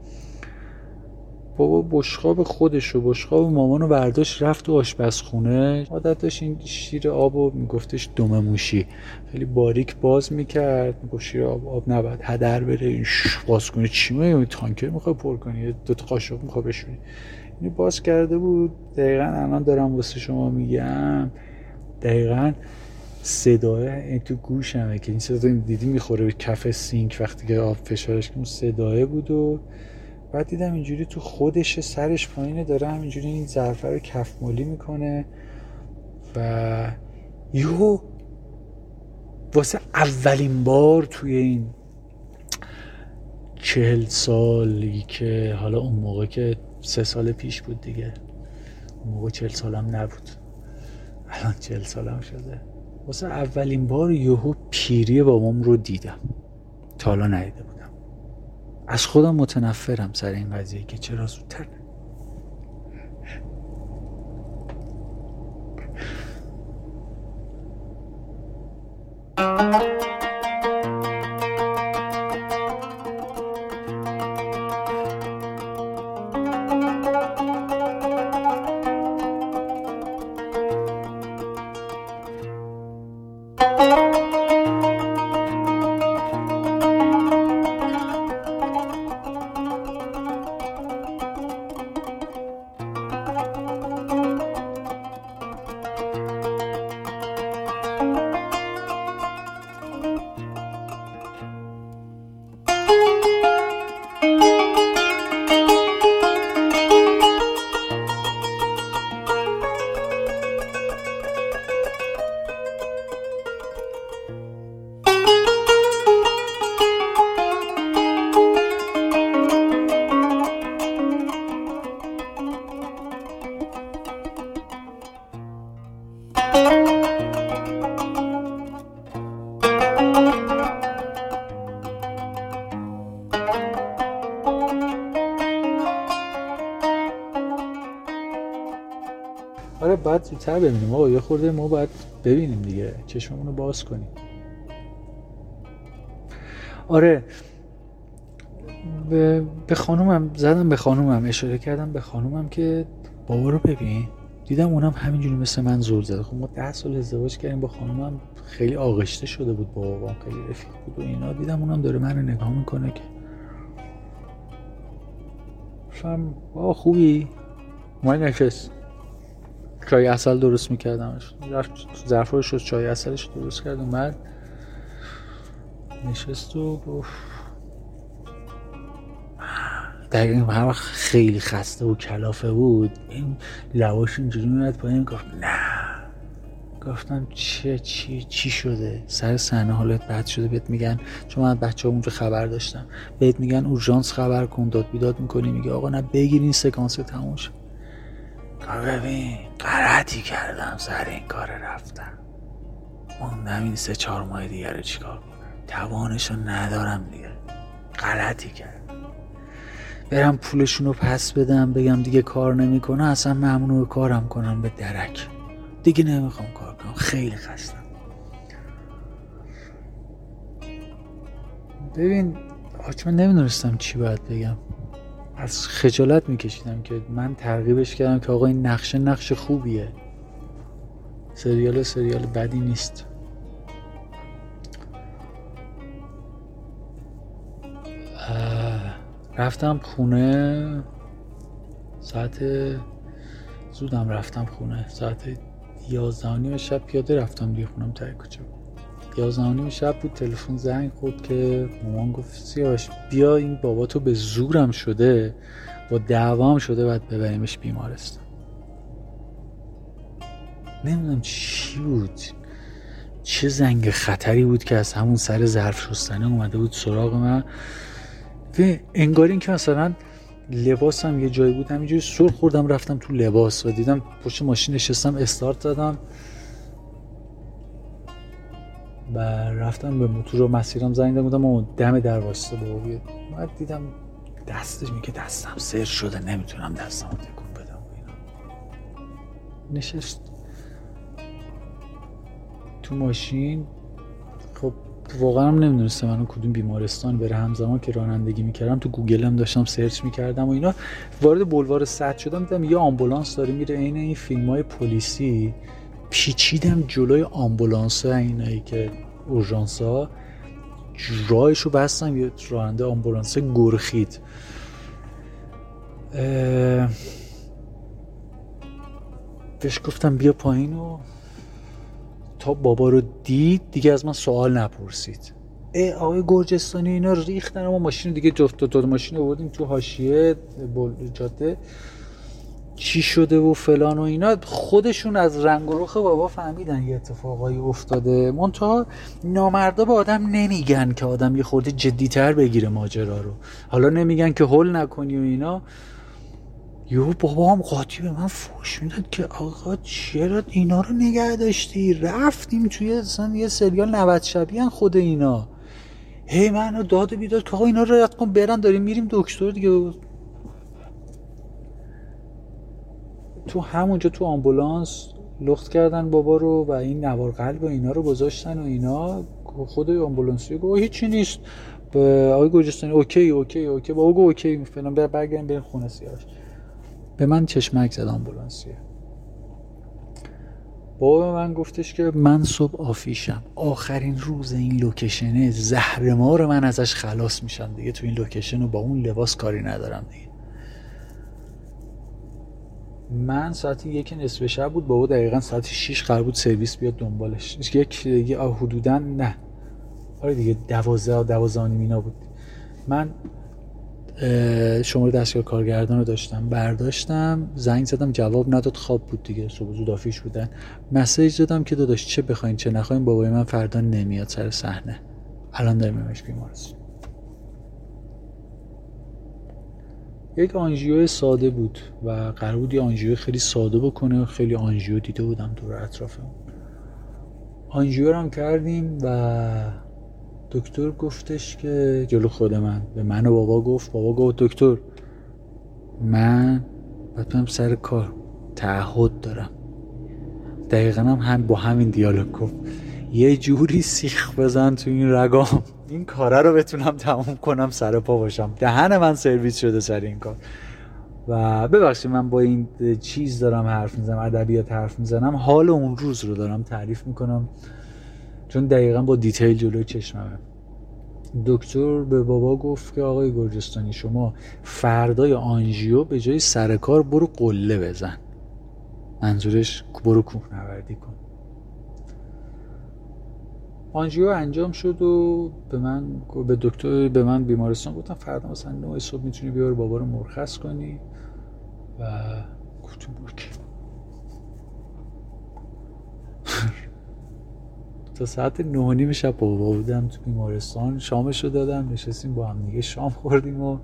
بابا بشقاب خودش و بشقاب مامانو برداشت رفت تو آشپزخونه. عادت داشت این شیر آب و میگفتش دم موشی. خیلی باریک باز می‌کرد. می‌گفت شیر آب آب نباید هدر بره. این باز کنی چی میگه تانکر می‌خوای پر کنی؟ دو تا قاشق می‌خوای بشونی اینو باز کرده بود. دقیقا الان دارم واسه شما میگم. دقیقا صدای تو گوشمه که این صدا دیدی می‌خوره به کف سینک وقتی که آب فشارش اون صدای بود و بعد دیدم اینجوری تو خودش سرش پایینه داره همینجوری این ظرفه رو کفمالی می‌کنه و یهو واسه اولین بار توی این چهل سالی که حالا اون موقع که سه سال پیش بود دیگه اون موقع چهل سالم نبود. الان چهل سالم شده. واسه اولین بار یهو پیری بابام رو دیدم. تا حالا ندیده بودم. از خودم متنفرم سر این قضیه که چرا زودتر بعد زودتر ببینیم. آقا یه خورده ما باید ببینیم دیگه. چشممون رو باز کنیم. آره. به, خانومم زدم به خانومم اشاره کردم به خانومم که بابا رو ببین. دیدم اونم همینجوری مثل من زور زده. خب ما ده سال ازدواج کردیم با خانومم. خیلی آغشته شده بود با بابام خیلی رفیق بود و اینا. دیدم اونم داره من رو نگاه می‌کنه که فهم خوبی. ما نشست. چای اصل درست میکردمش رفت ظرف شد چای اصلش درست کرد اومد نشست و گفت در این هر وقت خیلی خسته و کلافه بود این لواش اینجوری میاد پایین. گفت نه. گفتم چه چی چی شده؟ سر صحنه حالت بد شده. بهت میگن چون من بچه اونجا خبر داشتم. بهت میگن اورژانس خبر کن داد بیداد می‌کنی. میگه آقا نه بگیر این سکانس تموم شد ببین غلطی کردم سر این کار رفتم موندم این سه چهار ماه دیگه رو چیکار کنم؟ توانشو ندارم دیگه. غلطی کردم. برم پولشون رو پس بدم بگم دیگه کار نمی‌کنه اصلا ممنوع کارم کنم به درک. دیگه نمی‌خوام کار کنم. خیلی خستم. ببین آج نمی‌دونستم چی باید بگم. از خجالت میکشیدم که من ترغیبش کردم که آقا این نقشه نقش خوبیه. سریال سریال بدی نیست. رفتم خونه. ساعت زودم رفتم خونه. ساعت یازده شب پیاده رفتم دیگه خونم تای کوچه یازده شب بود تلفن زنگ خورد که مامان گفت سیاش بیا این بابا تو به زورم شده با دعوام شده باید ببریمش بیمارستان. نمی‌دونم چی بود. چه زنگ خطری بود که از همون سر ظرف شستنه اومده بود سراغ من. و انگار این که مثلا لباسم یه جایی بود همینجوری سر خوردم رفتم تو لباس و دیدم پشت ماشین نشستم استارت دادم. و رفتم به موتور و مسیرم زنگ بودم و دم در واسطه با بعد دیدم دستش میگه دستم سر شده نمی‌تونم دستم رو تکون بدم اینا. نشست. تو ماشین خب واقعا هم نمی‌دونستم من کدوم بیمارستان بره. همزمان که رانندگی می‌کردم تو گوگل هم داشتم search می‌کردم و اینا. وارد بلوار سد شدم دیدم یه آمبولانس داره میره عین این فیلم های پلیسی. پیچیدم جلوی آمبولانس ها اینایی که اورژانس ها راهشو بستم یه راننده آمبولانس گرخید. بهش گفتم بیا پایین و تا بابا رو دید دیگه از من سوال نپرسید. ای آقای گرجستانی اینا ریختن ما ماشین دیگه جفت دو ماشین آوردیم تو حاشیه جاده. چی شده و فلان و اینا خودشون از رنگ و رخ بابا فهمیدن یه اتفاقایی افتاده. منتها نامردا به آدم نمیگن که آدم یه خورده جدیتر بگیره ماجرا رو. حالا نمیگن که هول نکنی و اینا. یهو بابا هم قاطی به من فوش می‌داد که آقا چرا اینا رو نگه داشتی؟ رفتیم توی اصلا یه سریال 90 شبیه خود اینا. هی منو داد بیداد که آقا اینا رو رد کن برن داریم میریم دکتر دیگه. تو همونجا تو آمبولانس لخت کردن بابا رو و این نوار قلب و اینا رو گذاشتن و اینا. خود آمبولانسی گفت هیچی نیست. به آقای گرجستانی OK OK OK. بابا گفت OK فلان برگردیم بریم خونه سیاش به من چشمک زد آمبولانسیه. بابا من گفتش که من صبح آفیشم. آخرین روز این location ه. زهر من ازش خلاص میشم دیگه. تو این لوکیشن و با اون لباس کاری ندارم دیگه. من ساعت یک نصف شب بود بابا دقیقا ساعت 6 قرار بود سرویس بیاد دنبالش. یک دیگه حدودا نه. آره دیگه دوازده دوازده اینا بود. من شماره دستگاه کارگردان رو داشتم برداشتم زنگ زدم جواب نداد خواب بود دیگه صبح زود آفیش بودن. مسیج دادم که داداش چه بخواین چه نخواین بابای من فردا نمیاد سر صحنه. الان داریم بیمارستان. یک آنژیو ساده بود و قرار بود یه آنژیو خیلی ساده بکنه خیلی آنژیو دیده بودم دور اطرافم. آنژیو هم کردیم و دکتر گفتش که جلو خود من به من و بابا گفت بابا گفت دکتر من باید سر کار. تعهد دارم. دقیقا هم, هم با همین دیالوگ گفت. یه جوری سیخ بزن تو این رگام. این کاره رو بتونم تموم کنم سر پا باشم. دهن من سرویس شده سر این کار. و ببخشید من با این چیز دارم حرف می‌زنم ادبیات حرف می‌زنم. حال اون روز رو دارم تعریف می‌کنم. چون دقیقا با دیتیل جلوی چشممه. دکتر به بابا گفت که آقای گرجستانی شما فردای آنژیو به جای سرکار برو قله بزن. منظورش برو نوردی کن. آنژیو انجام شد و به من به دکتر به من بیمارستان گفتم فردا مثلا 9 صبح می‌تونی بیار بابا رو مرخص کنی و گفتم اوکی تا ساعت نه نیم شب بابا بودم تو بیمارستان شامش رو دادم نشستیم با هم دیگه شام خوردیم و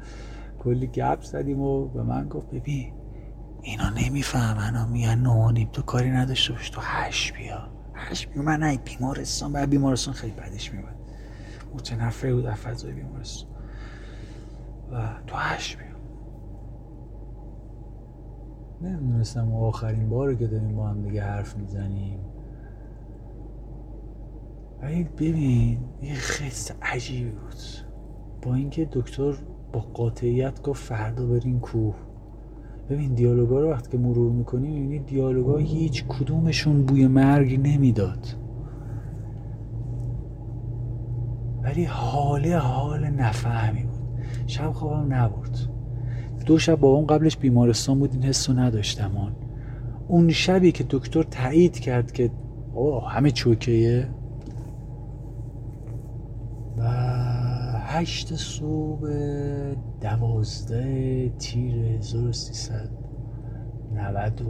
کلی گپ زدیم و به من گفت ببین اینا نمی‌فهمن ها میگن نه تو کاری نداشته باش تو هشت بیا. بیا من نه بیمارستان بعد بیمارستان خیلی بدش میبود متنفره بود از فضای بیمارستان. و تو هشت بیا نمی‌دونستم آخرین باره که داریم با هم دیگه حرف می‌زنیم. ولی ببین یه خیست عجیبی بود. با اینکه دکتر با قاطعیت گفت فردا برین کوه. ببین دیالوگا رو وقتی که مرور می‌کنی می‌بینی دیالوگا هیچ کدومشون بوی مرگ نمی‌داد. ولی حاله حال نفهمی بود. شب خوابم نبرد. دو شب بابام قبلش بیمارستان بود این حس رو نداشتم. آن اون شبی که دکتر تایید کرد که اوه همه چوکیه و هشت صبح دوازده تیر 1390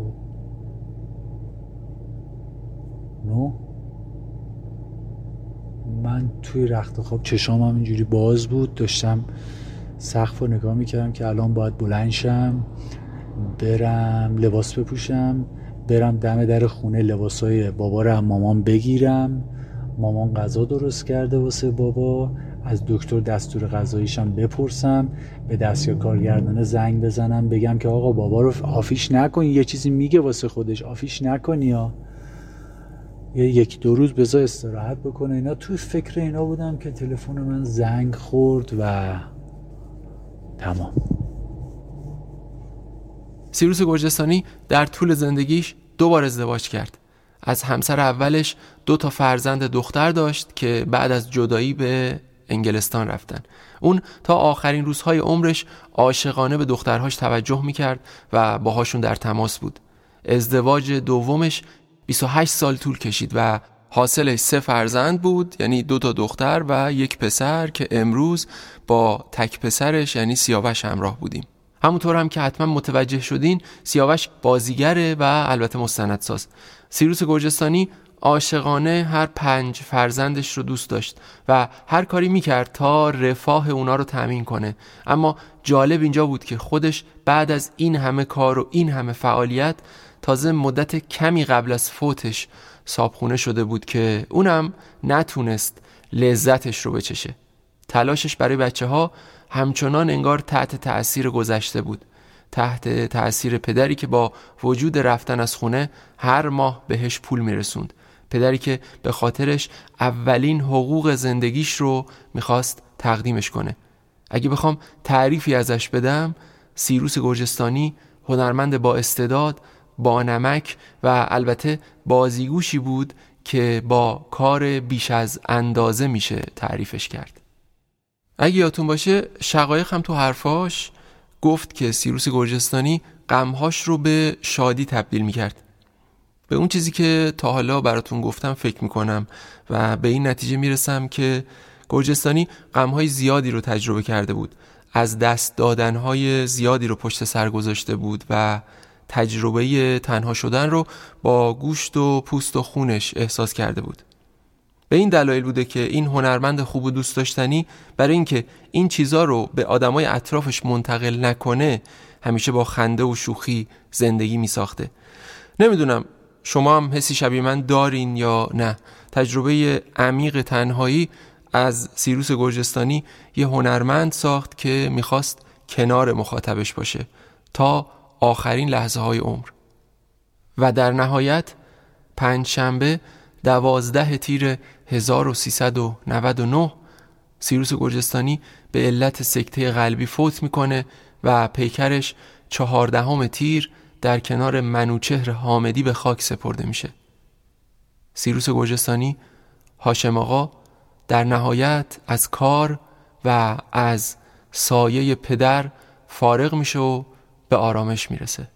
نو من توی رخت خواب چشام هم اینجوری باز بود. داشتم سقف رو نگاه می‌کردم که الان باید بلند شم برم لباس بپوشم برم دم در خونه لباسای بابا رو مامان بگیرم. مامان غذا درست کرده واسه بابا. از دکتر دستور غذاییشم بپرسم به دستگاه کارگردانه زنگ بزنم بگم که آقا بابا رو آفیش نکنی یه چیزی میگه واسه خودش آفیش نکنی یا. یک دو روز بذار استراحت بکنه. اینا توی فکر اینا بودم که تلفن من زنگ خورد و تمام. سیروس گرجستانی در طول زندگیش دو بار ازدواج کرد. از همسر اولش دو تا فرزند دختر داشت که بعد از جدایی به انگلستان رفتن. اون تا آخرین روزهای عمرش عاشقانه به دخترهاش توجه می‌کرد و باهاشون در تماس بود. ازدواج دومش 28 سال طول کشید و حاصلش سه فرزند بود یعنی دو تا دختر و یک پسر که امروز با تک پسرش یعنی سیاوش همراه بودیم. همونطور هم که حتما متوجه شدین سیاوش بازیگره و البته مستندساز. سیروس گرجستانی عاشقانه هر پنج فرزندش رو دوست داشت و هر کاری می‌کرد تا رفاه اونا رو تأمین کنه. اما جالب اینجا بود که خودش بعد از این همه کار و این همه فعالیت تازه مدت کمی قبل از فوتش صابخونه شده بود که اونم نتونست لذتش رو بچشه. تلاشش برای بچه ها همچنان انگار تحت تأثیر گذشته بود. تحت تأثیر پدری که با وجود رفتن از خونه هر ماه بهش پول میرسوند. پدری که به خاطرش اولین حقوق زندگیش رو می‌خواست تقدیمش کنه. اگه بخوام تعریفی ازش بدم سیروس گرجستانی هنرمند با استعداد با نمک و البته بازیگوشی بود که با کار بیش از اندازه میشه تعریفش کرد. اگه یادتون باشه شقایق هم تو حرفاش گفت که سیروس گرجستانی غمهاش رو به شادی تبدیل می‌کرد. به اون چیزی که تا حالا براتون گفتم فکر می‌کنم و به این نتیجه می‌رسم که گرجستانی غمهای زیادی رو تجربه کرده بود. از دست دادنهای زیادی رو پشت سر گذاشته بود و تجربه تنها شدن رو با گوشت و پوست و خونش احساس کرده بود. به این دلایل بوده که این هنرمند خوب و دوست داشتنی برای اینکه این چیزا رو به آدمای اطرافش منتقل نکنه همیشه با خنده و شوخی زندگی می ساخته نمی‌دونم شما هم حسی شبیه من دارین یا نه؟ تجربه عمیق تنهایی از سیروس گرجستانی یه هنرمند ساخت که می‌خواست کنار مخاطبش باشه تا آخرین لحظه های عمر. و در نهایت پنج شنبه دوازده تیر 1399 سیروس گرجستانی به علت سکته قلبی فوت می‌کنه و پیکرش چهاردهم تیر در کنار منوچهر حامدی به خاک سپرده میشه. سیروس گرجستانی هاشم آقا در نهایت از کار و از سایه پدر فارغ میشه و به آرامش می‌رسه.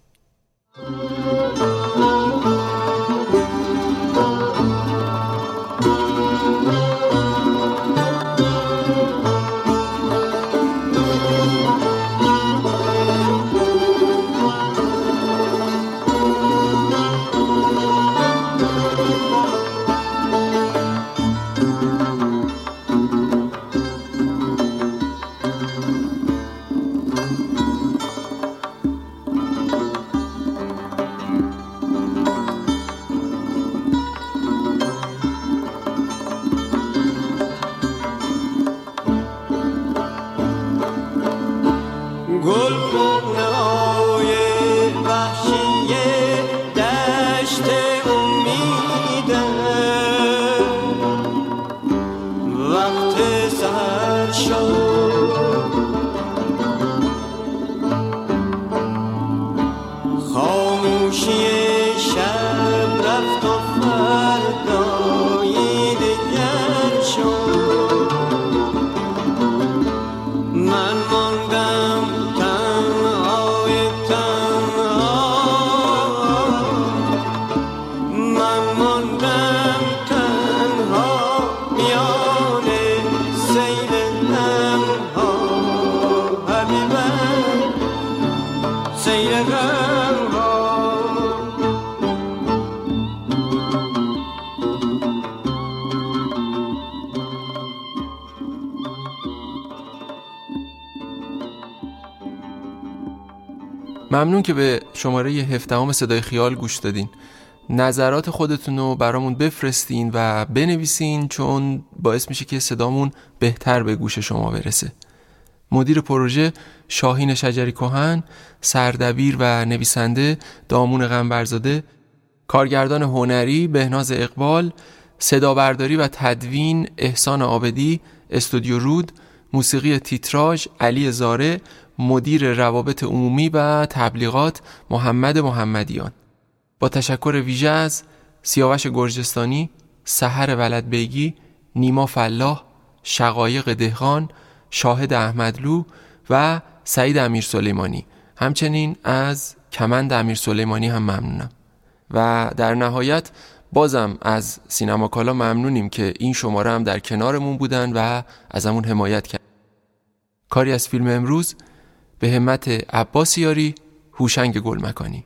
ممنون که به شماره هفدهم صدای خیال گوش دادین. نظرات خودتون رو برامون بفرستین و بنویسین چون باعث میشه که صدامون بهتر به گوش شما برسه. مدیر پروژه شاهین شجری کوهن سردبیر و نویسنده دامون غنبرزاده کارگردان هنری بهناز اقبال صدابرداری و تدوین احسان آبدی استودیو رود موسیقی تیتراژ علی زاره مدیر روابط عمومی و تبلیغات محمد محمدیان. با تشکر ویژه از سیاوش گرجستانی سحر ولد بیگی نیما فلاح شقایق دهقان شاهد احمدلو و سعید امیر سلیمانی. همچنین از کمند امیر سلیمانی هم ممنونم. و در نهایت بازم از سینما کالا ممنونیم که این شماره هم در کنارمون بودن و ازمون حمایت کرد کاری از فیلم امروز به همت عباسیاری هوشنگ گل مکانی